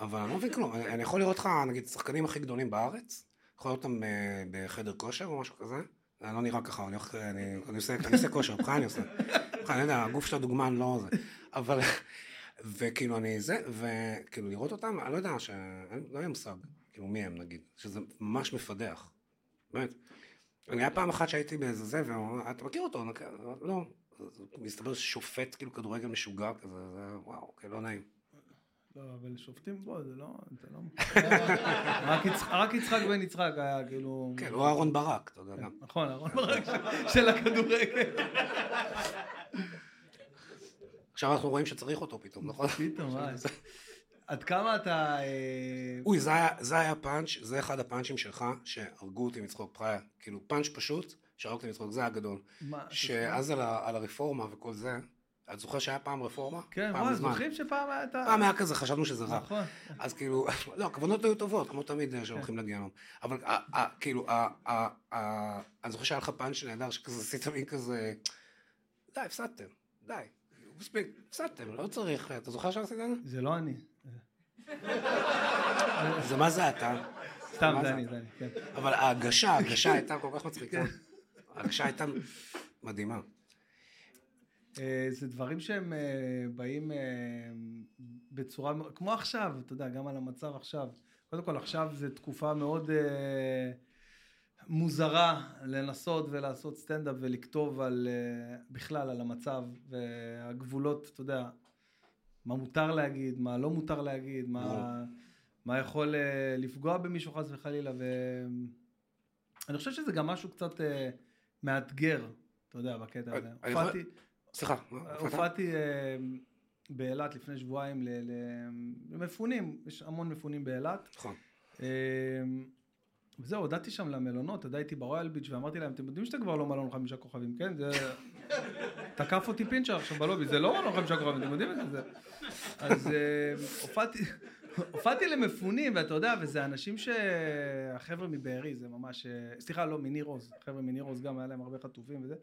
אבל אני לא מבין כלום, אני, יכול לראות לך, נגיד, שחקנים הכי גדולים בארץ, יכול לראות אותם אה, בחדר כושר או משהו כזה, אני לא נראה ככה, אני, עושה, כושר, אותך אני עושה, אותך, אני יודע, הגוף של הדוגמן לא זה, אבל, וכאילו אני זה, וכאילו לראות אותם, אני לא יודע. לא היה מושג, כאילו מי הם נגיד, שזה ממש מפדח, באמת. אני היה פעם אחת שהייתי באיזה זה, והוא אמר, אתה מכיר אותו? לא. אז מסתבר ששופט כאילו כדורגל משוגע כזה, זה וואו, כן, לא נעים. לא, אבל שופטים בו, זה לא... זה לא... רק יצח- רק יצחק בן יצחק היה כאילו... כן, הוא אהרון ברק, אתה יודע גם. נכון, אהרון ברק של- הכדורגל. עכשיו אנחנו רואים שצריך אותו פתאום, נכון? פתאום, וואי. עד כמה אתה... אה, אוי, זה היה- פאנץ', זה אחד הפאנצ'ים שלך שהרגו אותי מצחוק פראיה. כאילו פאנץ' פשוט, שהרג אותי מצחוק, זה היה גדול. מה, שאז על הרפורמה וכל זה, את זוכר שהיה פעם רפורמה? כן, פעם. זוכרים שפעם היה את ה... פעם היה כזה, חשבנו שזה רע. נכון. אז כאילו, לא, הכוונות היו טובות, כמו תמיד אה, שהולכים לגיהנום. אבל אה, אה, כאילו, אני זוכר שהיה לך פאנץ' נהדר, שכזה עשית מין כזה, די, הפסדתם, די, מספיק, הפסדתם, לא צריך, אתה זוכר שעשית את זה? זה לא אני. זה מה זה אתה? סתם, זה זה? אני, זה אני, כן. אבל ההגשה, ההגשה הייתה כל כך מצחיקה. ההגשה הייתה מדהימה. אה, זה דברים שהם אה, באים אה, בצורה, כמו עכשיו, אתה יודע, גם על המצב עכשיו. קודם כל, עכשיו זו תקופה מאוד מוזרה לנסות ולעשות סטנדאפ ולכתוב על, בכלל על המצב והגבולות, אתה יודע, מה מותר להגיד, מה לא מותר להגיד, מה, מה יכול לפגוע במישהו חס וחלילה, ואני חושב שזה גם משהו קצת מאתגר, אתה יודע, בקטע הזה. הופעתי- סליחה, הופעת? הופעתי אה, באילת לפני שבועיים למפונים, יש המון מפונים באילת. נכון. אה, וזהו, הודעתי שם למלונות, אתה יודע, הייתי ברויאל ביץ' ואמרתי להם, אתם יודעים שאתה כבר לא מלון חמישה כוכבים, כן? זה... תקף אותי פינצ'ר עכשיו בלובי, זה לא מלון חמישה כוכבים, אתם יודעים את זה? אז אה, הופעתי... למפונים, ואתה יודע, וזה אנשים שהחבר'ה מבארי, זה ממש... אה, סליחה, לא, מניר עוז. חבר'ה מניר עוז גם היה להם הרבה חטופים וזה.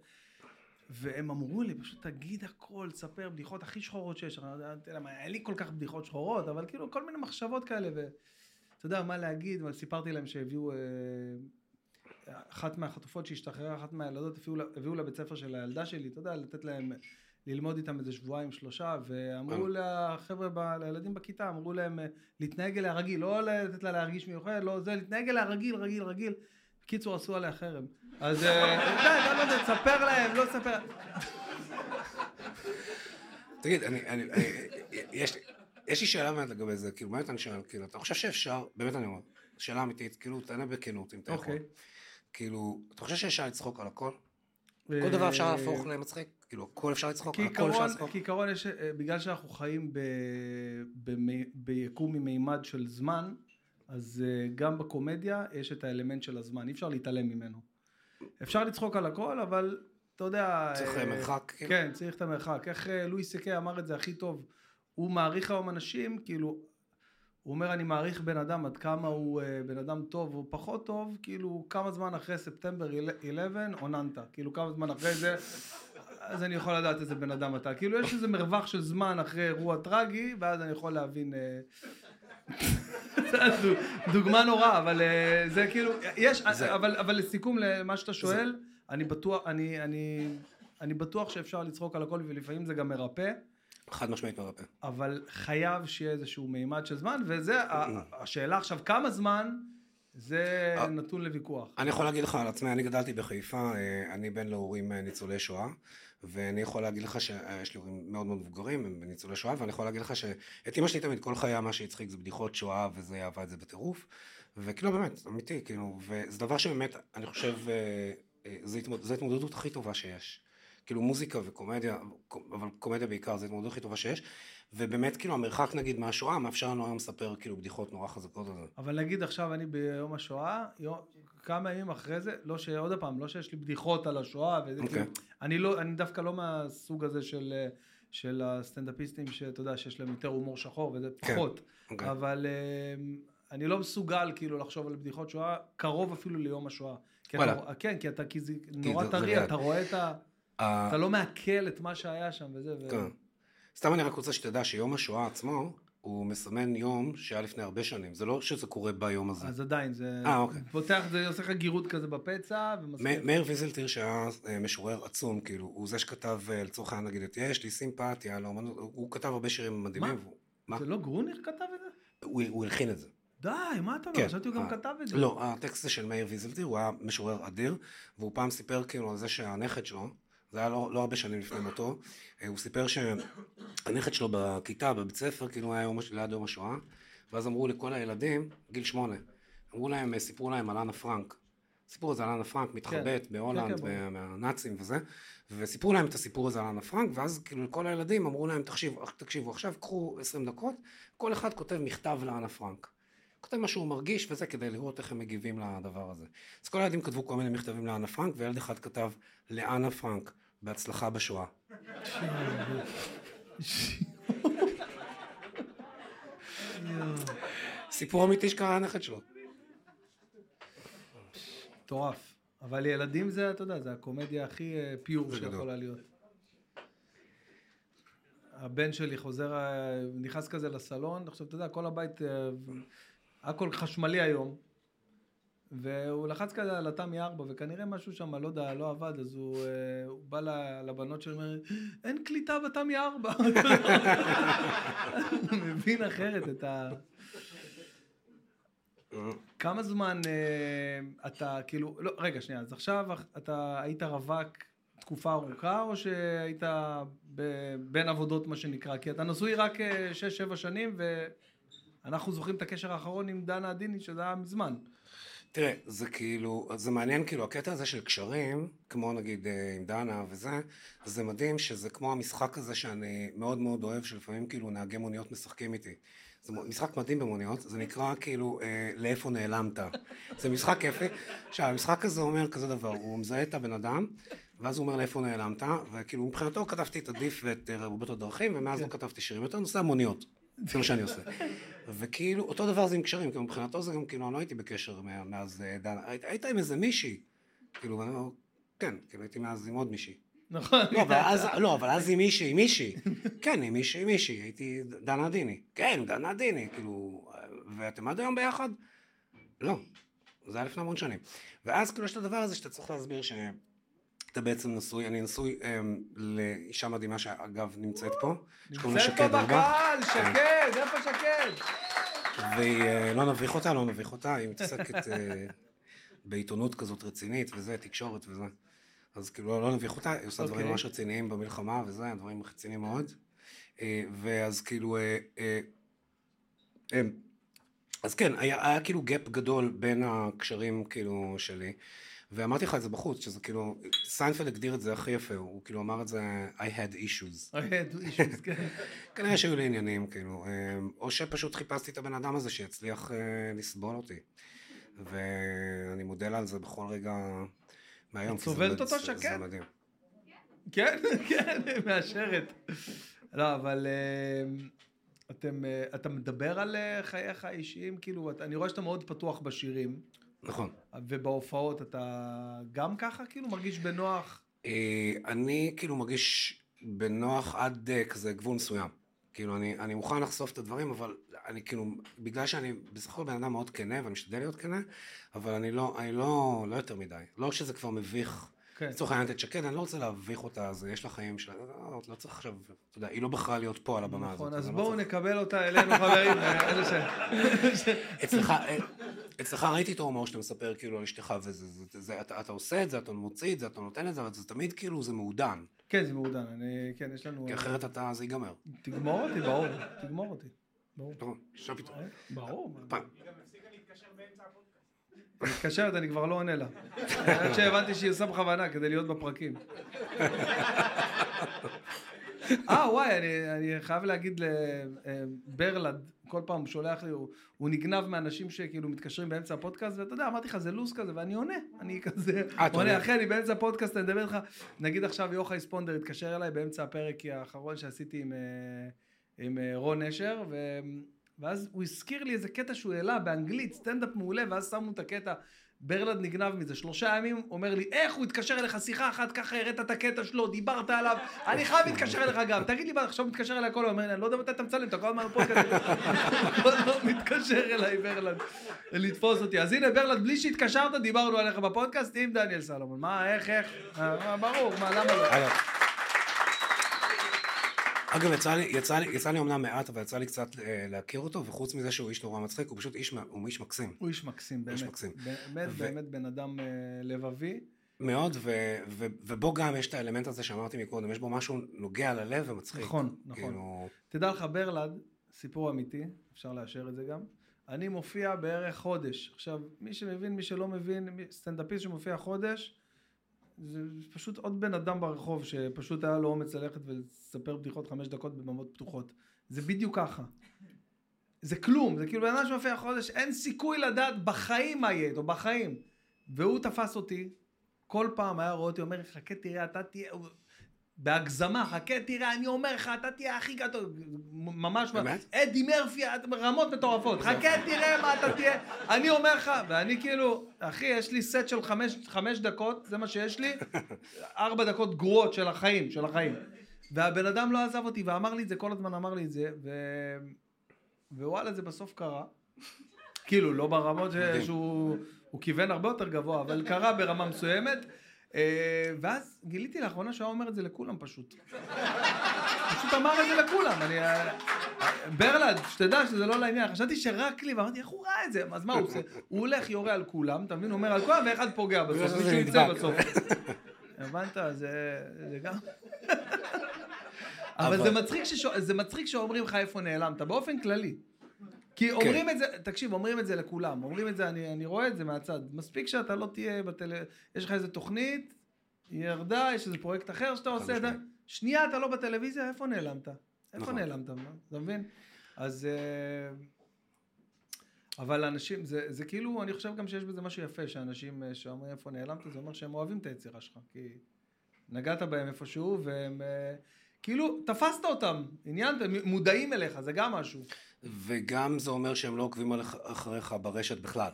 והם אמרו לי, פשוט תגיד הכל, תספר בדיחות הכי שחורות שיש. אני לא יודע מה, אין לי כל כך בדיחות שחורות, אבל כאילו כל מיני מחשבות כאלה, ואתה יודע מה להגיד, אבל סיפרתי להם שהביאו, אה, אחת מהחטופות שהשתחררה, אחת מהילדות, הביאו, לבית ספר של הילדה שלי, אתה יודע, לתת להם, ללמוד איתם איזה שבועיים, שלושה, ואמרו לחבר'ה, ב- לילדים בכיתה, אמרו להם אה, להתנהג אליה רגיל, לא לתת לה להרגיש מיוחד, לא זה, להתנהג אליה רגיל, רגיל, רגיל. בקיצור, עשו עליה חרם. אז אה, די, לא, לא, לא, תספר להם, לא תספר. תגיד, אני, אני, יש, לי- יש לי שאלה באמת לגבי זה, כאילו, באמת אני שואל, כאילו, אתה חושב שאפשר, באמת אני אומר, שאלה אמיתית, כאילו, תענה בכנות, אם אתה יכול. אוקיי. כאילו, אתה חושב שאפשר לצחוק על הכל? כל דבר אפשר להפוך למצחיק? כאילו, הכל אפשר לצחוק, על הכל אפשר לצחוק? כעיקרון אה, בגלל שאנחנו חיים ביקום ממימד של זמן, אז אה, גם בקומדיה יש את האלמנט של הזמן, אי אפשר להתעלם ממנו. אפשר לצחוק על הכל, אבל אתה יודע... צריך אה, מרחק, כאילו? כן, צריך את המרחק. איך אה, לואי סי-קיי אמר את זה הכי טוב? הוא מעריך היום אנשים, כאילו, הוא אומר, אני מעריך בן אדם עד כמה הוא אה, בן אדם טוב או פחות טוב, כאילו, כמה זמן אחרי ספטמבר 11 עוננת. כאילו, כמה זמן אחרי זה, אז אני יכול לדעת איזה בן אדם אתה. כאילו, יש איזה מרווח של זמן אחרי אירוע טרגי, ואז אני יכול להבין... דוגמה נורא, אבל אה, זה כאילו, יש, אבל, אבל לסיכום למה שאתה שואל, אני בטוח, אני, אני, אני בטוח שאפשר לצחוק על הכל ולפעמים זה גם מרפא, חד משמעית מרפא. אבל חייב שיהיה איזשהו מימד של זמן, וזה, ה- השאלה עכשיו, כמה זמן, זה אה. נתון לוויכוח. אני יכול להגיד לך על עצמי, אני גדלתי בחיפה, אה, אני בן להורים ניצולי שואה, ואני יכול להגיד לך שיש לי הורים מאוד מאוד מבוגרים, הם ניצולי שואה, ואני יכול להגיד לך שאת אמא שלי תמיד כל חייה מה שהצחיק זה בדיחות שואה, וזה אהבה את זה בטירוף, וכאילו באמת, אמיתי, כאילו, וזה דבר שבאמת, אני חושב, אה, אה, זה התמוד- זה ההתמודדות הכי טובה שיש. כאילו מוזיקה וקומדיה, אבל קומדיה בעיקר, זה ההתמודדות הכי טובה שיש, ובאמת כאילו המרחק נגיד מהשואה מאפשר לנו היום לספר כאילו בדיחות נורא חזקות על זה. אבל נגיד עכשיו אני ביום השואה, יום, כמה ימים אחרי זה, לא ש... עוד פעם, לא שיש לי בדיחות על השואה, וזה אוקיי. כאילו, אני לא, אני דווקא לא מהסוג הזה של, של הסטנדאפיסטים שאתה יודע, שיש להם יותר הומור שחור, וזה כן, פחות. אוקיי. אבל אה, אני לא מסוגל כאילו לחשוב על בדיחות שואה, קרוב אפילו ליום השואה. כי. אתה, כן, כי אתה, כי זה נורא טרי. אתה רואה את ה... ה- אתה לא מעכל את מה שהיה שם וזה. ו... סתם אני רק רוצה שתדע שיום השואה עצמו, הוא מסמן יום שהיה לפני הרבה שנים, זה לא שזה קורה ביום הזה. אז עדיין, זה אה, אוקיי. פותח, זה עושה לך גירות כזה בפצע, ומסביר. מ- מאיר ויזלטיר שהיה אה, משורר עצום, כאילו, הוא זה שכתב אה, לצורך העניין נגיד את יש לי סימפתיה לאומנות, הוא כתב הרבה שירים מדהימים. מה? מה? זה לא גרוניך כתב את זה? הוא הוא הלחין את זה. די, מה אתה אומר? כן. חשבתי הוא גם כתב את זה. לא, הטקסט זה של מאיר ויזלטיר, הוא היה משורר אדיר, והוא פעם סיפר כאילו על זה שהנכד שלו, זה היה לא, לא הרבה שנים לפני מותו, אה, הוא סיפר שהנכד שלו בכיתה, בבית ספר, כאילו היה יום, ליד יום השואה, ואז אמרו לכל הילדים, גיל שמונה, אמרו להם, אה, סיפרו להם על אנה פרנק. סיפור הזה על אנה פרנק מתחבאת כן, בהולנד, כן. מה- מהנאצים וזה, וסיפרו להם את הסיפור הזה על אנה פרנק, ואז כאילו לכל הילדים אמרו להם, תקשיבו, תקשיבו, עכשיו קחו 20 דקות, כל אחד כותב מכתב לאנה פרנק. כותב מה שהוא מרגיש וזה כדי לראות איך הם מגיבים לדבר הזה. אז כל הילדים כתבו כל מיני מכתבים לאנה פרנק, וילד אחד כתב לאנה פרנק, בהצלחה בשואה. סיפור אמיתי שקרה לנכד שלו. מטורף. אבל ילדים זה, אתה יודע, זה הקומדיה הכי אה, פיור. שיכולה להיות. הבן שלי חוזר, אה, נכנס כזה לסלון, עכשיו, אתה יודע, כל הבית, אה, הכל חשמלי היום, והוא לחץ כזה על התמי 4, וכנראה משהו שם, לא יודע, לא עבד, אז הוא, אה, הוא בא לבנות שלו ואומר, אין קליטה בתמי 4. הוא מבין אחרת את ה... כמה זמן אה, אתה, כאילו, לא, רגע, שנייה, אז עכשיו אתה היית רווק תקופה ארוכה, או שהיית ב- בין עבודות, מה שנקרא? כי אתה נשוי רק 6-7 שנים, ואנחנו זוכרים את הקשר האחרון עם דנה עדיני, שזה היה מזמן. תראה, זה כאילו, זה מעניין, כאילו, הקטע הזה של קשרים, כמו נגיד אה, עם דנה וזה, זה מדהים שזה כמו המשחק הזה שאני מאוד מאוד אוהב, שלפעמים כאילו נהגי מוניות משחקים איתי. זה משחק מדהים במוניות, זה נקרא כאילו אה, לאיפה נעלמת. זה משחק כיפי. עכשיו, המשחק הזה אומר כזה דבר, הוא מזהה את הבן אדם, ואז הוא אומר לאיפה נעלמת, וכאילו מבחינתו כתבתי את עדיף ואת אה, רבות הדרכים, ומאז לא כתבתי שירים יותר, נושא המוניות. זה מה שאני עושה. וכאילו, אותו דבר זה עם קשרים, כי מבחינתו זה גם, כאילו, אני לא הייתי בקשר מאז אה, דנה, היית- היית עם איזה מישהי. כאילו, ואני אומר, כן, כאילו הייתי מאז עם עוד מישהי. נכון? לא, אבל אז, לא, אבל אז עם מישהי, עם מישהי. כן, עם מישהי, עם מישהי. הייתי דנה דיני. כן, דנה דיני, כאילו, ואתם עד היום ביחד? לא. זה היה לפני המון שנים. ואז כאילו יש את הדבר הזה שאתה צריך להסביר שאתה בעצם נשוי, אני נשוי אמ, לאישה מדהימה שאגב נמצאת פה. שקוראים לה נמצאת פה שקד אורבך. בקהל, שקד, איפה שקד? ולא נביך אותה, לא נביך אותה, היא מתעסקת אה, בעיתונות כזאת רצינית וזה, תקשורת וזה. אז כאילו לא, לא נביך אותה, היא עושה דברים אוקיי. ממש רציניים במלחמה וזה, דברים רציניים מאוד. אה, ואז כאילו, אה, אה, אה, אז כן, היה, היה כאילו gap גדול בין הקשרים כאילו שלי. ואמרתי לך את זה בחוץ, שזה כאילו, סיינפלד הגדיר את זה הכי יפה, הוא כאילו אמר את זה, I had issues. אוקיי, the issues, כן. כנראה שהיו לי עניינים, כאילו, אה, או שפשוט חיפשתי את הבן אדם הזה שיצליח אה, לסבול אותי. ואני מודה לה על זה בכל רגע מהיום. זה סובלת אותו שקט? זה מדהים. כן, כן, מאשרת. לא, אבל אה, אתם, אה, אתה מדבר על אה, חייך האישיים, כאילו, אני רואה שאתה מאוד פתוח בשירים, נכון. ובהופעות אתה גם ככה, כאילו, מרגיש בנוח? אה, אני כאילו מרגיש בנוח עד אה, כזה גבול מסוים. כאילו, אני, אני מוכן לחשוף את הדברים, אבל אני כאילו, בגלל שאני בסך הכל בן אדם מאוד כנה, ואני משתדל להיות כנה, אבל אני לא, אני לא, לא יותר מדי. לא שזה כבר מביך. כן. לצורך העניין את שקד, אני לא רוצה להביך אותה, אז יש לה חיים שלה, לא, לא צריך עכשיו, אתה יודע, היא לא בחרה להיות פה על הבמה הזאת. נכון, אז לא בואו נקבל אותה אלינו, חברים. אה, אצלך, אה, אצלך ראיתי את ההומור שאתה מספר כאילו על אשתך וזה, זה, זה, זה, אתה, אתה עושה את זה, אתה מוציא את זה, אתה נותן את זה, אבל זה תמיד כאילו, זה מעודן, כן, זה מעודן, אני, כן, יש לנו... כי אחרת אתה, זה ייגמר. תגמור אותי, ברור, תגמור אותי. ברור. אה, ברור. מתקשרת, אני כבר לא עונה לה. עד שהבנתי שהיא עושה בכוונה כדי להיות בפרקים. אה, וואי, אני, אני חייב להגיד לברלד, כל פעם הוא שולח לי, הוא, הוא נגנב מאנשים שכאילו מתקשרים באמצע הפודקאסט, ואתה יודע, אמרתי לך, זה לו"ז כזה, ואני עונה. אני כזה, אה, עונה. אחי, אני באמצע הפודקאסט, אני מדבר איתך, נגיד עכשיו יוחאי ספונדר התקשר אליי באמצע הפרק האחרון שעשיתי עם, אה, עם אה, רון נשר. ואז הוא הזכיר לי איזה קטע שהוא העלה באנגלית, סטנדאפ מעולה, ואז שמנו את הקטע, ברלד נגנב מזה, שלושה ימים, אומר לי, איך הוא התקשר אליך? שיחה אחת, ככה הראת את הקטע שלו, דיברת עליו, אני חייב להתקשר אליך גם, תגיד לי, מה, עכשיו מתקשר אליי כל היום, אומר לי, אני לא יודע מתי אתה מצלם, אתה כל הזמן בפודקאסט, כל הזמן מתקשר אליי ברלד, לתפוס אותי, אז הנה ברלד, בלי שהתקשרת, דיברנו עליך בפודקאסט עם דניאל סלומון, מה, איך, איך, אה, ברור, מה, למה לא? אגב, יצא לי, יצא לי, יצא לי אמנם מעט, אבל יצא לי קצת אה, להכיר אותו, וחוץ מזה שהוא איש נורא מצחיק, הוא פשוט איש, הוא איש מקסים. הוא איש מקסים, באמת, מקסים. באמת, ו- באמת בן אדם אה, לבבי. מאוד, ו, ו, ובו גם יש את האלמנט הזה שאמרתי מקודם, יש בו משהו נוגע ללב ומצחיק. נכון, נכון. כאילו, תדע לך, ברלד, סיפור אמיתי, אפשר לאשר את זה גם. אני מופיע בערך חודש. עכשיו, מי שמבין, מי שלא מבין, סטנדאפיסט שמופיע חודש, זה פשוט עוד בן אדם ברחוב שפשוט היה לו אומץ ללכת ולספר בדיחות חמש דקות בבמות פתוחות. זה בדיוק ככה. זה כלום, זה כאילו בן אדם שמופיע חודש, אין סיכוי לדעת בחיים מה יהיה איתו, בחיים. והוא תפס אותי, כל פעם היה רואה אותי, אומר, חכה תראה, אתה תהיה... בהגזמה, חכה תראה, אני אומר לך, אתה תהיה הכי גדול, ממש? אדי מרפי, רמות מטורפות, חכה תראה מה אתה תהיה, אני אומר לך, ואני כאילו, אחי, יש לי סט של חמש, חמש דקות, זה מה שיש לי, ארבע דקות גרועות של החיים, של החיים. והבן אדם לא עזב אותי, ואמר לי את זה, כל הזמן אמר לי את זה, ו... ווואלה, זה בסוף קרה. כאילו, לא ברמות. שהוא הוא כיוון הרבה יותר גבוה, אבל קרה ברמה מסוימת. אה, ואז גיליתי לאחרונה שהוא היה אומר את זה לכולם פשוט. פשוט אמר את זה לכולם. אני... אה, ברלד, שתדע שזה לא לעניין, חשבתי שרק לי, ואמרתי, איך הוא ראה את זה? אז מה הוא עושה? הוא הולך, יורה על כולם, אתה מבין? הוא אומר על כולם, ואחד פוגע בסוף, מישהו יצא. בסוף. הבנת? זה זה גם... אבל זה מצחיק שאומרים לך איפה נעלמת, באופן כללי. כי אומרים את זה, תקשיב, אומרים את זה לכולם, אומרים את זה, אני, אני רואה את זה מהצד. מספיק שאתה לא תהיה בטל... יש לך איזה תוכנית, היא ירדה, יש איזה פרויקט אחר שאתה עושה, אתה... שנייה אתה לא בטלוויזיה, איפה נעלמת? איפה נכון. נעלמת? אתה מבין? אז... אה, אבל אנשים, זה, זה כאילו, אני חושב גם שיש בזה משהו יפה, שאנשים אה, שאומרים איפה נעלמת, זה אומר שהם אוהבים את היצירה שלך, כי נגעת בהם איפשהו, והם אה, כאילו, תפסת אותם, עניין, מודעים אליך, זה גם משהו. וגם זה אומר שהם לא עוקבים אחריך ברשת בכלל.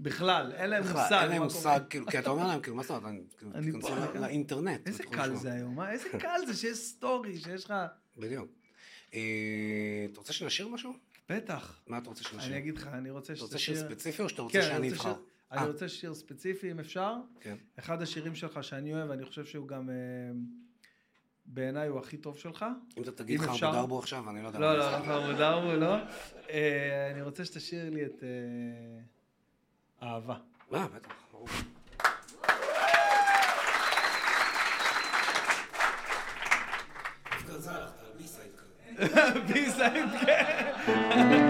בכלל, אין להם מושג. אין להם מושג. כאילו, כי אתה אומר להם, כאילו, מה זאת אומרת, אני- כאילו, תיכנסו כן. לאינטרנט. איזה קל. זה היום, אה? איזה קל זה שיש סטורי, שיש לך... בדיוק. אה, אתה רוצה שנשאיר משהו? בטח. מה אתה רוצה שנשאיר? אני אגיד לך, אני רוצה אתה רוצה שיר. ספציפי או שאתה כן, רוצה אני שאני אבחר? אני אה, רוצה שיר ספציפי, אם אפשר. כן. אחד השירים שלך שאני אוהב, אני חושב שהוא גם... בעיניי הוא הכי טוב שלך. אם אתה תגיד לך אפשר- דרבו עכשיו, אני לא יודע. לא, מה לא. לא, חמוד דרבו, לא. אה, אני רוצה שתשאיר לי את אה, אהבה. אה, בטח. ברור. כזה. בי-סייד, כן.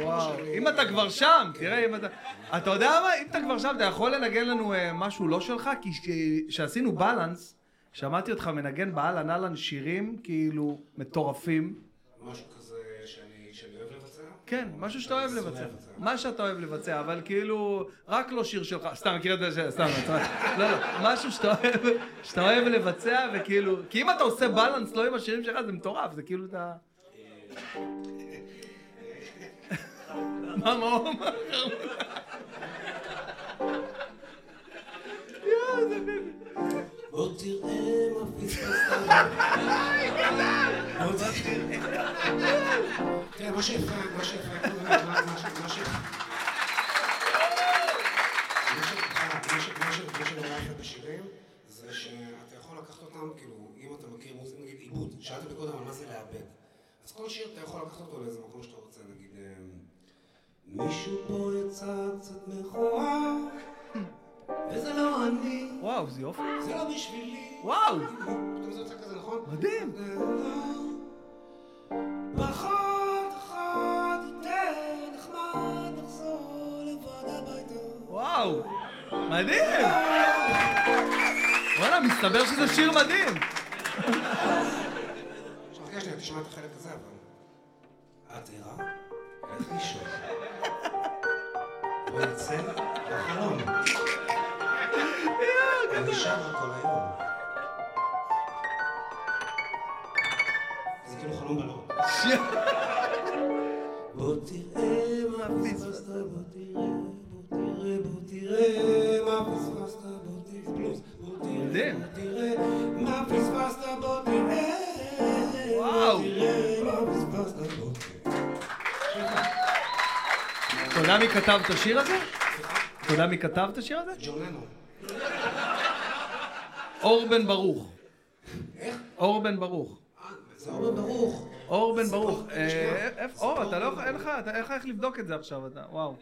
וואו, שאני- אם אתה כבר שם, תראה אם אתה... אתה יודע מה? אם אתה כבר שם, אתה יכול לנגן לנו אה, משהו לא שלך? כי כשעשינו בלנס, שמעתי אותך מנגן באהלן אהלן שירים כאילו מטורפים. משהו כזה שאני שאני אוהב לבצע? כן, משהו שאתה אוהב לבצע. מה שאתה אוהב לבצע, אבל כאילו, רק לא שיר שלך. סתם, מכיר את זה? סתם. לא, לא, משהו שאתה אוהב, שאתה אוהב לבצע, וכאילו... כי אם אתה עושה בלנס לא עם השירים שלך, זה מטורף, זה כאילו אתה... מה, מה הוא אמר? יואו, זה. בוא תראה מה פספסת. בוא תראה. תראה, מה שיפה, מה שיפה, מה- מה- מה שנורא יפה בשירים, זה שאתה יכול לקחת אותם, כאילו, אם אתה מכיר מוזיקה, נגיד עיבוד, שאלת מקודם על מה זה לעבד. אז כל שיר אתה יכול לקחת אותו לאיזה מקום שאתה רוצה, נגיד, אמ, מישהו פה יצא קצת מכוער, וזה לא אני. וואו, זה יופי. זה לא בשבילי. וואו, פתאום זה יוצא כזה, נכון? מדהים. פחות אחד יותר נחמד לחזור לבד הביתה. וואו, מדהים. וואלה, מסתבר שזה שיר מדהים. עכשיו חכה שנייה, תשמע את החלק הזה אבל. את ערה? לך לישון. בוא נצא לחלום. אני שרה כל היום. זה כאילו חלום בלון. בוא תראה מה פספסת, בוא תראה, בוא תראה, בוא תראה מה פספסת, בוא תראה. בוא תראה מה פספסת, יודע מי כתב את השיר הזה? אתה יודע מי כתב את השיר הזה? ג'ון לנון. אור בן ברוך. איך? אור בן ברוך. אה, זה אור ברוך. אור בן ברוך. אה, אור, אתה לא בן אין לך, אין לך איך לבדוק את זה עכשיו, אתה, וואו.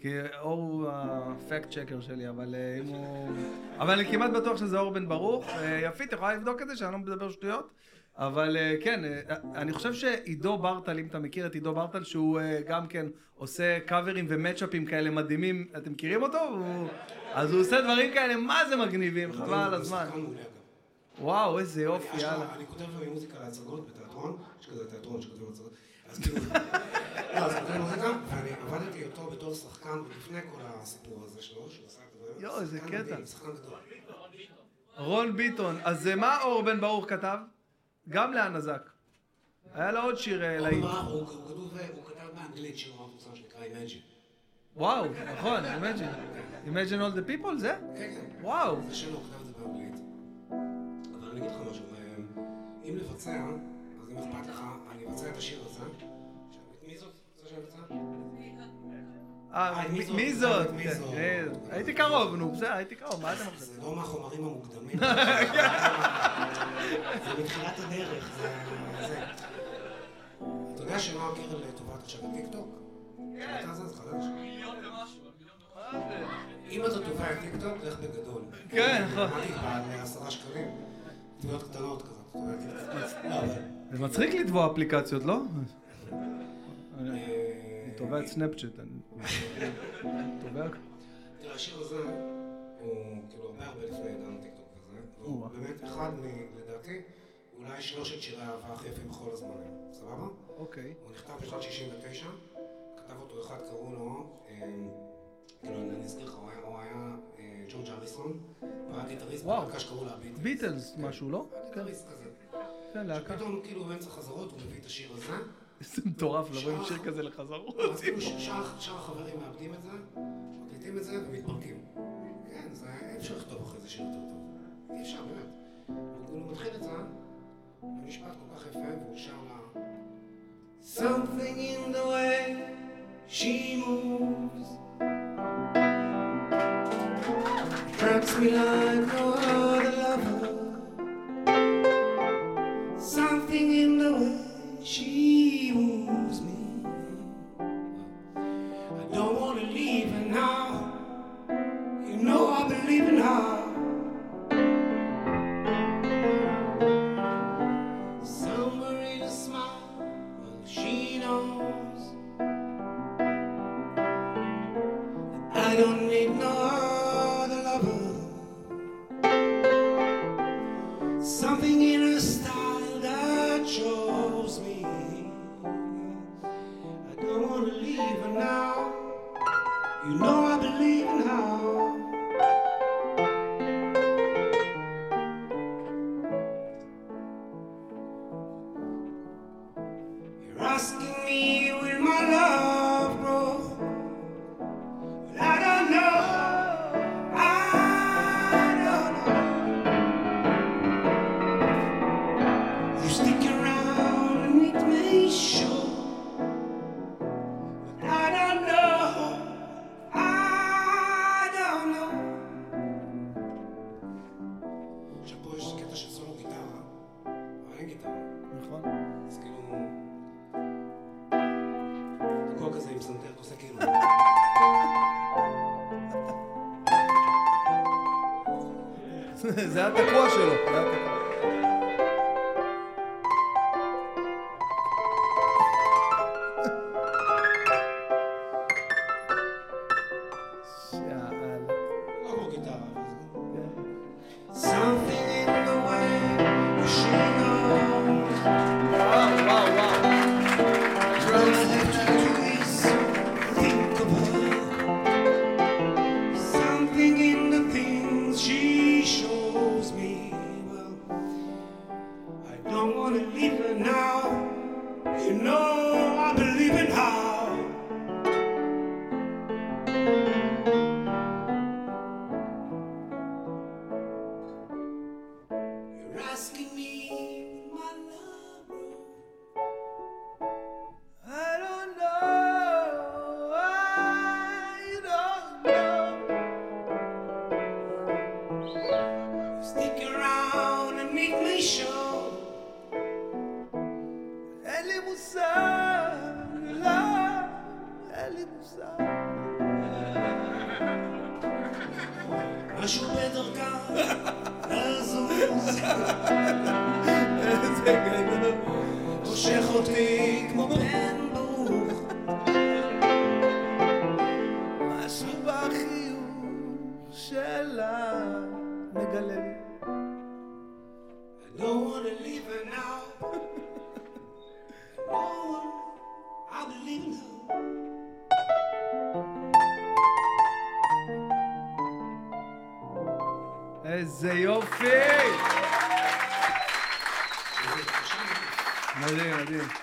כי אור הוא הפקט צ'קר שלי, אבל אה, אם הוא... אבל אני כמעט בטוח שזה אור בן ברוך. יפית, יכולה לבדוק את זה, שאני לא מדבר שטויות? אבל אה, כן, אה, אני חושב שעידו ברטל, אם אתה מכיר את עידו ברטל, שהוא אה, גם כן עושה קאברים ומצ'אפים כאלה מדהימים, אתם מכירים אותו? הוא- אז הוא עושה דברים כאלה, מה זה מגניבים, חבל על הזמן. וואו, איזה יופי, יאללה. אני כותב לו מוזיקה להצגות בתיאטרון, יש כזה תיאטרון שכותבים הצגות, אז כאילו, לא, אז כותב מוזיקה, ואני עבדתי איתו בתור שחקן לפני כל הסיפור הזה שלו, שהוא עשה את הדברים. יואו, איזה קטע. שחקן גדול. רון ביטון, אז מה אור בן ברוך כתב? גם לאנזק. היה לו עוד שיר אה, להיט. אמר, הוא כתב באנגלית שיר מפורסם שנקרא Imagine. וואו, נכון, Imagine. Imagine all the people, זה? כן, כן. וואו. זה שלו, הוא כתב את זה באנגלית. אבל אני אגיד לך משהו, אה, אם לבצע, אז אם אכפת לך, אני אבצע את השיר הזה. אה, אה, מי- זאת? כן? כן. הייתי קרוב, נו, בסדר, הייתי קרוב, מה אתם חושבים? זה לא מהחומרים המוקדמים. זה מתחילת הדרך, זה... אתה יודע שנועה קירל לטובת עכשיו בטיקטוק? שמעת על זה? חדש. אם אתה תובע את טיקטוק, לך בגדול. כן, נכון. אמרתי בעל עשרה שקלים. תביעות קטנות כזאת. אתה אבל... זה מצחיק לתבוע אפליקציות, לא? תובע את סנאפצ'אט, אני תובע... תראה, השיר הזה הוא כאילו הרבה הרבה לפני עידן טיקטוק וזה, והוא. באמת אחד. לדעתי, אולי שלושת שירי האהבה הכי יפים בכל הזמנים, סבבה? אוקיי. הוא נכתב בשנת 69, כתב אותו אחד, קראו לו, אה, כאילו אני אזכיר לך, הוא היה- אה, ג'ורג' אריסון, הוא היה גיטריסט. בלהקה שקראו לה ביטלס. ביטלס, משהו, לא? היה גיטריסט כזה. כן, להקה. פתאום כאילו באמצע חזרות הוא מביא את השיר הזה, איזה מטורף לבוא עם שיר כזה כאילו שאר החברים מאבדים את זה, מקליטים את זה ומתפרקים. כן, זה אי אפשר לכתוב אחרי זה שיר יותר טוב. אי אפשר, באמת. הוא כאילו מתחיל את זה, במשפט כל כך יפה, והוא שר לה... Something in the way she moves Attracts me like no other lover Something in the way she moves me. I don't wanna leave her now. You know I believe in her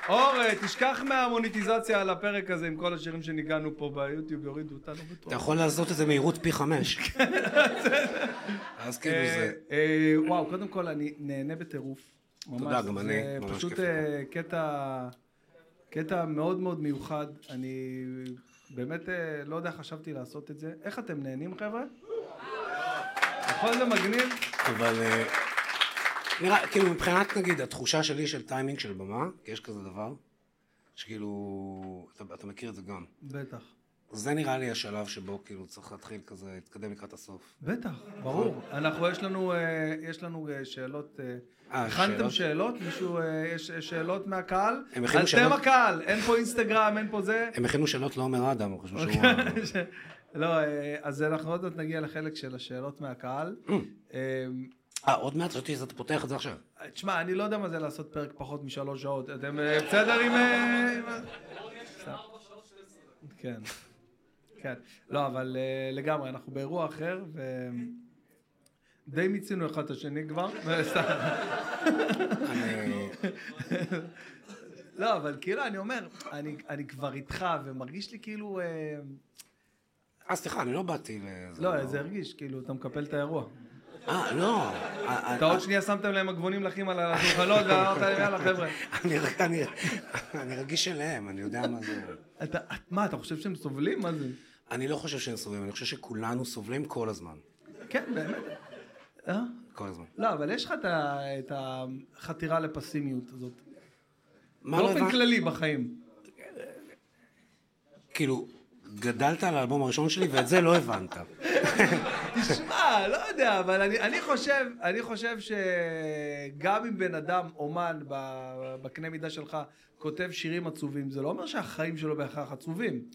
אור, תשכח מהמוניטיזציה על הפרק הזה עם כל השירים שניגענו פה ביוטיוב, יורידו אותנו אתה בטוח. יכול לעשות את זה מהירות פי חמש. אז כאילו זה... אה, אה, וואו, קודם כל אני נהנה בטירוף. תודה, גם אני. זה פשוט אה, קטע, קטע מאוד מאוד מיוחד. אני באמת לא יודע, חשבתי לעשות את זה. איך אתם נהנים, חבר'ה? נכון זה מגניב? אבל נראה, כאילו מבחינת נגיד התחושה שלי של טיימינג של במה, כי יש כזה דבר, שכאילו, אתה, אתה מכיר את זה גם. בטח. זה נראה לי השלב שבו כאילו צריך להתחיל כזה, להתקדם לקראת הסוף. בטח, ברור. אנחנו, יש לנו, אה, יש לנו אה, שאלות. אה, הכנתם שאלות? מישהו, יש שאלות מהקהל? הם הכינו אתם שאלות? הקהל, אין פה אינסטגרם, אין פה זה. הם הכינו שאלות לא אומר אדם, אני חושב שהוא... אוקיי. לא, אז אנחנו עוד מעט נגיע לחלק של השאלות מהקהל. אה, אה, עוד מעט חשבתי שאתה פותח את זה עכשיו. תשמע, אני לא יודע מה זה לעשות פרק פחות משלוש שעות. אתם אה, בסדר עם... אה. כן. כן. לא, אבל אה, לגמרי, אנחנו באירוע אחר, ו... די מיצינו אחד את השני כבר. לא, אבל כאילו, אני אומר, אני, אני כבר איתך, ומרגיש לי כאילו... אה, אה, סליחה, אני לא באתי לזה. לא, זה הרגיש, כאילו, אתה מקפל את האירוע. אה, לא. אה, אתה עוד שנייה שמתם להם מגבונים לחים על השולחנות, ואמרת להם, יאללה, חבר'ה. אני- רגיש אליהם, אני יודע מה זה. מה, אתה חושב שהם סובלים? מה זה? אני לא חושב שהם סובלים, אני חושב שכולנו סובלים כל הזמן. כן, באמת. אה? כל הזמן. לא, אבל יש לך את החתירה לפסימיות הזאת. באופן? כללי בחיים. כאילו, גדלת על האלבום הראשון שלי ואת זה לא הבנת. תשמע, לא יודע, אבל אני, אני חושב, אני חושב שגם אם בן אדם, אומן, בקנה מידה שלך, כותב שירים עצובים, זה לא אומר שהחיים שלו בהכרח עצובים.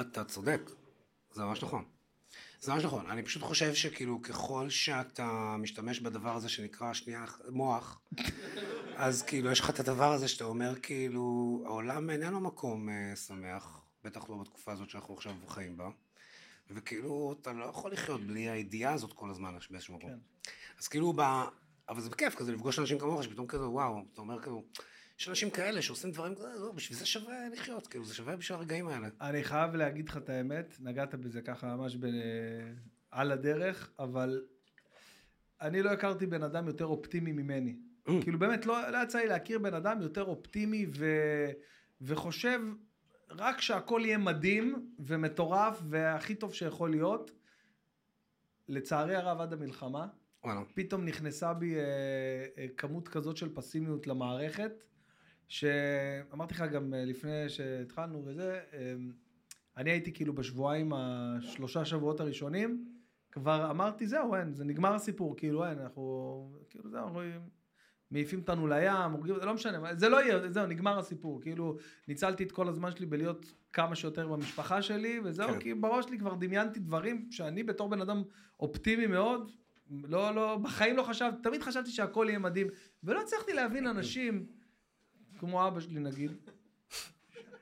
אתה צודק, זה ממש נכון. זה ממש נכון, אני פשוט חושב שכאילו ככל שאתה משתמש בדבר הזה שנקרא שנייה מוח, אז כאילו יש לך את הדבר הזה שאתה אומר כאילו העולם איננו מקום אה, שמח, בטח לא בתקופה הזאת שאנחנו עכשיו חיים בה, וכאילו אתה לא יכול לחיות בלי הידיעה הזאת כל הזמן באיזשהו מקום. כן. אז כאילו, ב... אבל זה בכיף כזה לפגוש אנשים כמוך שפתאום כזה וואו, אתה אומר כאילו, יש אנשים כאלה שעושים דברים כזה, לא, בשביל זה שווה לחיות, כאילו זה שווה בשביל הרגעים האלה. אני חייב להגיד לך את האמת, נגעת בזה ככה ממש ב... על הדרך, אבל אני לא הכרתי בן אדם יותר אופטימי ממני. Mm. כאילו באמת, לא, לא יצא לי להכיר בן אדם יותר אופטימי ו... וחושב רק שהכל יהיה מדהים ומטורף והכי טוב שיכול להיות. לצערי הרב עד המלחמה, וואלה. פתאום נכנסה בי אה, אה, כמות כזאת של פסימיות למערכת, שאמרתי לך גם אה, לפני שהתחלנו וזה, אה, אני הייתי כאילו בשבועיים, השלושה שבועות הראשונים, כבר אמרתי זהו, אין, זה נגמר הסיפור, כאילו אין, אנחנו, כאילו זהו, אנחנו מעיפים אותנו לים, הורגים, לא משנה, זה לא יהיה, זהו, נגמר הסיפור, כאילו ניצלתי את כל הזמן שלי בלהיות כמה שיותר במשפחה שלי, וזהו, כן. כי בראש שלי כבר דמיינתי דברים שאני בתור בן אדם אופטימי מאוד, לא, לא, בחיים לא חשבתי, תמיד חשבתי שהכל יהיה מדהים, ולא הצלחתי להבין אנשים, כמו אבא שלי נגיד,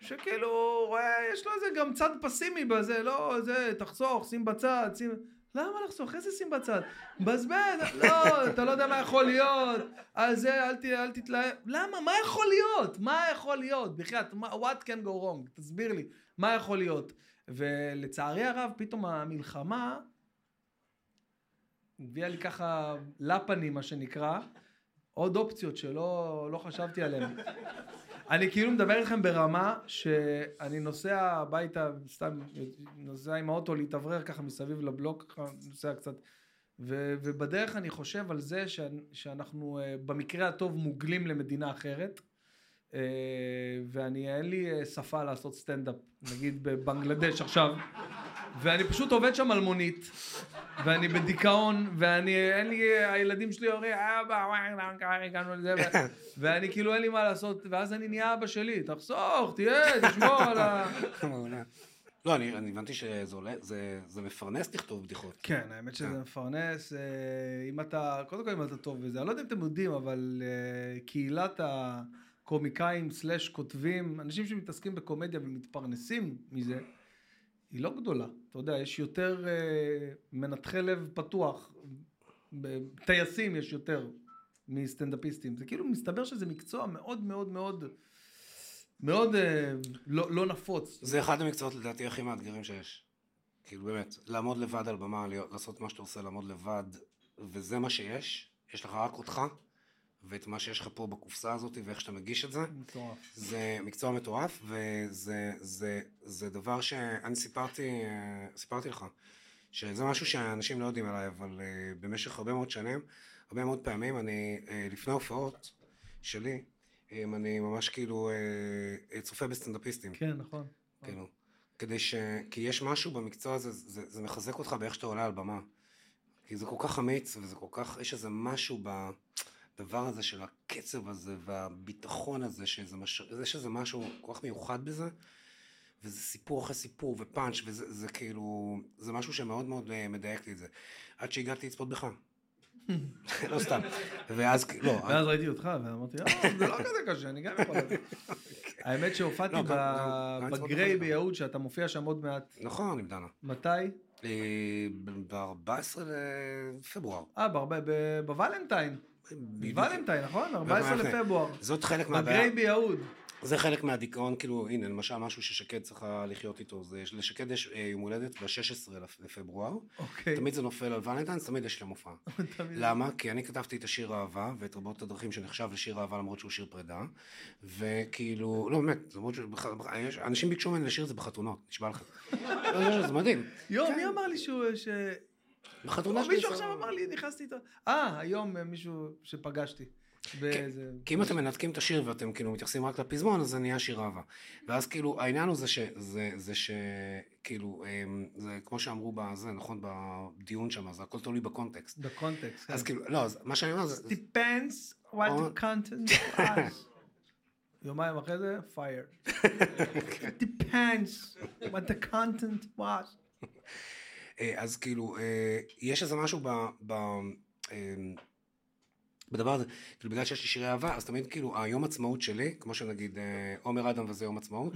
שכאילו, רואה, יש לו איזה גם צד פסימי בזה, לא, זה, תחסוך, שים בצד, שים... למה לחסוך? איזה שים בצד? בזבז, לא, אתה לא יודע מה יכול להיות, אז זה, אל, אל תתלהב. למה? מה יכול להיות? מה יכול להיות? בחייאת, what can go wrong? תסביר לי, מה יכול להיות? ולצערי הרב, פתאום המלחמה הביאה לי ככה לפנים, מה שנקרא, עוד אופציות שלא לא חשבתי עליהן. אני כאילו מדבר איתכם ברמה שאני נוסע הביתה, סתם נוסע עם האוטו להתאוורר ככה מסביב לבלוק, ככה נוסע קצת, ו, ובדרך אני חושב על זה ש, שאנחנו אה, במקרה הטוב מוגלים למדינה אחרת, אה, ואני אין לי אה, שפה לעשות סטנדאפ, נגיד בבנגלדש עכשיו, ואני פשוט עובד שם על מונית, ואני בדיכאון, ואני, אין לי, הילדים שלי אומרים, אבא, וואי, למה ככה הגענו לזה, ואני כאילו אין לי מה לעשות, ואז אני נהיה אבא שלי, תחסוך, תהיה, תשמור על ה... לא, אני אני הבנתי שזה עולה, זה- זה מפרנס לכתוב בדיחות. כן, האמת שזה מפרנס, אה, אם אתה, קודם כל אם אתה טוב בזה, אני לא יודע אם אתם יודעים, אבל אה, קהילת הקומיקאים סלאש כותבים, אנשים שמתעסקים בקומדיה ומתפרנסים מזה, היא לא גדולה. אתה יודע, יש יותר אה, מנתחי לב פתוח, טייסים יש יותר מסטנדאפיסטים. זה כאילו מסתבר שזה מקצוע מאוד מאוד מאוד, מאוד אה, לא, לא נפוץ. זה אחד המקצועות לדעתי הכי מאתגרים שיש. כאילו באמת, לעמוד לבד על במה, לעשות מה שאתה עושה, לעמוד לבד, וזה מה שיש, יש לך רק אותך, ואת מה שיש לך פה בקופסה הזאת, ואיך שאתה מגיש את זה. מטורף. זה מקצוע מטורף, וזה זה, זה דבר שאני סיפרתי, סיפרתי לך, שזה משהו שאנשים לא יודעים עליי, אבל אה, במשך הרבה מאוד שנים, הרבה מאוד פעמים, אני, אה, לפני הופעות שלי, אה, אני ממש כאילו צופה בסטנדאפיסטים. כן, נכון. כאילו, כדי ש... כי יש משהו במקצוע הזה, זה, זה מחזק אותך באיך שאתה עולה על במה. כי זה כל כך אמיץ, וזה כל כך, יש איזה משהו בדבר הזה של הקצב הזה, והביטחון הזה, שזה מש... יש איזה משהו כל כך מיוחד בזה, וזה סיפור אחרי סיפור, ופאנץ', וזה זה כאילו, זה משהו שמאוד מאוד אה, מדייק לי את זה. עד שהגעתי לצפות בך. לא סתם. ואז, לא, ואז ראיתי אותך ואמרתי, אה, זה לא כזה קשה, אני גם יכול לעשות. האמת שהופעתי לא, בגריי ביהוד, שאתה מופיע שם עוד מעט. נכון, עם דנה. מתי? ב-14 לפברואר. אה, בוולנטיין. בדיוק. בוולנטיין, נכון? 14 יפה. לפברואר. זאת חלק מהבעיה, ביהוד. זה חלק מהדיכאון, כאילו, הנה, למשל משהו ששקד צריכה לחיות איתו, זה לשקד יש אה, יום הולדת ב-16 לפברואר, אוקיי. תמיד זה נופל על ולנטיינס, תמיד יש הופעה. תמיד. למה? כי אני כתבתי את השיר אהבה, ואת רבות הדרכים שנחשב לשיר אהבה למרות שהוא שיר פרידה, וכאילו, לא באמת, למרות שאנשים ביקשו ממני לשיר את זה בחתונות, נשבע לך. לא, לא, זה מדהים. יואו, מי אמר לי שהוא... בחתונה שלי מישהו עכשיו אמר לי, נכנסתי איתו. אה, היום מישהו שפגשתי. באיזה... כי אם אתם מנתקים את השיר ואתם כאילו מתייחסים רק לפזמון, אז זה נהיה שיר אהבה. ואז כאילו, העניין הוא זה ש... זה, זה ש... כאילו, אמ, זה כמו שאמרו בזה, נכון, בדיון שם, זה הכל תלוי בקונטקסט. בקונטקסט. אז כאילו, לא, מה שאני אומר זה... depends what the content was. יומיים אחרי זה, fire. depends what the content was. אה, אז כאילו, אה, יש איזה משהו ב... ב אה, בדבר הזה, כאילו בגלל שיש לי שירי אהבה, אז תמיד כאילו היום עצמאות שלי, כמו שנגיד עומר אדם וזה יום עצמאות.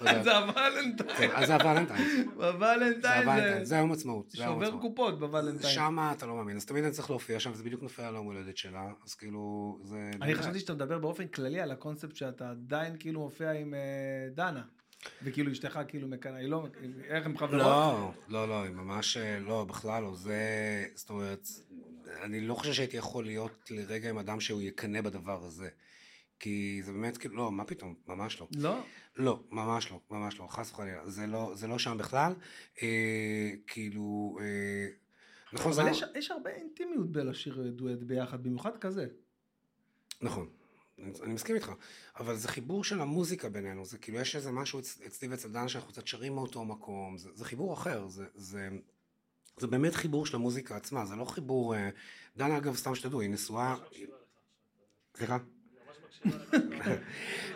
לא יודע. זה הוולנטיין. כן, אז זה הוולנטיין. זה בוולנטיין זה זה היום עצמאות. זה שובר. קופות בוולנטיין. שמה אתה לא מאמין, אז תמיד אני צריך להופיע שם, וזה בדיוק נופל על היום הולדת שלה, אז כאילו, זה... אני חשבתי שאתה מדבר באופן כללי על הקונספט שאתה עדיין כאילו מופיע עם דנה. וכאילו אשתך כאילו מקנאה, היא לא, איך הם חברות? לא, לא, לא, היא ממש אה, לא, בכלל לא. זה, זאת אומרת, אני לא חושב שהייתי יכול להיות לרגע עם אדם שהוא יקנא בדבר הזה. כי זה באמת כאילו, לא, מה פתאום, ממש לא. לא? לא, ממש לא, ממש לא, חס וחלילה. זה לא, זה לא שם בכלל. אה, כאילו, אה, נכון, זה... אבל יש- יש הרבה אינטימיות בלשיר דואט ביחד, במיוחד כזה. נכון, אני, מסכים איתך, אבל זה חיבור של המוזיקה בינינו, זה כאילו יש איזה משהו אצ, אצלי ואצל דן שאנחנו קצת שרים מאותו מקום, זה, זה חיבור אחר, זה, זה, זה באמת חיבור של המוזיקה עצמה, זה לא חיבור, אה, דנה אגב, סתם שתדעו, היא נשואה, סליחה?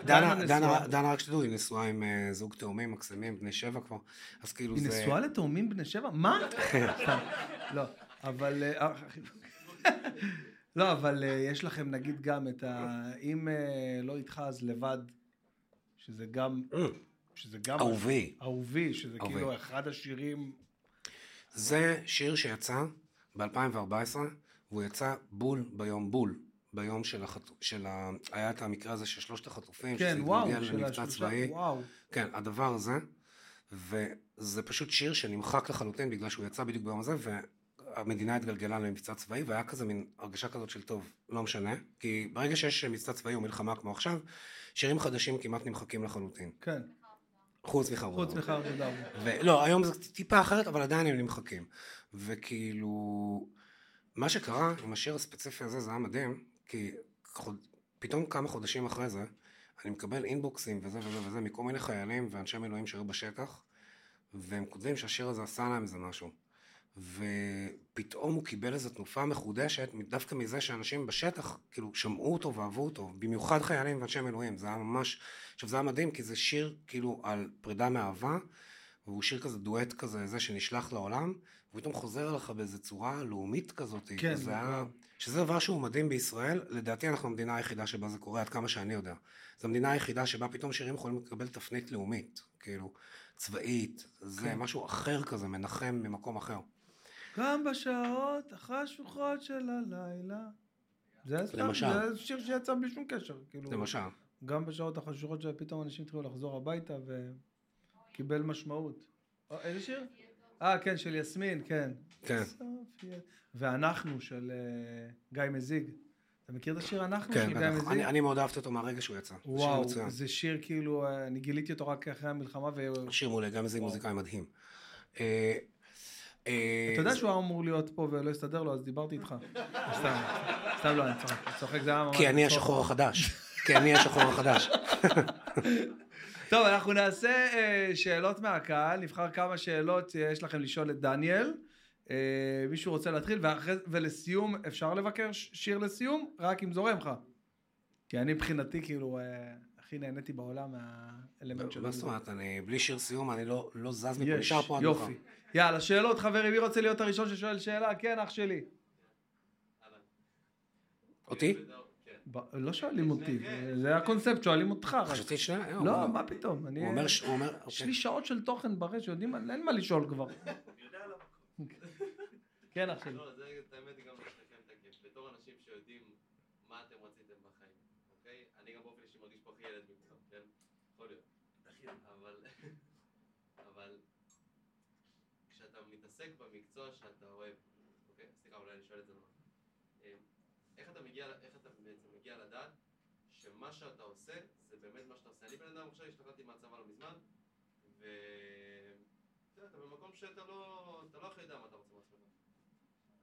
דנה, רק שתדעו, היא נשואה עם אה, זוג תאומים מקסימים, בני שבע כבר, אז כאילו היא זה... נשואה לתאומים בני שבע? מה? לא, אבל... לא, אבל אה, יש לכם נגיד גם את ה... אם אה, לא איתך אז לבד, שזה גם... אה, שזה גם... אהובי. אהובי, שזה אהובי. כאילו אחד השירים... זה שיר שיצא ב-2014, והוא יצא בול ביום בול. ביום של, החטו... של ה... היה את המקרה הזה של שלושת החטופים, כן, שזה וואו, התגלגל למבצע צבאי. וואו. כן, הדבר הזה, וזה פשוט שיר שנמחק לחלוטין בגלל שהוא יצא בדיוק ביום הזה, והמדינה התגלגלה למבצע צבאי, והיה כזה מין הרגשה כזאת של טוב, לא משנה, כי ברגע שיש מבצע צבאי או מלחמה כמו עכשיו, שירים חדשים כמעט נמחקים לחלוטין. כן, חוץ מחרוב. חוץ מחר ודרבו. ולא, היום זה טיפה אחרת, אבל עדיין הם נמחקים. וכאילו, מה שקרה עם השיר הספציפי הזה, זה היה מדהים, כי חוד... פתאום כמה חודשים אחרי זה, אני מקבל אינבוקסים וזה וזה וזה מכל מיני חיילים ואנשי מילואים שהיו בשטח, והם כותבים שהשיר הזה עשה להם איזה משהו. ופתאום הוא קיבל איזו תנופה מחודשת, דווקא מזה שאנשים בשטח, כאילו, שמעו אותו ואהבו אותו, במיוחד חיילים ואנשי מילואים, זה היה ממש, עכשיו זה היה מדהים, כי זה שיר, כאילו, על פרידה מאהבה, והוא שיר כזה דואט כזה, זה שנשלח לעולם, ופתאום חוזר אליך באיזו צורה לאומית כזאת, כן, זה היה, שזה דבר שהוא מדהים בישראל, לדעתי אנחנו המדינה היחידה שבה זה קורה, עד כמה שאני יודע. זו המדינה היחידה שבה פתאום שירים יכולים לקבל תפנית לאומית, כאילו, צבאית, זה כן. משהו אחר כזה, מנחם ממקום אחר. גם בשעות החשוכות של הלילה. זה שיר שיצא בלי שום קשר. כאילו, למשל. גם בשעות החשוכות שפתאום אנשים התחילו לחזור הביתה וקיבל משמעות. או, איזה שיר? אה, כן, של יסמין, כן. כן. ואנחנו של אה, גיא מזיג. אתה מכיר את השיר אנחנו כן, של גיא. מזיג? אני, אני מאוד אהבתי אותו מהרגע שהוא יצא. זה שיר וואו. זה שיר כאילו, אה, אני גיליתי אותו רק אחרי המלחמה, ואתה שיר מעולה, גם איזה מוזיקאי מדהים. אה, יודע שהוא היה אמור להיות פה ולא הסתדר לו, אז דיברתי איתך. סתם, סתם לא, אני צוחק, זה היה ממש... כי אני. השחור החדש. כי אני השחור החדש. טוב, אנחנו נעשה אה, שאלות מהקהל, נבחר כמה שאלות יש לכם לשאול את דניאל. אה, מישהו רוצה להתחיל, ואחרי, ולסיום, אפשר לבקר שיר לסיום? רק אם זורם לך. כי אני מבחינתי, כאילו, אה, הכי נהניתי בעולם מהאלמנט של מה זאת אומרת, אני בלי שיר סיום, אני לא לא זז מפה, נשאר פה עד יופי. יאללה, שאלות, חברים, מי רוצה להיות הראשון ששואל שאלה? כן, אח שלי. אותי? לא שואלים אותי, זה הקונספט, שואלים אותך. רק. חשבתי ש... הוא לא, מה פתאום, אני... הוא אומר, ש- הוא אומר, יש אוקיי. לי שעות של תוכן ברשת, יודעים, מה- אין מה לשאול כבר. כן, אח שלי. לא, זה את האמת היא גם לשניכם תקף. בתור אנשים שיודעים מה אתם רציתם בחיים, אוקיי? אני גם באופן אישי מרגיש פה הכי ילד מכולם, כן? יכול להיות. אבל... אבל... מתעסק במקצוע שאתה אוהב, אוקיי? סליחה, אולי אני שואל את זה נכון. אה, איך אתה מגיע, איך אתה בעצם מגיע לדעת שמה שאתה עושה, זה באמת מה שאתה עושה. אני בן אדם עכשיו השתחררתי מהצבא לא מזמן, ו... אתה יודע, אתה במקום שאתה לא, אתה לא הכי יודע מה אתה רוצה מעצמך.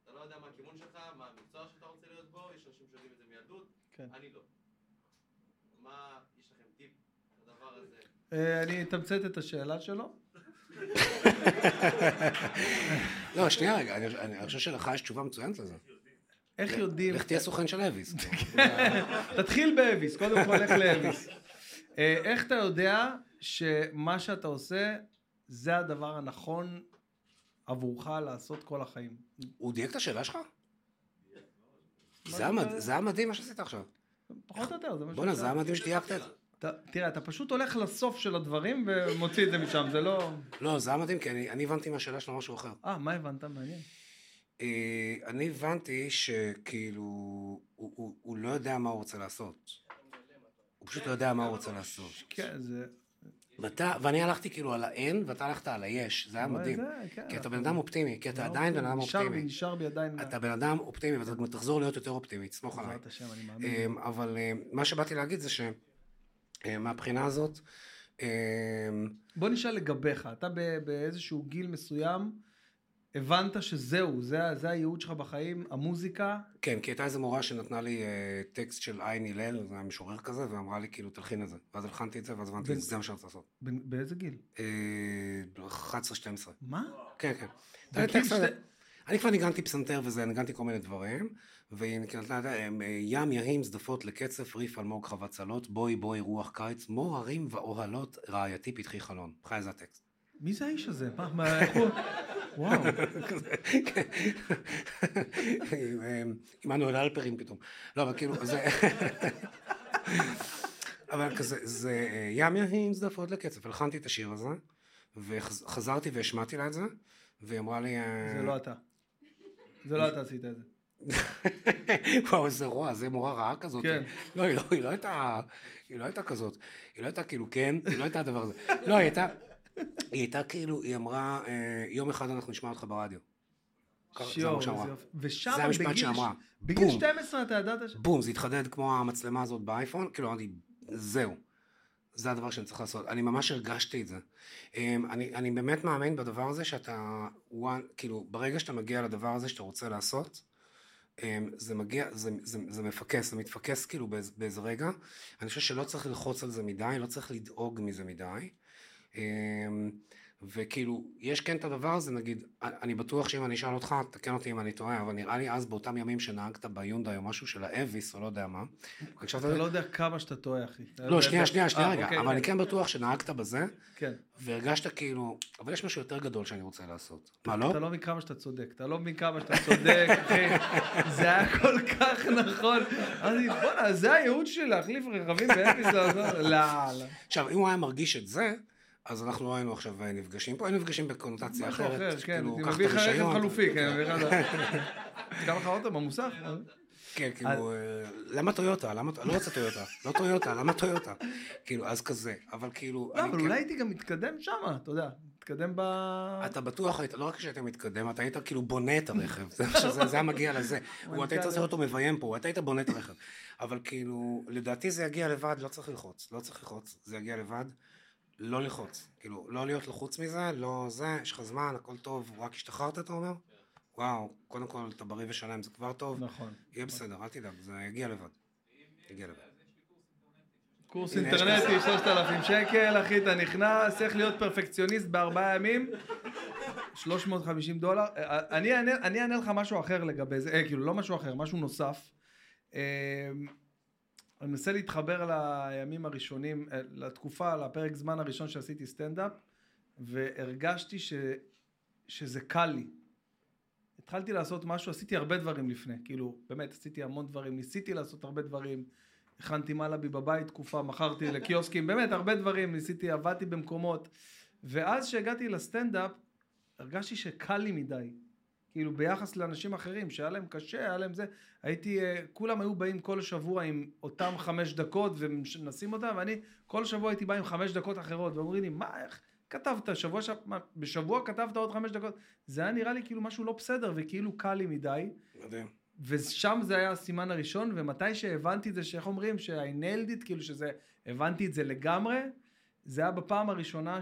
אתה לא יודע מה הכיוון שלך, מה המקצוע שאתה רוצה להיות בו, יש אנשים שיודעים את זה מילדות, כן. אני לא. מה, יש לכם טיפ לדבר הזה? אה, אני אתמצת את השאלה שלו. לא, שנייה רגע, אני- חושב שלך יש תשובה מצוינת לזה. איך יודעים... לך תהיה סוכן של אביס. תתחיל באביס, קודם כל לך לאביס. אה, איך אתה יודע שמה שאתה עושה זה הדבר הנכון עבורך לעשות כל החיים? הוא דייק את השאלה שלך? זה היה מדהים מה שעשית עכשיו. פחות או יותר, זה מה בואנה, זה היה מדהים שדייקת את זה. אתה- תראה, אתה פשוט הולך לסוף של הדברים ומוציא את זה משם, זה לא... לא, זה היה מדהים, כי אני אני הבנתי מהשאלה שלו משהו אחר. אה, מה הבנת? מעניין. אה, אני הבנתי שכאילו, הוא- הוא הוא לא יודע מה הוא רוצה לעשות. הוא פשוט לא יודע מה הוא רוצה לעשות. כן, זה... ואתה, ואני הלכתי כאילו על האין, ואתה הלכת על היש, זה היה אבל מדהים. זה, כן, כי אתה בן אדם אופטימי, כי אתה עדיין בן אדם אופטימי. נשאר בי עדיין... אתה בן אדם אופטימי, ואתה גם תחזור להיות יותר אופטימי, תסמוך עליי. בעזרת השם, אני מאמין. אמ, אבל מה שבאתי להגיד זה שמהבחינה הזאת, אמ, בוא נשאל לגביך, אתה באיזשהו גיל מסוים, הבנת שזהו, זה, זה הייעוד שלך בחיים, המוזיקה, כן, כי הייתה איזו מורה שנתנה לי אה, טקסט של עין הלל, זה היה משורר כזה, ואמרה לי כאילו תלחין את זה. ואז הלחנתי את זה, ואז הבנתי שזה מה שאני רוצה לעשות. באיזה גיל? אה, 11-12. מה? כן, כן. שתי- אני כבר ניגנתי פסנתר וזה, ניגנתי כל מיני דברים, והיא נתנה, אה, ים יהים זדפות לקצף, ריף אלמוג חוות צלות, בואי בואי רוח קיץ, מור הרים ואוהלות, רעייתי פתחי חלון. חי זה הטקסט. מי זה האיש הזה? מה, מה, איך הוא... וואו, אה, עמנואל אלפרין פתאום. לא, אבל כאילו, זה... אבל כזה, זה אה, ים יהים זדפות לקצף. הלחנתי את השיר הזה, וחזרתי והשמעתי לה את זה, והיא אמרה לי... אה, זה לא אתה. זה לא אתה עשית את זה. וואו, איזה רוע, זה מורה רעה כזאת. כן. לא, היא לא, היא לא הייתה, היא לא הייתה כזאת. היא לא הייתה כאילו, כן, היא לא הייתה הדבר הזה. לא, היא הייתה, היא הייתה כאילו, היא אמרה, אה, יום אחד אנחנו נשמע אותך ברדיו. זה שיור, יופי. ושם זה המשפט בגיל- שאמרה. בגיל בום. 12 אתה ידעת ש... בום, זה התחדד כמו המצלמה הזאת באייפון, כאילו אמרתי, זהו. זה הדבר שאני צריך לעשות. אני ממש הרגשתי את זה. אמ, אני, אני באמת מאמין בדבר הזה שאתה, וואן, כאילו, ברגע שאתה מגיע לדבר הזה שאתה רוצה לעשות, זה מגיע, זה, זה, זה מפקס, זה מתפקס כאילו באיזה, באיזה רגע. אני חושב שלא צריך ללחוץ על זה מדי, לא צריך לדאוג מזה מדי. וכאילו, יש כן את הדבר הזה, נגיד, אני בטוח שאם אני אשאל אותך, תקן אותי אם אני טועה, אבל נראה לי אז באותם ימים שנהגת ביונדאי או משהו של האביס, או לא יודע מה. אתה? לא יודע כמה שאתה טועה, אחי. לא, שנייה, שנייה, שנייה אה, רגע, אוקיי, אבל אני כן. בטוח שנהגת בזה, כן. והרגשת כאילו, אבל יש משהו יותר גדול שאני רוצה לעשות. מה, לא? אתה לא מבין כמה שאתה צודק, אתה לא מבין כמה שאתה צודק, אחי. זה היה כל כך נכון. אמרתי, בואנה, זה הייעוד שלי להחליף רכבים לעזור. לא, לא. עכשיו, אם הוא היה מרגיש את זה, אז אנחנו לא היינו עכשיו אה, נפגשים פה, היינו נפגשים בקונוטציה אחרת. אחר, כן. כאילו, אני מביא לך רכב. חלופי, כן. מביא לך... אוטו במוסך? כן, כאילו, אה, למה טויוטה? למה, לא רוצה טויוטה, לא טויוטה, למה טויוטה? כאילו, אז כזה, אבל כאילו, לא, אבל אולי הייתי גם מתקדם שמה, אתה יודע. מתקדם ב... אתה בטוח היית, לא רק שהיית מתקדם, אתה היית כאילו בונה את הרכב, זה היה מגיע לזה. הוא, אתה היית צריך אותו מביים פה, אתה היית בונה את הרכב. אבל כאילו, לדעתי זה יגיע לבד, לא צריך ללחוץ, לא צריך ללחוץ, זה יגיע לבד, לא ללחוץ. כאילו, לא להיות לחוץ מזה, לא זה, יש לך זמן, הכל טוב, רק השתחררת, אתה אומר? וואו, קודם כל, אתה בריא ושלם, זה כבר טוב. נכון. יהיה בסדר, אל תדאג, זה יגיע לבד. יגיע לבד. קורס אינטרנטי, 3,000 שקל, אחי, אתה נכנס, איך להיות פרפקציוניסט בארבעה ימים, 350 דולר. אה, אני אענה, לך משהו אחר לגבי זה, אה, כאילו, לא משהו אחר, משהו נוסף. אני מנסה להתחבר לימים הראשונים, אה, לתקופה, לפרק זמן הראשון שעשיתי סטנדאפ, והרגשתי ש, שזה קל לי. התחלתי לעשות משהו, עשיתי הרבה דברים לפני, כאילו, באמת, עשיתי המון דברים, ניסיתי לעשות הרבה דברים. הכנתי מלאבי בבית תקופה, מכרתי לקיוסקים, באמת הרבה דברים, ניסיתי, עבדתי במקומות. ואז שהגעתי לסטנדאפ, הרגשתי שקל לי מדי. כאילו ביחס לאנשים אחרים, שהיה להם קשה, היה להם זה, הייתי, אה, כולם היו באים כל שבוע עם אותם חמש דקות ומנסים אותם, ואני כל שבוע הייתי בא עם חמש דקות אחרות, ואומרים לי, מה, איך כתבת, שבוע, ש... מה, בשבוע כתבת עוד חמש דקות? זה היה נראה לי כאילו משהו לא בסדר, וכאילו קל לי מדי. מדהים. ושם זה היה הסימן הראשון, ומתי שהבנתי את זה, שאיך אומרים, ש-I nailed it, כאילו שזה, הבנתי את זה לגמרי, זה היה בפעם הראשונה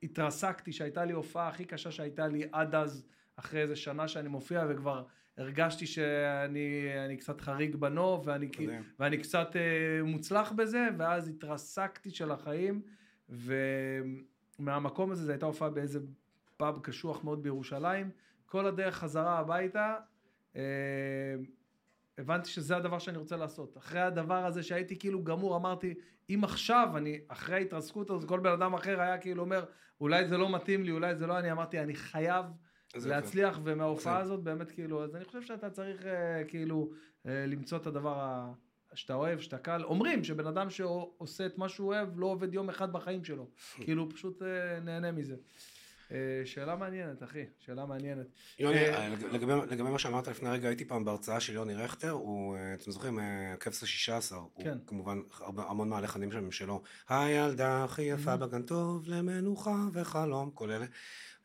שהתרסקתי, שהייתה לי הופעה הכי קשה שהייתה לי עד אז, אחרי איזה שנה שאני מופיע, וכבר הרגשתי שאני אני קצת חריג בנוף, ואני. ואני קצת אה, מוצלח בזה, ואז התרסקתי של החיים, ומהמקום הזה, זו הייתה הופעה באיזה פאב קשוח מאוד בירושלים, כל הדרך חזרה הביתה, אה, הבנתי שזה הדבר שאני רוצה לעשות. אחרי הדבר הזה שהייתי כאילו גמור, אמרתי, אם עכשיו אני, אחרי ההתרסקות הזאת, כל בן אדם אחר היה כאילו אומר, אולי זה לא מתאים לי, אולי זה לא, אני אמרתי, אני חייב. להצליח, ומההופעה זה- הזאת באמת כאילו, אז אני חושב שאתה צריך אה, כאילו אה, למצוא את הדבר ה- שאתה אוהב, שאתה קל. אומרים שבן אדם שעושה את מה שהוא אוהב, לא עובד יום אחד בחיים שלו. כאילו, פשוט אה, נהנה מזה. אה, שאלה מעניינת, אחי, שאלה מעניינת. יוני, אה, אה, לג- לגבי, לגבי מה שאמרת לפני רגע, הייתי פעם בהרצאה של יוני רכטר, הוא, אתם זוכרים, הכבש השישה עשר, כן. הוא כמובן המון מהלחנים שם שלו. הילדה הכי יפה בגן טוב למנוחה וחלום, כל אלה.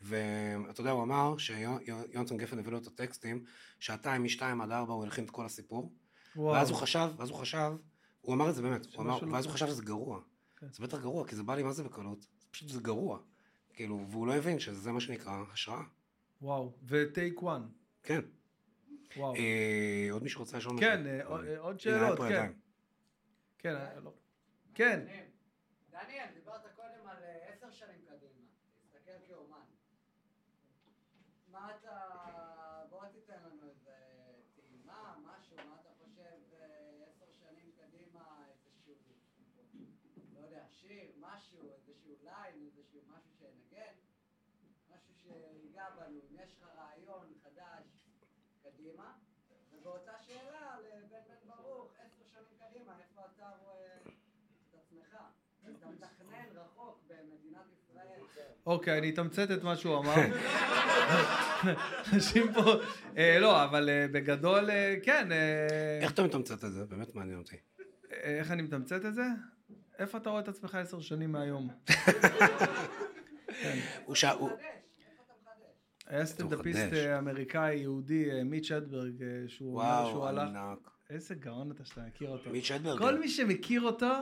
ואתה יודע, הוא אמר שיונתן גפן הביא לו את הטקסטים, שעתיים משתיים עד ארבע הוא הלחין את כל הסיפור. ואז הוא חשב, ואז הוא חשב, הוא אמר את זה באמת, הוא אמר, ואז הוא. חשב שזה גרוע. כן. זה בטח גרוע, כי זה בא לי מה זה בקלות, פשוט זה גרוע. כאילו, והוא לא הבין שזה מה שנקרא השראה. וואו, וטייק וואן. כן. וואו. אה, עוד מישהו רוצה לשאול כן? אה, עוד- שאלות, כן. כן, אה, לא. כן, דניאל, דיברת קודם על אה, עשר שנים קדימה, תסתכל כאומן. מה אתה... בוא תיתן לנו איזה טעימה, משהו, מה אתה חושב אה, עשר שנים קדימה, איזשהו, לא יודע, שיר, משהו, איזשהו ליין, איזשהו משהו שנגן, משהו שיגע בנו, אם יש לך רעיון חדש קדימה, ובאותה שאלה לבן בן ברוך, עשר שנים קדימה, איפה אתה רואה את עצמך? אתה מתכנן רחוק במדינת ישראל. אוקיי, אני אתמצת את מה שהוא אמר. אנשים פה, אה, לא, אבל אה, בגדול, אה, כן, איך אתה מתמצת את זה? באמת מעניין אותי. איך אני מתמצת את זה? איפה אתה רואה את עצמך עשר שנים מהיום? הוא שאל, הוא- מחדש, איפה אתה מחדש? היה סטנדאפיסט. אה, אמריקאי, יהודי, אה, מיץ' הדברג, אה, שהוא שהוא וואו, הלך... ענק. איזה גאון אתה שאתה מכיר אותו. מיץ' הדברג. כל מי שמכיר אותו,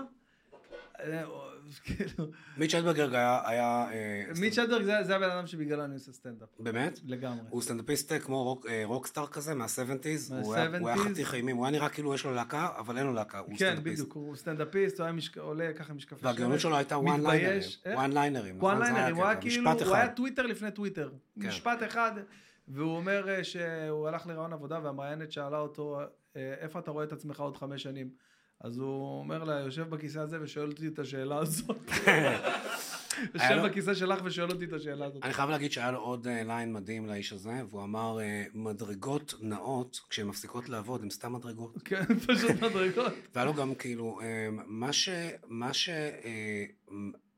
כאילו, מיץ' הדברג היה... אה, מיץ' אדברג זה- זה הבן אדם שבגללו אני עושה סטנדאפ. באמת? לגמרי. הוא סטנדאפיסט אה, כמו רוק- אה, רוקסטאר כזה, מה-70's. הוא היה- הוא היה מה-70s. חתיך אימים, הוא היה נראה כאילו יש לו להקה, אבל אין לו להקה, הוא כן, סטנדאפיסט. בדיוק, הוא סטנדאפיסט, הוא היה עולה ככה משקפי. והגאונות שלו הייתה one linerים. one linerים. one linerים, הוא היה. כאילו, הוא היה. טוויטר לפני טוויטר. כן. משפט אחד, והוא אומר אה, שהוא הלך לראיון עבודה והמראיינת שאלה אותו, אה, איפה אתה רואה את עצמך עוד חמש שנים? אז הוא אומר לה, יושב בכיסא הזה ושואל אותי את השאלה הזאת. היה יושב בכיסא שלך ושואל אותי את השאלה הזאת. אני חייב להגיד שהיה לו עוד אה, line מדהים לאיש הזה, והוא אמר, אה, מדרגות נעות, כשהן מפסיקות לעבוד, הן סתם מדרגות. כן, פשוט מדרגות. והיה לו גם כאילו, אה, מה ש... מה ש... אה,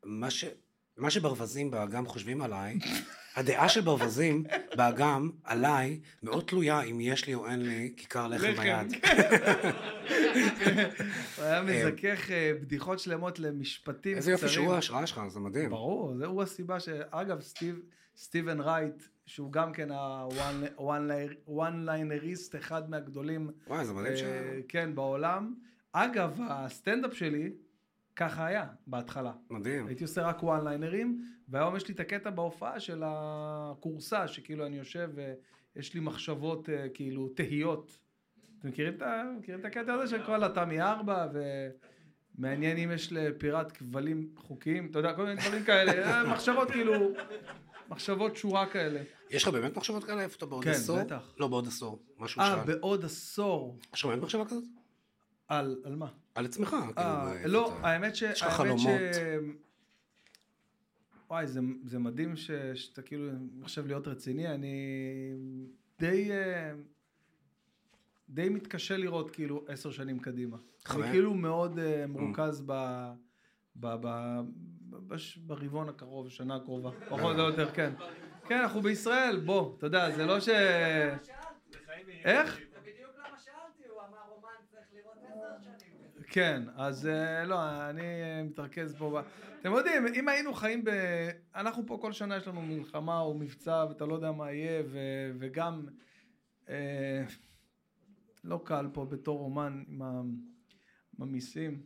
מה ש... מה שברווזים באגם חושבים עליי, הדעה של ברווזים באגם עליי מאוד תלויה אם יש לי או אין לי כיכר לחם ביד. הוא היה מזכך אה, בדיחות שלמות למשפטים איזה יופי קצרים. שהוא ההשראה שלך, זה מדהים. ברור, זה הוא הסיבה ש... אגב, סטיב, סטיבן רייט, שהוא גם כן הוואן ליינריסט, אחד מהגדולים, וואי, זה מדהים ש... אה, כן, בעולם. אגב, הסטנדאפ שלי, ככה היה בהתחלה. מדהים. הייתי עושה רק וואן ליינרים, והיום יש לי את הקטע בהופעה של הכורסה, שכאילו אני יושב ויש לי מחשבות אה, כאילו תהיות. אתם מכירים את, מכירים את הקטע הזה של כל התמי ארבע, ומעניין אם יש לפיראט כבלים חוקיים, אתה יודע, כל מיני דברים כאלה, אה, מחשבות כאילו, מחשבות שורה כאלה. יש לך באמת מחשבות כאלה? איפה אתה בעוד כן, עשור? בטח. לא, בעוד עשור. משהו אה, שאל. בעוד עשור. יש לך באמת מחשבה כזאת? על, על מה? על עצמך. אה, כאילו, איפה לא, אתה- האמת ש... יש לך האמת ש... חלומות. וואי, זה, זה מדהים ש, שאתה כאילו עכשיו להיות רציני, אני די, אה, די מתקשה לראות כאילו עשר שנים קדימה. אני כאילו מאוד אה, מרוכז ב, ב, ב, בש, ברבעון הקרוב, שנה הקרובה, פחות או יותר, כן. כן, אנחנו בישראל, בוא, אתה יודע, זה לא ש... איך? זה בדיוק למה שאלתי, הוא אמר אומן צריך לראות עשר שנים. כזה. כן, אז אה, לא, אני אה, מתרכז פה. אתם יודעים, אם היינו חיים ב... אנחנו פה כל שנה יש לנו מלחמה או מבצע ואתה לא יודע מה יהיה, ו... וגם אה, לא קל פה בתור אומן עם המיסים.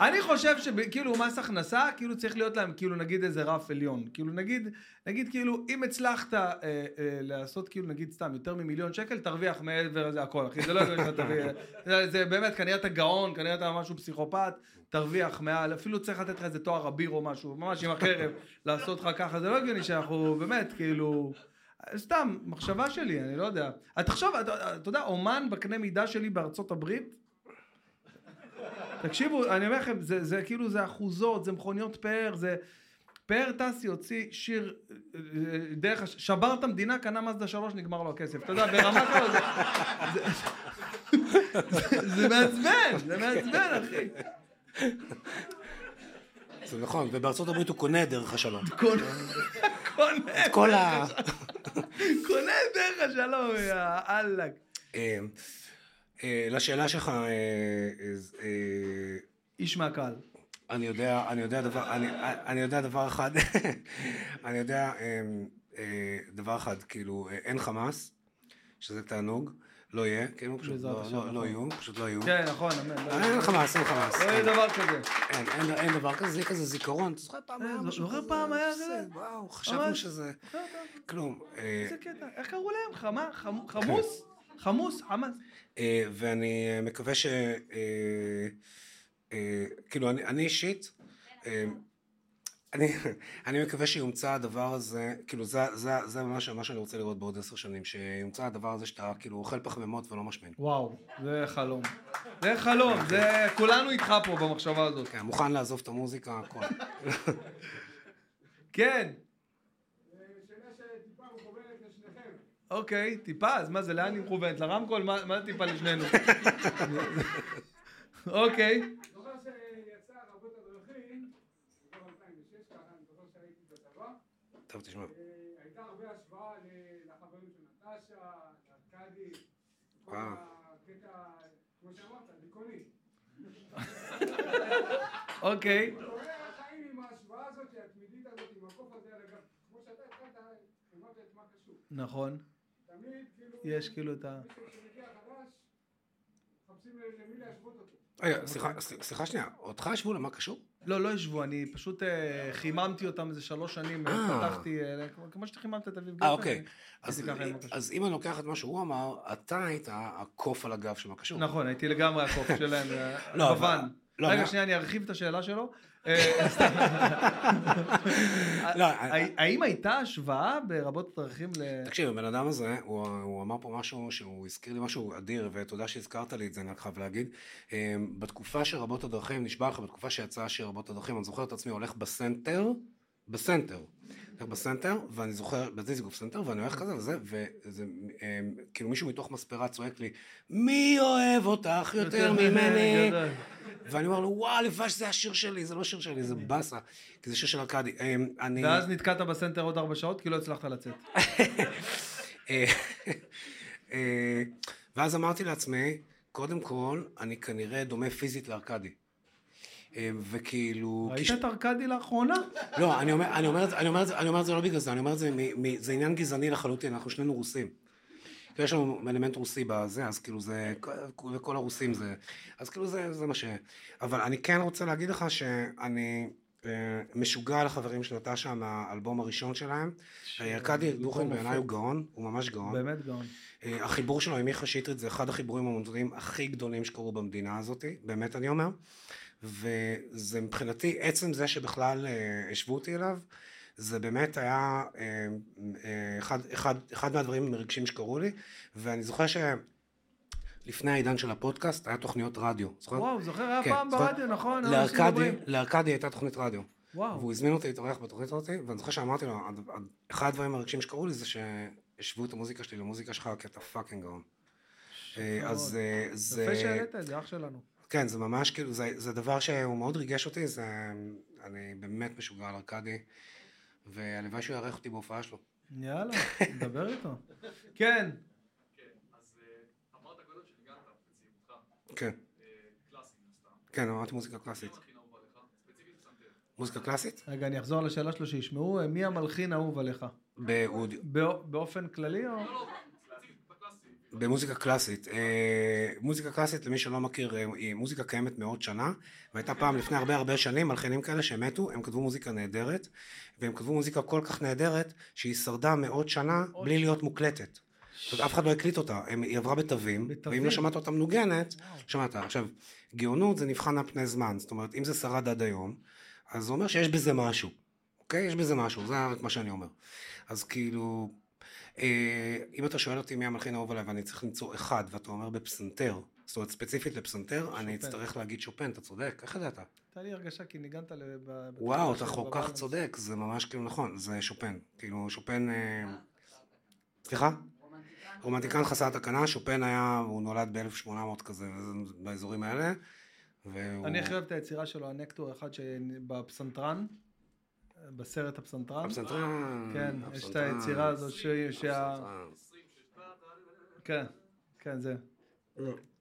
אני חושב שכאילו מס הכנסה, כאילו צריך להיות להם כאילו נגיד איזה רף עליון. כאילו נגיד, נגיד כאילו אם הצלחת אה, אה, לעשות כאילו נגיד סתם יותר ממיליון שקל, תרוויח מעבר לזה הכל, אחי, זה לא הגיוני שאתה תביא, זה, זה באמת, כנראה אתה גאון, כנראה אתה משהו פסיכופת, תרוויח מעל, אפילו צריך לתת לך איזה תואר אביר או משהו, ממש עם החרב, לעשות לך ככה, זה לא הגיוני שאנחנו, באמת, כאילו... סתם, מחשבה שלי, אני לא יודע. את תחשוב, אתה אתה יודע, אומן בקנה מידה שלי בארצות הברית, תקשיבו, אני אומר לכם, זה, זה כאילו, זה אחוזות, זה מכוניות פאר, זה... פאר טסי הוציא שיר אה, אה, דרך, הש- שבר את המדינה, קנה מזדה שלוש, נגמר לו הכסף. אתה יודע, ברמה כזאת, זה, מעצבן, זה מעצבן, אחי. זה נכון, ובארצות הברית הוא קונה דרך השלום. קונה, קונה, כל ה... קונה דרך השלום, יא אללק. אה, לשאלה שלך, אה, אה, איש מהקהל. אני יודע, אני יודע דבר, אני, אני יודע דבר אחד, אני יודע דבר אחד, כאילו, אין חמאס, שזה תענוג, לא יהיה, כאילו, פשוט לא, לא, לא נכון. יהיו, פשוט לא יהיו. כן, נכון, אמן. לא אין חמאס, אין חמאס. לא יהיה אין. דבר כזה. אין, אין, דבר כזה, זה כזה זיכרון. אתה זוכר פעם היה משהו זוכר כזה? פעם היה זה? וואו, חשבנו. שזה כלום. איזה קטע. איך קראו להם? חמ- חמוס? חמוס? חמאס? אה, ואני אה, מקווה ש... אה, כאילו, אני אני אישית, אה, אני, אני מקווה שיומצא הדבר הזה, כאילו זה, זה, זה ממש מה שאני רוצה לראות בעוד עשר שנים, שיומצא הדבר הזה שאתה כאילו אוכל פחמימות ולא משמין. וואו, זה חלום. זה חלום, זה... כולנו איתך פה במחשבה הזאת. כן, מוכן לעזוב את המוזיקה, הכל. כן, שאלה שטיפה מכוונת לשניכם. אוקיי, טיפה, אז מה זה, לאן היא מכוונת? לרמקול? מה מה זה טיפה לשנינו? אוקיי. זוכר שיצא רבות הדרכים, בתור 2006, ככה אני זוכר שהייתי בצבא, טוב, תשמע. הייתה הרבה השוואה לחברים של נטשה, לארכדי, כל. הקטע, כמו שאמרת, דיכאוני. אוקיי. נכון. יש כאילו את ה... רגע, סליחה, שנייה, אותך ישבו למה קשור? לא, לא ישבו, אני פשוט אה, חיממתי אותם איזה שלוש שנים, אה. פתחתי, אה, כמו- כמו שחיממת את אביב גפן. אה, אוקיי. אז, אם אני לוקח את מה שהוא אמר, אתה היית הקוף על הגב של מה קשור. נכון, הייתי לגמרי הקוף שלהם, לא, בוואן. לא, רגע, שנייה, אני ארחיב את השאלה שלו. אה. לא, הא- האם הייתה השוואה ברבות הדרכים ל... תקשיב, הבן אדם הזה, הוא, אמר פה משהו שהוא הזכיר לי משהו אדיר, ותודה שהזכרת לי את זה, אני רק חייב להגיד. אה, בתקופה של רבות הדרכים, נשבע לך, בתקופה שיצא השיר רבות הדרכים, אני זוכר את עצמי הולך בסנטר, בסנטר, בסנטר, ואני זוכר, בדיזיגוף סנטר, ואני הולך כזה וזה, וזה, אה, כאילו מישהו מתוך מספרה צועק לי, מי אוהב אותך יותר ממני? ואני אומר לו, וואו, הלוואי שזה השיר שלי, זה לא שיר שלי, זה באסה, כי זה שיר של ארכדי. אה, אני... ואז נתקעת בסנטר עוד ארבע שעות, כי לא הצלחת לצאת. אה, אה, ואז אמרתי לעצמי, קודם כל, אני כנראה דומה פיזית לארכדי. אה, וכאילו... ראית כש- את ארכדי לאחרונה? לא, אני אומר, אני אומר, אני אומר, אני אומר את זה לא בגלל זה, אני אומר את זה, מ- מ- זה עניין גזעני לחלוטין, אנחנו שנינו רוסים. כאילו, יש לנו אלמנט רוסי בזה, אז כאילו זה, וכל הרוסים זה, אז כאילו זה, זה מה ש... אבל אני כן רוצה להגיד לך שאני אה, משוגע על החברים של נטשה מהאלבום הראשון שלהם. אה, ארכדי דוכן בעיניי הוא גאון, הוא ממש גאון. באמת גאון. החיבור שלו עם מיכה שטרית זה אחד החיבורים האומנותיים הכי גדולים שקרו במדינה הזאת, באמת אני אומר. וזה מבחינתי, עצם זה שבכלל אה, השוו אותי אליו, זה באמת היה אה, אה, אחד, אחד, אחד מהדברים המרגשים שקרו לי, ואני זוכר שלפני העידן של הפודקאסט היה תוכניות רדיו. זוכר? וואו, זוכר, היה כן, פעם זוכר? ברדיו, נכון? מדברים. לארכדי הייתה תוכנית רדיו. וואו. והוא הזמין אותי להתארח בתוכנית הזאת, ואני זוכר שאמרתי לו, "הד- הד- אחד הדברים הרגשים שקרו לי זה שהשוו את המוזיקה שלי למוזיקה שלך, כי אתה fucking גאון. אז זה... יפה שהעלית את זה, אח שלנו. כן, זה ממש כאילו, זה, זה דבר שהוא מאוד ריגש אותי, זה... אני באמת משוגע על ארכדי, והלוואי שהוא יארח אותי בהופעה שלו. יאללה, נדבר איתו. כן, כן, אז אה, אמרת כן, אה. כן, אמרתי מוזיקה קלאסית. מוזיקה קלאסית? רגע, אני אחזור לשאלה שלו שישמעו, אה, מי המלחין האהוב עליך? באודיו. בא- באופן כללי או? לא, לא. במוזיקה קלאסית. אה, מוזיקה קלאסית, למי שלא מכיר, אה, היא מוזיקה קיימת מאות שנה, והייתה פעם לפני הרבה הרבה שנים מלחינים כאלה שמתו, הם כתבו מוזיקה נהדרת, והם כתבו מוזיקה כל כך נהדרת, שהיא שרדה מאות שנה בלי להיות מוקלטת. זאת אומרת, אף אחד לא הקליט אותה, הם- היא עברה בתווים, בתווים. ואם לא שמעת אותה מנוגנת, שמעת. עכשיו, גאונות זה נבחן על פני זמן, זאת אומרת, אם זה שרד עד היום, אז זה אומר שיש בזה משהו, אוקיי? יש בזה משהו, זה רק מה שאני אומר. אז כאילו, אם אתה שואל אותי מי המלחין האהוב עליי ואני צריך למצוא אחד, ואתה אומר בפסנתר, זאת אומרת ספציפית לפסנתר, אני אצטרך להגיד שופן, אתה צודק, איך ידעת? הייתה לי הרגשה כי ניגנת ל... וואו, אתה כל כך. צודק, זה ממש כאילו נכון, זה שופן. כאילו, שופן... אה, סליחה? רומנטיקן חסר תקנה, שופן היה, הוא נולד ב-1800 כזה, באזורים האלה. והוא... אני הכי אוהב את היצירה שלו, הנקטור אחד שבפסנתרן, בסרט הפסנתרן. הפסנתרן. כן, יש את היצירה הזאת ש- שה... כן, כן, זה.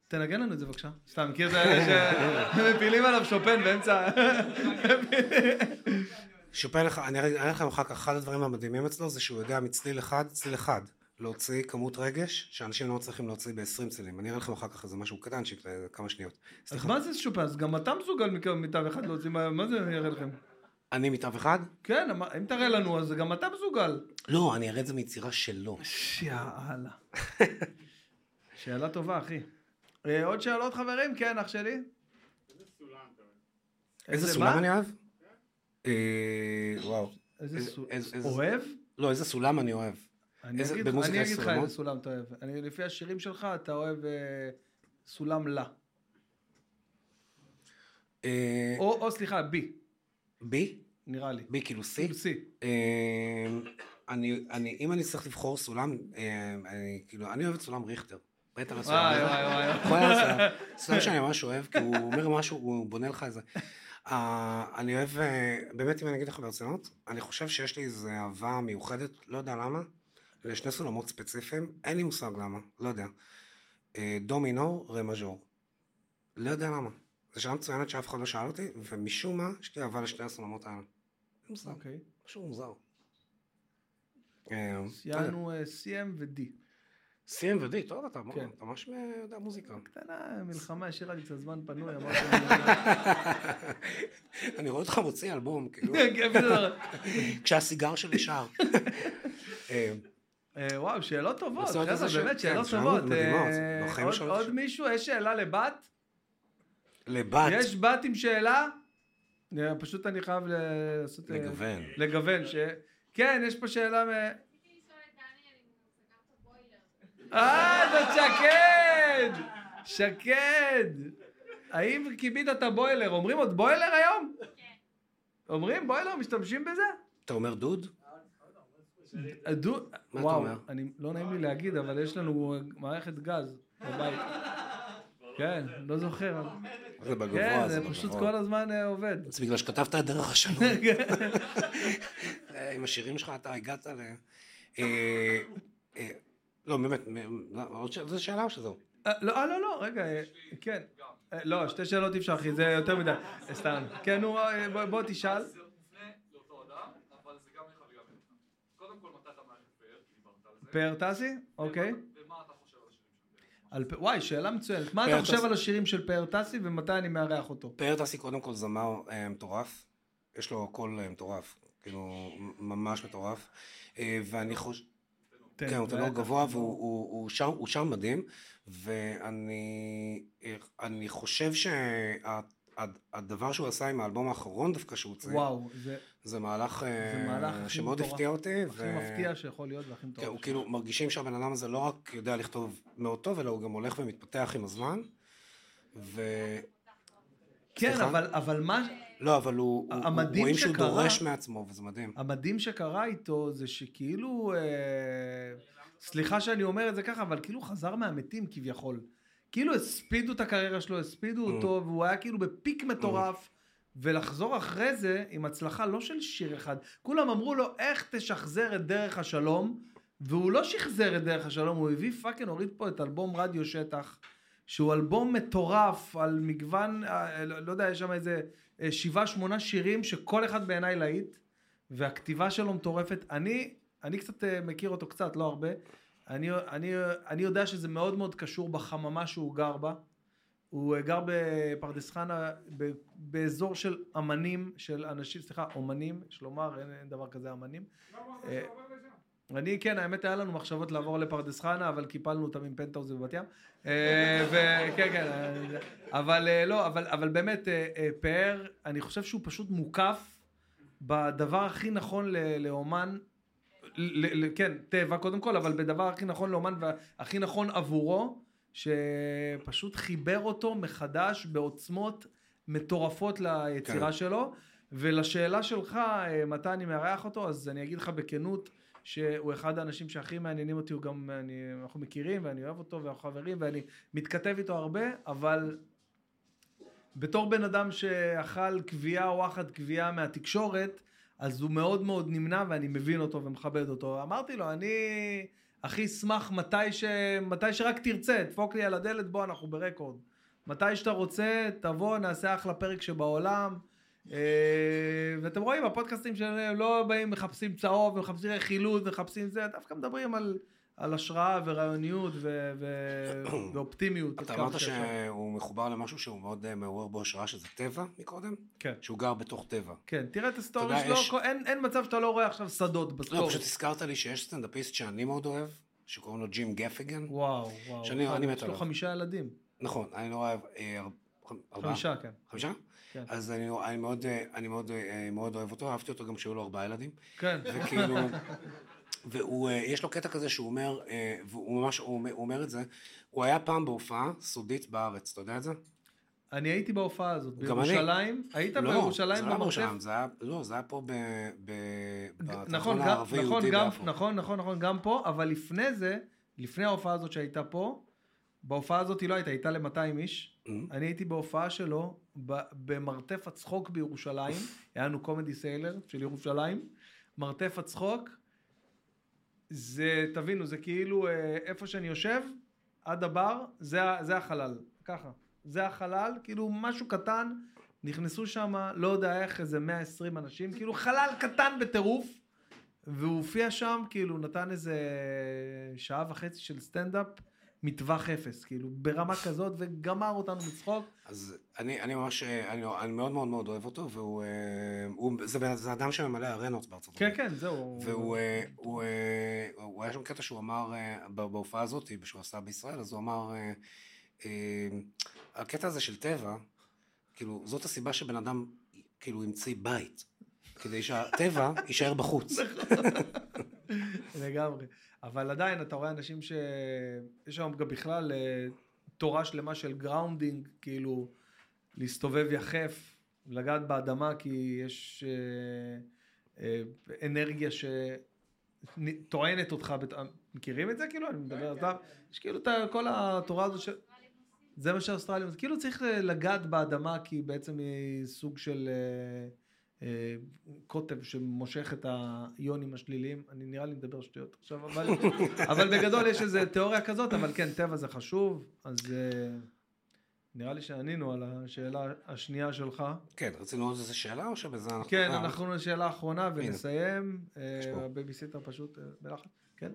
תנגן לנו את זה בבקשה. סתם, מכיר את האלה שמפילים עליו שופן באמצע... שופן, לך- אני אראה לכם אחר כך, אחד הדברים המדהימים אצלו זה שהוא יודע מצליל אחד, צליל אחד, להוציא כמות רגש שאנשים לא מצליחים להוציא ב-20 צלילים. אני אראה לכם אחר כך איזה משהו קטנצ'יק, כמה שניות. אז. מה זה שופן? אז גם אתה מסוגל מתו אחד להוציא, מה זה אני אראה לכם? אני מתו אחד? כן, אמר- אם תראה לנו, אז גם אתה מסוגל. לא, אני אראה את זה מיצירה שלו. יאללה. שאלה טובה, אחי. אה, עוד שאלות, חברים? כן, אח שלי? איזה? סולם אני אוהב? אה, וואו. איזה סולם? איזה- אוהב? לא, איזה סולם אני אוהב. אני אגיד לך? איזה סולם אתה אוהב. אני- לפי השירים שלך, אתה אוהב אה, סולם לה. או, או סליחה, בי, בי? נראה לי. בי כאילו סי? כאילו סי. אה, אני, אני, אם אני צריך לבחור סולם, אה, אני, כאילו, אני אוהב את סולם ריכטר. בטח הסולם וואי. וואי, וואי. סולם- שאני ממש אוהב, כי הוא אומר משהו, הוא בונה לך איזה... אה, אני אוהב, אה, באמת אם אני אגיד לך ברצינות, אני חושב שיש לי איזו אהבה מיוחדת, לא יודע למה, לשני סולמות ספציפיים, אין לי מושג למה, לא יודע. דו מינור, רה מז'ור. לא יודע למה. זו שאלה מצוינת שאף אחד לא שאל אותי, ומשום מה, יש לי אהבה לשתי הסולמות האלה. מושג. אוקיי. משהו מוזר. אה, אה, CM ו-D. סיים ודי, טוב, אתה כן. ממש יודע מוזיקה. קטנה, מלחמה, השאירה לי קצת זמן פנוי, אמרתי אני רואה אותך מוציא אלבום, כאילו, כן. כשהסיגר שלי שר. אה, אה, וואו, שאלות טובות, חבר'ה, באמת, כן, שאלות טובות. אה, בחיים עוד- מישהו? יש שאלה לבת? לבת, יש בת עם שאלה? אה, פשוט אני חייב לעשות... אה, לגוון. לגוון, ש... כן, יש פה שאלה מ... אה, זאת שקד! שקד! האם כיבית את הבוילר? אומרים עוד בוילר היום? כן. אומרים בוילר? משתמשים בזה? אתה אומר דוד? דו... מה אתה אומר? אני, לא נעים לי להגיד, אבל יש לנו מערכת גז בבית. כן, לא זוכר. זה בגבוה, כן, זה זה פשוט. כל הזמן אה, עובד. זה בגלל שכתבת את דרך השלום. אה, עם השירים שלך אתה הגעת ל... אה, לא, באמת, לא, זו שאלה או שזהו? לא, לא, לא, רגע, כן. לא, שתי שאלות אי אפשר, אחי, זה יותר מדי. סתם. כן, נו, בוא- בוא תשאל. פאר, טסי? אוקיי. ומה אתה חושב על השירים של פאר? על וואי, שאלה מצוינת. מה אתה חושב. על השירים של פאר טסי ומתי אני מארח אותו? פאר טסי קודם כל זמר אה, מטורף, יש לו קול אה, מטורף, כאילו ממש מטורף, אה, ואני חושב, כן, הוא טנור גבוה והוא הוא- הוא שר- הוא שר מדהים, ואני אני חושב שהדבר שהוא עשה עם האלבום האחרון דווקא שהוא הוציא, וואו, זה זה מהלך אה, זה מהלך הכי שמאוד מטורף. הפתיע אותי, הכי מפתיע שיכול להיות והכי כן, מטורף. הוא כאילו מרגישים שהבן אדם הזה לא רק יודע לכתוב מאוד טוב, אלא הוא גם הולך ומתפתח עם הזמן. ו... כן, סליחה? אבל- אבל מה... לא, אבל הוא, הוא- המדהים רואים שהוא שקרה- דורש מעצמו, וזה מדהים. המדהים שקרה איתו זה שכאילו, אה, סליחה שאני אומר את זה ככה, אבל כאילו חזר מהמתים כביכול. כאילו הספידו את הקריירה שלו, הספידו Mm. אותו, והוא היה כאילו ב peak מטורף, ולחזור אחרי זה עם הצלחה לא של שיר אחד. כולם אמרו לו, איך תשחזר את דרך השלום, והוא לא שחזר את דרך השלום, הוא הביא fucking, הוריד פה את אלבום רדיו שטח, שהוא אלבום מטורף על מגוון, אה, לא, לא יודע, יש שם איזה אה, שבעה, שמונה שירים שכל אחד בעיניי להיט, והכתיבה שלו מטורפת. אני, אני קצת אה, מכיר אותו קצת, לא הרבה. אני, אני, אני יודע שזה מאוד מאוד קשור בחממה שהוא גר בה. הוא גר בפרדס חנה, באזור של אמנים, של אנשים, סליחה, אומנים, יש לומר, אין, אין דבר כזה אמנים. לא אה. אני, כן, האמת היה לנו מחשבות לעבור לפרדס חנה, אבל קיפלנו אותם עם פנטהאוז בבת ים. אה, וכן, כן, אבל אה, לא, אבל, אבל באמת, פאר, אני חושב שהוא פשוט מוקף בדבר הכי נכון ל- לאומן, ל- ל- כן, טבע קודם כל, אבל בדבר הכי נכון לאומן והכי נכון עבורו, שפשוט חיבר אותו מחדש בעוצמות מטורפות ליצירה כן. שלו. ולשאלה שלך, אה, מתי אני מארח אותו, אז אני אגיד לך בכנות, שהוא אחד האנשים שהכי מעניינים אותי, הוא גם, אני, אנחנו מכירים ואני אוהב אותו ואנחנו חברים ואני מתכתב איתו הרבה, אבל בתור בן אדם שאכל קביעה או וואחד קביעה מהתקשורת, אז הוא מאוד מאוד נמנע ואני מבין אותו ומכבד אותו. אמרתי לו, אני הכי אשמח מתי, ש... מתי שרק תרצה, דפוק לי על הדלת, בוא, אנחנו ברקורד. מתי שאתה רוצה, תבוא, נעשה אחלה פרק שבעולם. אה, ואתם רואים, הפודקאסטים שלהם לא באים, מחפשים צהוב, מחפשים רכילות, מחפשים זה, דווקא מדברים על, על השראה ורעיוניות ו... ו... ואופטימיות. אתה אמרת. שהוא מחובר למשהו שהוא מאוד אה, מעורר בו השראה, שזה טבע מקודם? כן. שהוא גר בתוך טבע. כן, תראה את ה story שלו, יש- אין, אין מצב שאתה לא רואה עכשיו שדות לא, ב story. פשוט הזכרת לי שיש סטנדאפיסט שאני מאוד אוהב, שקוראים לו ג'ים גפיגן. וואו, וואו. שאני- אני מת יש לו עליו. חמישה ילדים. נכון, אני לא אוהב... אה, ארבעה? חמישה, כן. חמישה? כן. אז אני, אני מאוד, אה, אני מאוד, אה, מאוד אוהב אותו, אהבתי אותו גם כשהיו לו ארבעה ילדים. כן. וכאילו, והוא, יש לו קטע כזה שהוא אומר, והוא ממש, הוא אומר- את זה, הוא היה פעם בהופעה סודית בארץ, אתה יודע את זה? אני הייתי בהופעה הזאת, אני. בירושלים. היית לא, בירושלים זה לא במרתף? בירושלים, זה היה, לא, זה היה פה ב... ב נכון, הערבי נכון, גם. נכון, נכון, נכון, גם פה, אבל לפני זה, לפני ההופעה הזאת שהייתה פה, בהופעה הזאת היא לא הייתה, הייתה ל-200 איש. Mhm. אני הייתי בהופעה שלו במרתף הצחוק בירושלים, היה לנו קומדי סיילר של ירושלים, מרתף הצחוק, זה, תבינו, זה כאילו אה, איפה שאני יושב, עד הבר, זה, זה החלל, ככה. זה החלל, כאילו משהו קטן, נכנסו שם, לא יודע איך, איזה 120 אנשים, כאילו חלל קטן בטירוף, והוא הופיע שם, כאילו נתן איזה שעה וחצי של סטנדאפ, מטווח אפס, כאילו ברמה כזאת, וגמר אותנו בצחוק. אז אני, אני ממש, אני, אני מאוד מאוד מאוד אוהב אותו, והוא, אה, הוא, זה, זה אדם שממלא ארנות בארצות כן, הברית. כן, זהו. והוא אה, הוא, אה, הוא היה שם קטע שהוא אמר, בהופעה הזאת, שהוא עשה בישראל, אז הוא אמר, הקטע הזה של טבע, כאילו, זאת הסיבה שבן אדם, כאילו, המציא בית, כדי שהטבע יישאר בחוץ. לגמרי. אבל עדיין אתה רואה אנשים ש... יש שם גם בכלל אה, תורה שלמה של grounding, כאילו להסתובב יחף, לגעת באדמה, כי יש אה, אה, אנרגיה שטוענת אותך, בת... מכירים את זה? כאילו? אני מדבר, אתה... יש כאילו את כל התורה הזאת של... זה מה שאוסטרליה, כאילו צריך לגעת באדמה, כי בעצם היא סוג של אה, אה, קוטב שמושך את האיונים השליליים. אני נראה לי מדבר שטויות עכשיו, אבל, אבל בגדול יש איזו תיאוריה כזאת, אבל כן, טבע זה חשוב, אז אה, נראה לי שענינו על השאלה השנייה שלך. כן, רצינו עוד איזה שאלה, או שבזה אנחנו... כן, אה, אנחנו לשאלה האחרונה ונסיים. אה. הבייביסיטר פשוט אה, בלחץ. כן?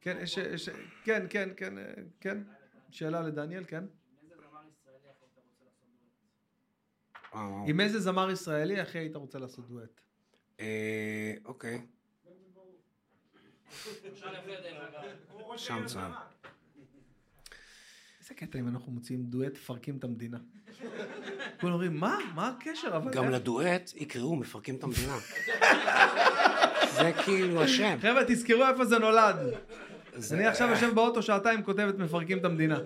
כן, יש, יש, כן, כן, כן, אה, כן. שאלה לדניאל, כן. אה, וואו. עם איזה זמר ישראלי הכי היית רוצה לעשות דואט? אה, אוקיי, שם צהר. איזה קטע אם אנחנו מוציאים דואט, מפרקים את המדינה. כולם אומרים, מה? מה הקשר? גם איך?" לדואט יקראו מפרקים את המדינה. זה כאילו השם. חבר'ה, תזכרו איפה זה נולד. אני עכשיו יושב באוטו שעתיים, כותבת מפרקים את המדינה.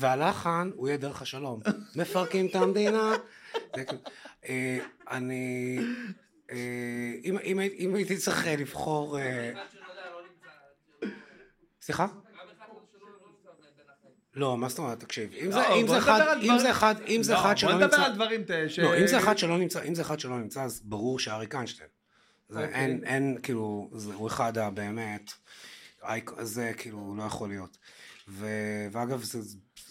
והלחן הוא יהיה דרך השלום. מפרקים את המדינה. אה, אני... אה, אם- אם הי- אם הייתי צריך אה, לבחור... סליחה? לא, מה זאת אומרת? תקשיב, אם זה- לא, בוא אחד, אם זה אחד, אם זה לא, אחד שלא בוא נמצא... נדבר על דברים ש... לא, אם זה אחד שלא נמצא, אם זה אחד שלא נמצא, אז ברור שאריק איינשטיין. זה אוקיי. אין, אין, כאילו, הוא אחד הבאמת, זה כאילו לא יכול להיות. ואגב, זה,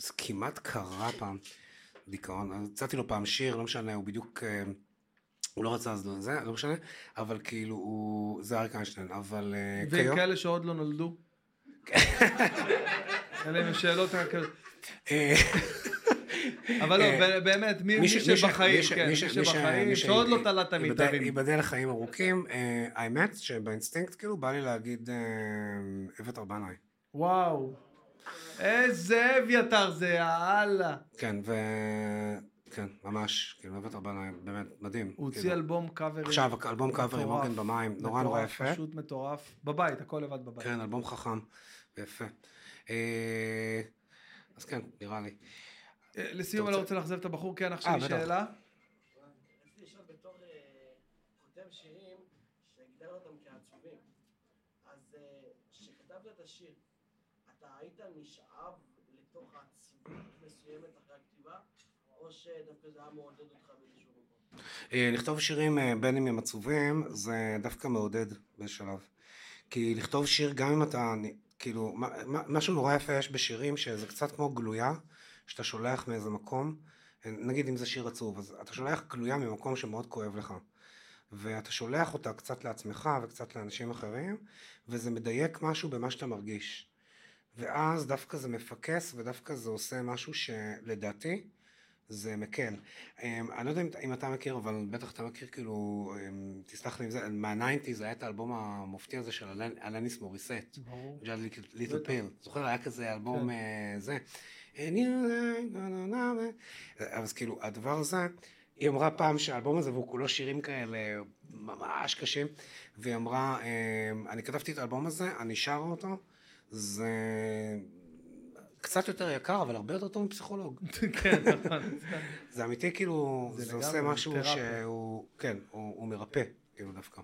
זה כמעט קרה פעם, דיכאון, אז הצעתי לו פעם שיר, לא משנה, הוא בדיוק, אה, הוא לא רצה אז לא- זה, לא משנה, אבל כאילו, הוא, זה אריק איינשטיין, אבל אה, ועם כיום, כאלה שעוד לא נולדו? אלה הם שאלות כאלה. אבל לא, אה, באמת, מי שבחיים, כן, מי שבחיים, שעוד לא תלת ייבדל- המיטבים. ייבדל לחיים ארוכים, האמת שבאינסטינקט כאילו בא לי להגיד אה, אביתר בנאי. וואו. איזה אביתר זה, יאללה. כן, ו... כן, ממש, כאילו, אוהב את הבנאי, באמת, מדהים. הוא הוציא כאילו. אלבום קאברים. עכשיו, אלבום קאברים. עוגן במים, נורא נורא יפה. פשוט מטורף. בבית, הכל לבד בבית. כן, אלבום חכם ויפה. אה, אז כן, נראה לי. אה, לסיום, אני לא רוצה- לאכזב את הבחור, כן, אה, שלי בטח. שאלה. רציתי לשאול בתור אה, כותב שירים שהגדר אותם כעצובים, אז אה, כשכתבת את השיר, אתה היית נשאב לתוך עצבות מסוימת אחרי הכתיבה, או שדווקא זה היה מעודד אותך באיזשהו מקום? אה, לכתוב שירים אה, בין אם הם עצובים, זה דווקא מעודד בשלב. כי לכתוב שיר, גם אם אתה, כאילו, משהו נורא יפה יש בשירים, שזה קצת כמו גלויה, שאתה שולח מאיזה מקום, אה, נגיד אם זה שיר עצוב, אז אתה שולח גלויה ממקום שמאוד כואב לך. ואתה שולח אותה קצת לעצמך וקצת לאנשים אחרים, וזה מדייק משהו במה שאתה מרגיש. ואז דווקא זה מפקס, ודווקא זה עושה משהו שלדעתי, זה מקל. אמ, אני לא יודע אם, אם אתה מכיר, אבל בטח אתה מכיר, כאילו, אמ, תסלח לי אם זה, מהניינטיז היה את האלבום המופתי הזה של אלניס מוריסט, ברור. Jagged Little Pill. זוכר, היה כזה אלבום כן. אה, זה. אז כאילו, הדבר הזה, היא אמרה פעם שהאלבום הזה, והוא כולו שירים כאלה ממש קשים, והיא אמרה, אמ, אני כתבתי את האלבום הזה, אני שרה אותו, זה קצת יותר יקר, אבל הרבה יותר טוב מפסיכולוג. כן, נכון. זה אמיתי, כאילו, זה עושה משהו תרפיה. שהוא, כן, הוא, הוא מרפא, כאילו דווקא.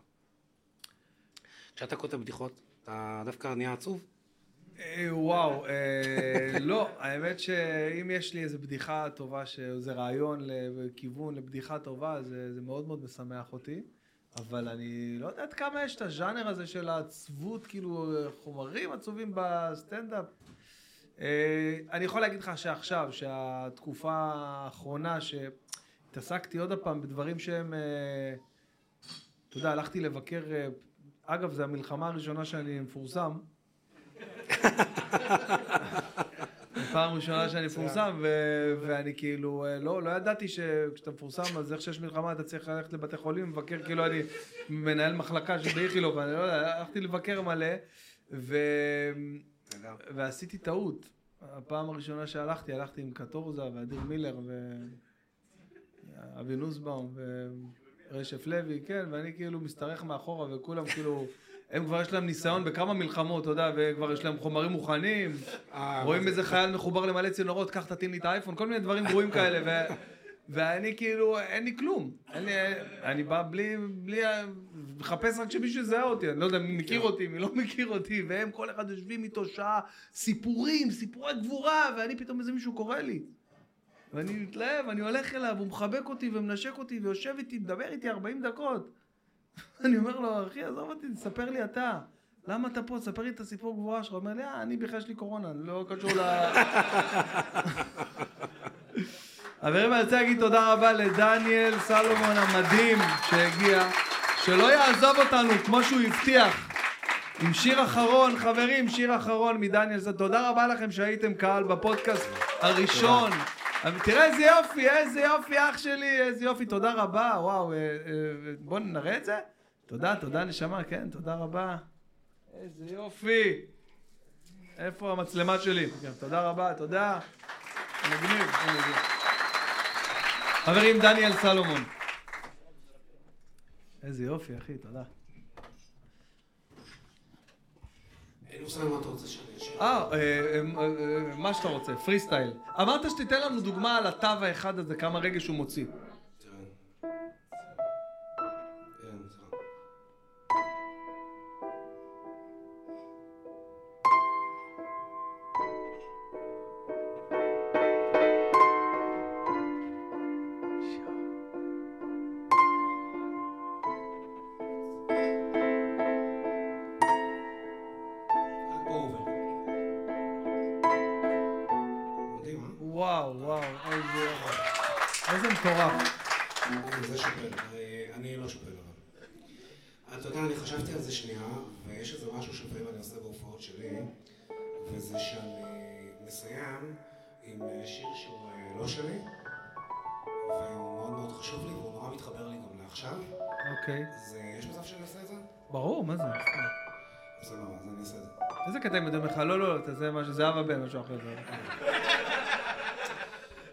כשאתה כותב בדיחות, אתה דווקא נהיה עצוב? אה, וואו, אה, לא, האמת שאם יש לי איזו בדיחה טובה, שזה רעיון לכיוון לבדיחה טובה, זה, זה מאוד מאוד משמח אותי. אבל אני לא יודע עד כמה יש את הז'אנר הזה של העצבות, כאילו חומרים עצובים בסטנדאפ. אה, אני יכול להגיד לך שעכשיו, שהתקופה האחרונה שהתעסקתי עוד פעם בדברים שהם, אה, אתה יודע, הלכתי לבקר, אה, אגב, זו המלחמה הראשונה שאני מפורסם. פעם ראשונה שאני מפורסם, ואני כאילו, אה, לא, לא ידעתי שכשאתה מפורסם, אז איך שיש מלחמה אתה צריך ללכת לבתי חולים, מבקר, כאילו אני מנהל מחלקה של באיכילוב, אני לא יודע, הלכתי לבקר מלא. ועשיתי טעות. הפעם הראשונה שהלכתי, הלכתי עם קטורזה ואדיר מילר ואבי נוסבאום ורשף לוי, כן, ואני כאילו משתרך מאחורה וכולם כאילו, הם כבר יש להם ניסיון בכמה מלחמות, אתה יודע, וכבר יש להם חומרים מוכנים, אה, רואים איזה חייל מחובר למלא צינורות, קח תטעין לי את האייפון, כל מיני דברים גרועים כאלה, ו... ואני כאילו, אין לי כלום. אין לי, אני בא בלי, בלי, מחפש רק שמישהו יזהה אותי, אני לא יודע מי מכיר אותי, מי לא מכיר אותי, והם כל אחד יושבים איתו שעה, סיפורים, סיפורי גבורה, ואני פתאום איזה מישהו קורא לי. ואני מתלהב, אני הולך אליו, הוא מחבק אותי ומנשק אותי ויושב איתי, מדבר איתי 40 דקות. אני אומר לו, אחי, עזוב אותי, תספר לי אתה. למה אתה פה? תספר לי את הסיפור גבורה שלך. הוא אומר לי, אה, אני בכלל יש לי קורונה, לא קשור ל... חברים, אני רוצה להגיד תודה רבה לדניאל סלומון המדהים שהגיע, שלא יעזוב אותנו כמו שהוא הבטיח. עם שיר אחרון, חברים, שיר אחרון מדניאל סלומון. תודה רבה לכם שהייתם קהל בפודקאסט הראשון. אבל תראה איזה יופי, איזה יופי, אח שלי, איזה יופי, תודה רבה, וואו, אה, אה, בואו נראה את זה. תודה, תודה נשמה, כן, תודה רבה. איזה יופי. איפה המצלמה שלי? תודה רבה, תודה. מגניב. חברים, דניאל סלומון. איזה יופי, אחי, תודה. מה אתה רוצה שאני. אה, אה, אה, אה, מה שאתה רוצה, פרי סטייל. אמרת שתיתן לנו דוגמה על התו האחד הזה, כמה רגש הוא מוציא. חשבתי על זה שנייה, ויש איזה משהו שלפעמים אני עושה בהופעות שלי, וזה שאני מסיים עם אה, שיר שהוא אה, לא שלי, והוא מאוד מאוד חשוב לי, והוא נורא מתחבר לי גם לעכשיו. אוקיי. אז יש מצב שאני אעשה את זה? ברור, מה זה? בסדר, אז אני אעשה את זה. איזה קטע אם יודעים לך, לא, לא, תעשה משהו, זה אבא בן, משהו אחר.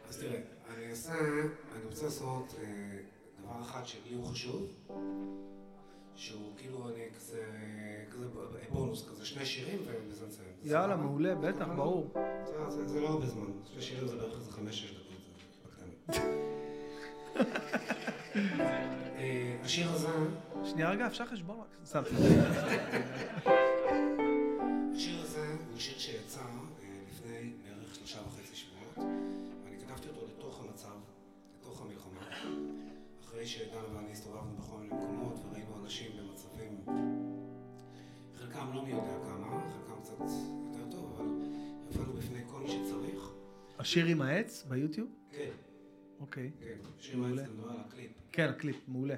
אז תראה, אני אעשה רוצה לעשות אה, דבר אחד שלי הוא חשוב, שהוא כאילו אני כזה, כזה בונוס כזה, שני שירים ובזה נסיים. יאללה, סבבה? מעולה, בטח? ברור. זה- זה- זה לא הרבה זמן, שני שירים זה בערך איזה חמש-שש דקות, זה בקטנה. אה, השיר הזה, שנייה רגע, אפשר חשבון רק? סתם. השיר הזה הוא שיר שיצא אה, לפני בערך שלושה וחצי שבועות, ואני כתבתי אותו לתוך המצב, לתוך המלחמה, אחרי שדנה ואני הסתובבנו בכל מיני מקומות אנשים במצבים, חלקם לא מי יודע כמה, חלקם קצת יותר טוב, אבל הופענו בפני כל מי שצריך. השיר עם העץ ביוטיוב? כן, אוקיי. כן, שיר עם העץ, אתה מדבר על הקליפ. כן, הקליפ, מעולה.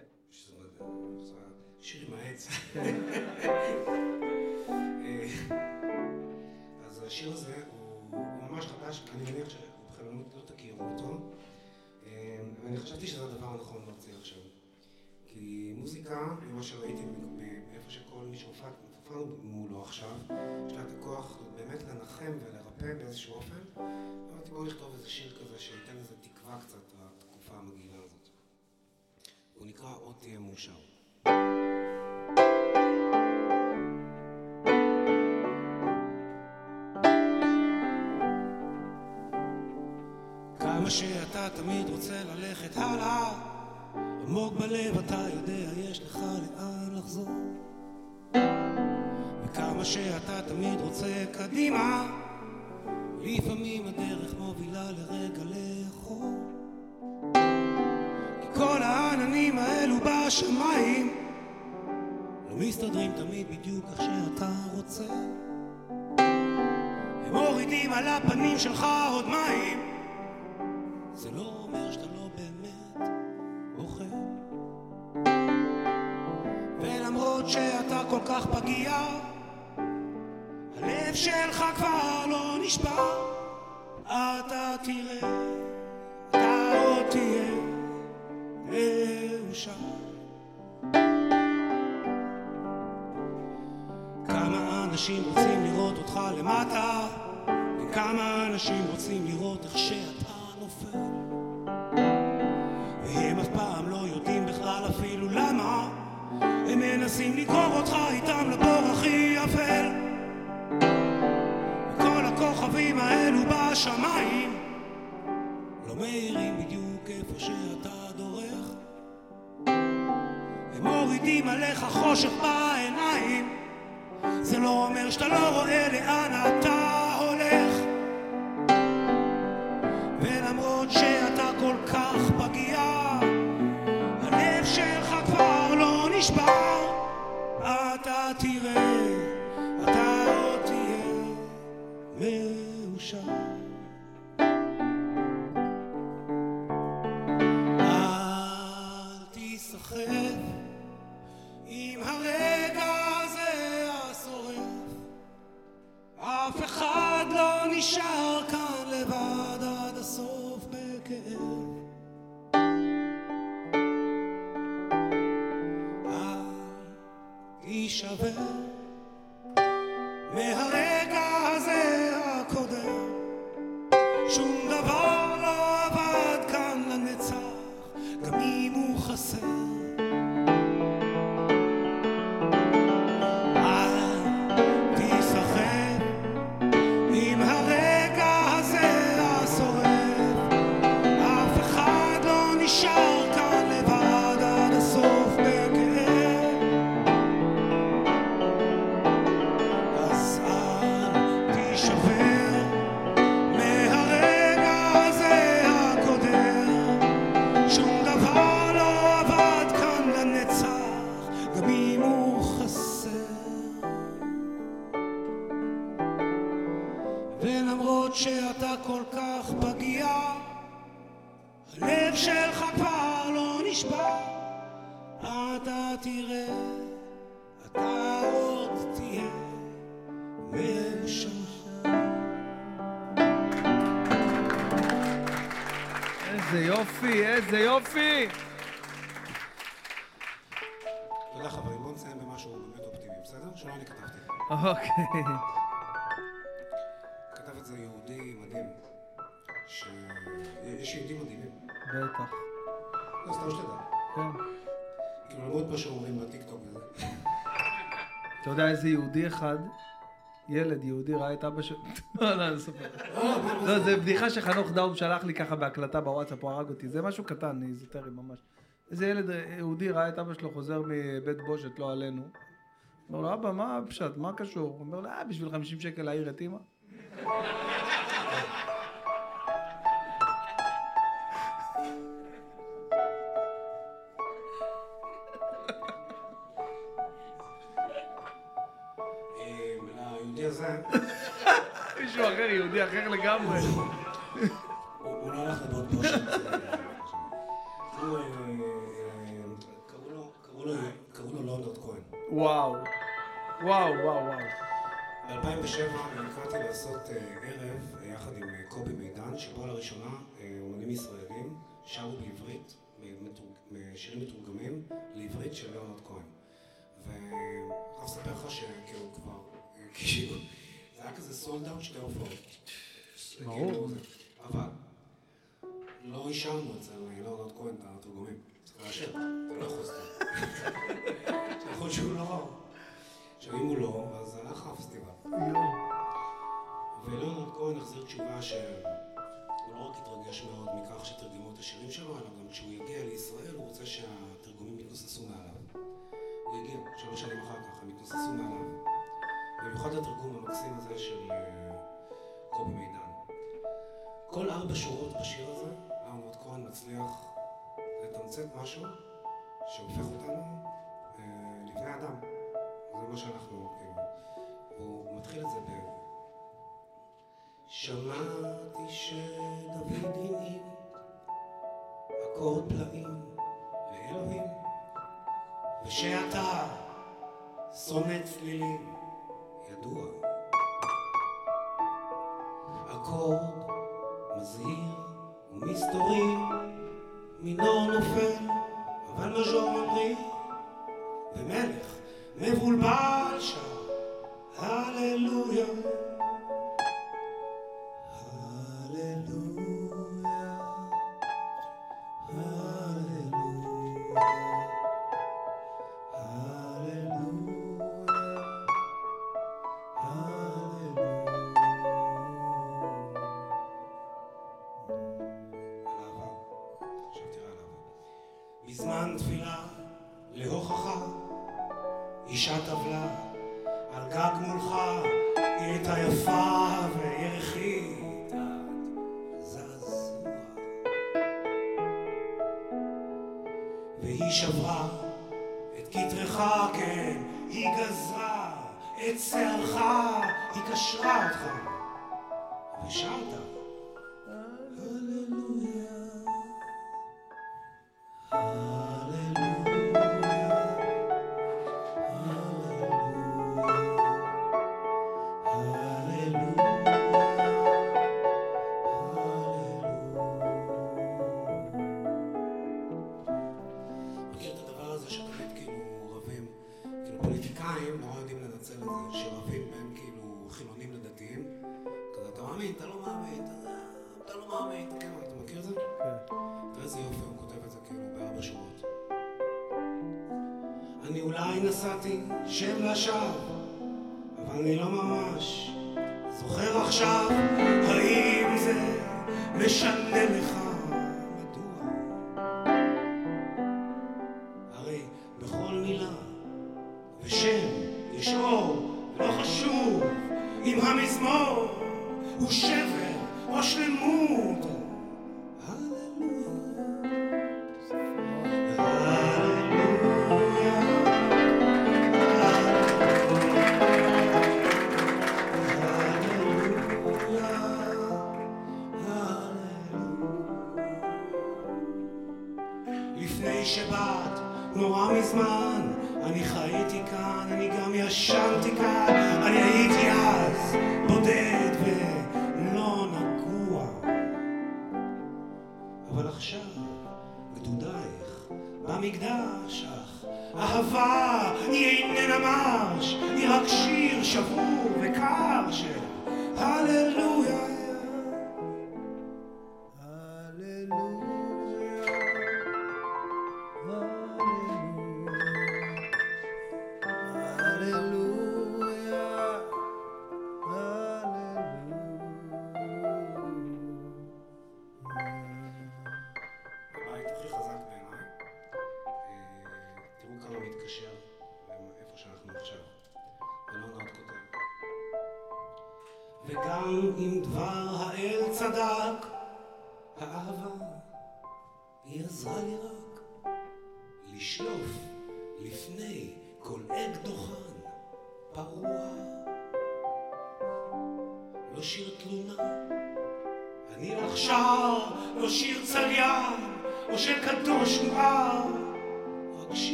שיר עם העץ. כן. אה, אז השיר הזה הוא ממש חדש, אני מניח שרובכם לא- לא תכירו אותו. אה, ואני חשבתי שזה הדבר הנכון להוציא עכשיו. כי מוזיקה, ממה שראיתי מאיפה שכל מי שהופענו מולו עכשיו, יש לה את הכוח באמת לנחם ולרפא באיזשהו אופן. אמרתי בואו נכתוב איזה שיר כזה שייתן איזה תקווה קצת לתקופה המגעילה הזאת. הוא נקרא עוד תהיה מאושר. כמה שאתה תמיד רוצה ללכת הלאה, עמוק בלב אתה יודע יש לך לאן לחזור. וכמה שאתה תמיד רוצה קדימה, לפעמים הדרך מובילה לרגע לאחור. כי כל העננים האלו בשמיים לא מסתדרים תמיד בדיוק איך שאתה רוצה. הם מורידים על הפנים שלך עוד מים זה לא אומר שאתה לא באמת ולמרות שאתה כל כך פגיע, הלב שלך כבר לא נשבר. אתה תראה, אתה עוד תהיה מאושר. כמה אנשים רוצים לראות אותך למטה, וכמה אנשים רוצים לראות איך שאתה נופל. מנסים לגרור אותך איתם לבור הכי אפל. וכל הכוכבים האלו בשמיים לא מאירים בדיוק איפה שאתה דורך. הם מורידים עליך חושך בעיניים. זה לא אומר שאתה לא רואה לאן אתה הולך. ולמרות שאתה כל כך פגיע, הלב שלך כבר לא נשבר. מאושר. אוקיי. כתב את זה יהודי מדהים, שיש יהודים מדהימים. בטח. לא, סתם שתדע. כן. כאילו, למרות מה שאומרים בטיקטוק וזה. אתה יודע איזה יהודי אחד, ילד יהודי ראה את אבא שלו, לא, לא, אני אספר. לא, זה בדיחה שחנוך דאום שלח לי ככה בהקלטה בוואטסאפ, הוא הרג אותי, זה משהו קטן, איזוטרי ממש. איזה ילד יהודי ראה את אבא שלו חוזר מבית בושת, לא עלינו. אומר לו, אבא, מה הפשט, מה קשור? הוא אומר לו, אה, בשביל 50 שקל להעיר את אמא? אה, מישהו אחר, יהודי אחר לגמרי. הוא לא הלך לבעוד פושט. וואו. וואו, וואו, וואו. ב-2007 נקראתי לעשות אה, ערב אה, יחד עם אה, קובי מידן, שבו לראשונה אומנים ישראלים שרו בעברית, שירים מתורגמים לעברית של ליאונרד כהן. ואני יכול לספר לך שכאילו כבר, כאילו, זה היה כזה סולד אאוט שתי הופעות. ברור. אבל לא אישרנו אצל ליאונרד כהן את התרגומים. לאשר, אתה לא יכול סתם. להיות שהוא לא... עכשיו אם הוא לא, אז הלך הפסטיבל. ולאונרד כהן החזיר תשובה שהוא לא רק התרגש מאוד מכך שתרגמו את השירים שלו, אלא גם כשהוא יגיע לישראל הוא רוצה שהתרגומים יתנוססו מעליו. הוא הגיע, שלוש שנים אחר כך, הם התנוססו מעליו. במיוחד התרגום המקסים הזה של אה, קובי מידן. כל ארבע שורות בשיר הזה, לאונרד כהן מצליח לתמצת משהו שהופך אותנו אה, לבני אדם. זה מה שאנחנו, כאילו. והוא מתחיל את זה ב... שמעתי שדוד הנהיג אקורד פלאים לאלוהים, ושאתה שונא צלילים, ידוע. אקורד מזהיר ומסתורי, מינור נופל, אבל מז'ור ממריא, ומלך מבולבל שם, הללויה.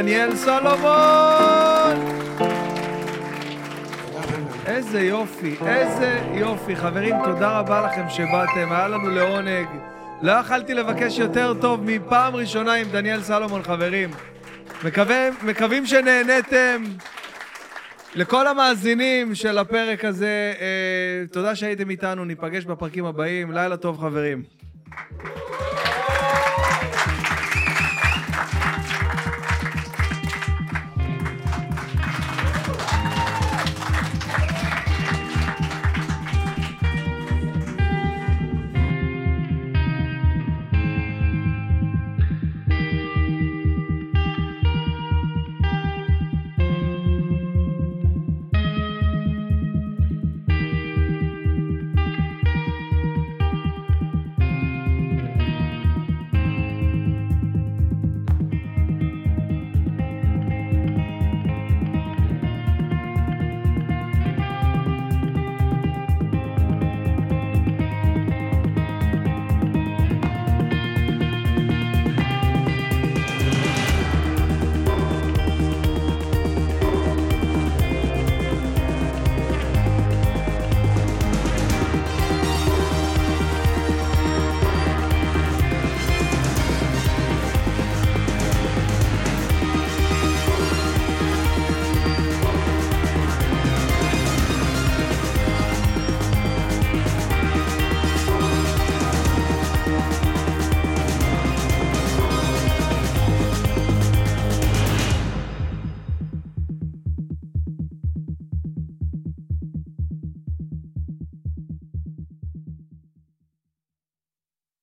דניאל סולומון! איזה יופי, איזה יופי. חברים, תודה רבה לכם שבאתם, היה לנו לעונג. לא יכלתי לבקש יותר טוב מפעם ראשונה עם דניאל סלומון, חברים. מקווה, מקווים שנהניתם. לכל המאזינים של הפרק הזה, אה, תודה שהייתם איתנו, ניפגש בפרקים הבאים. לילה טוב, חברים.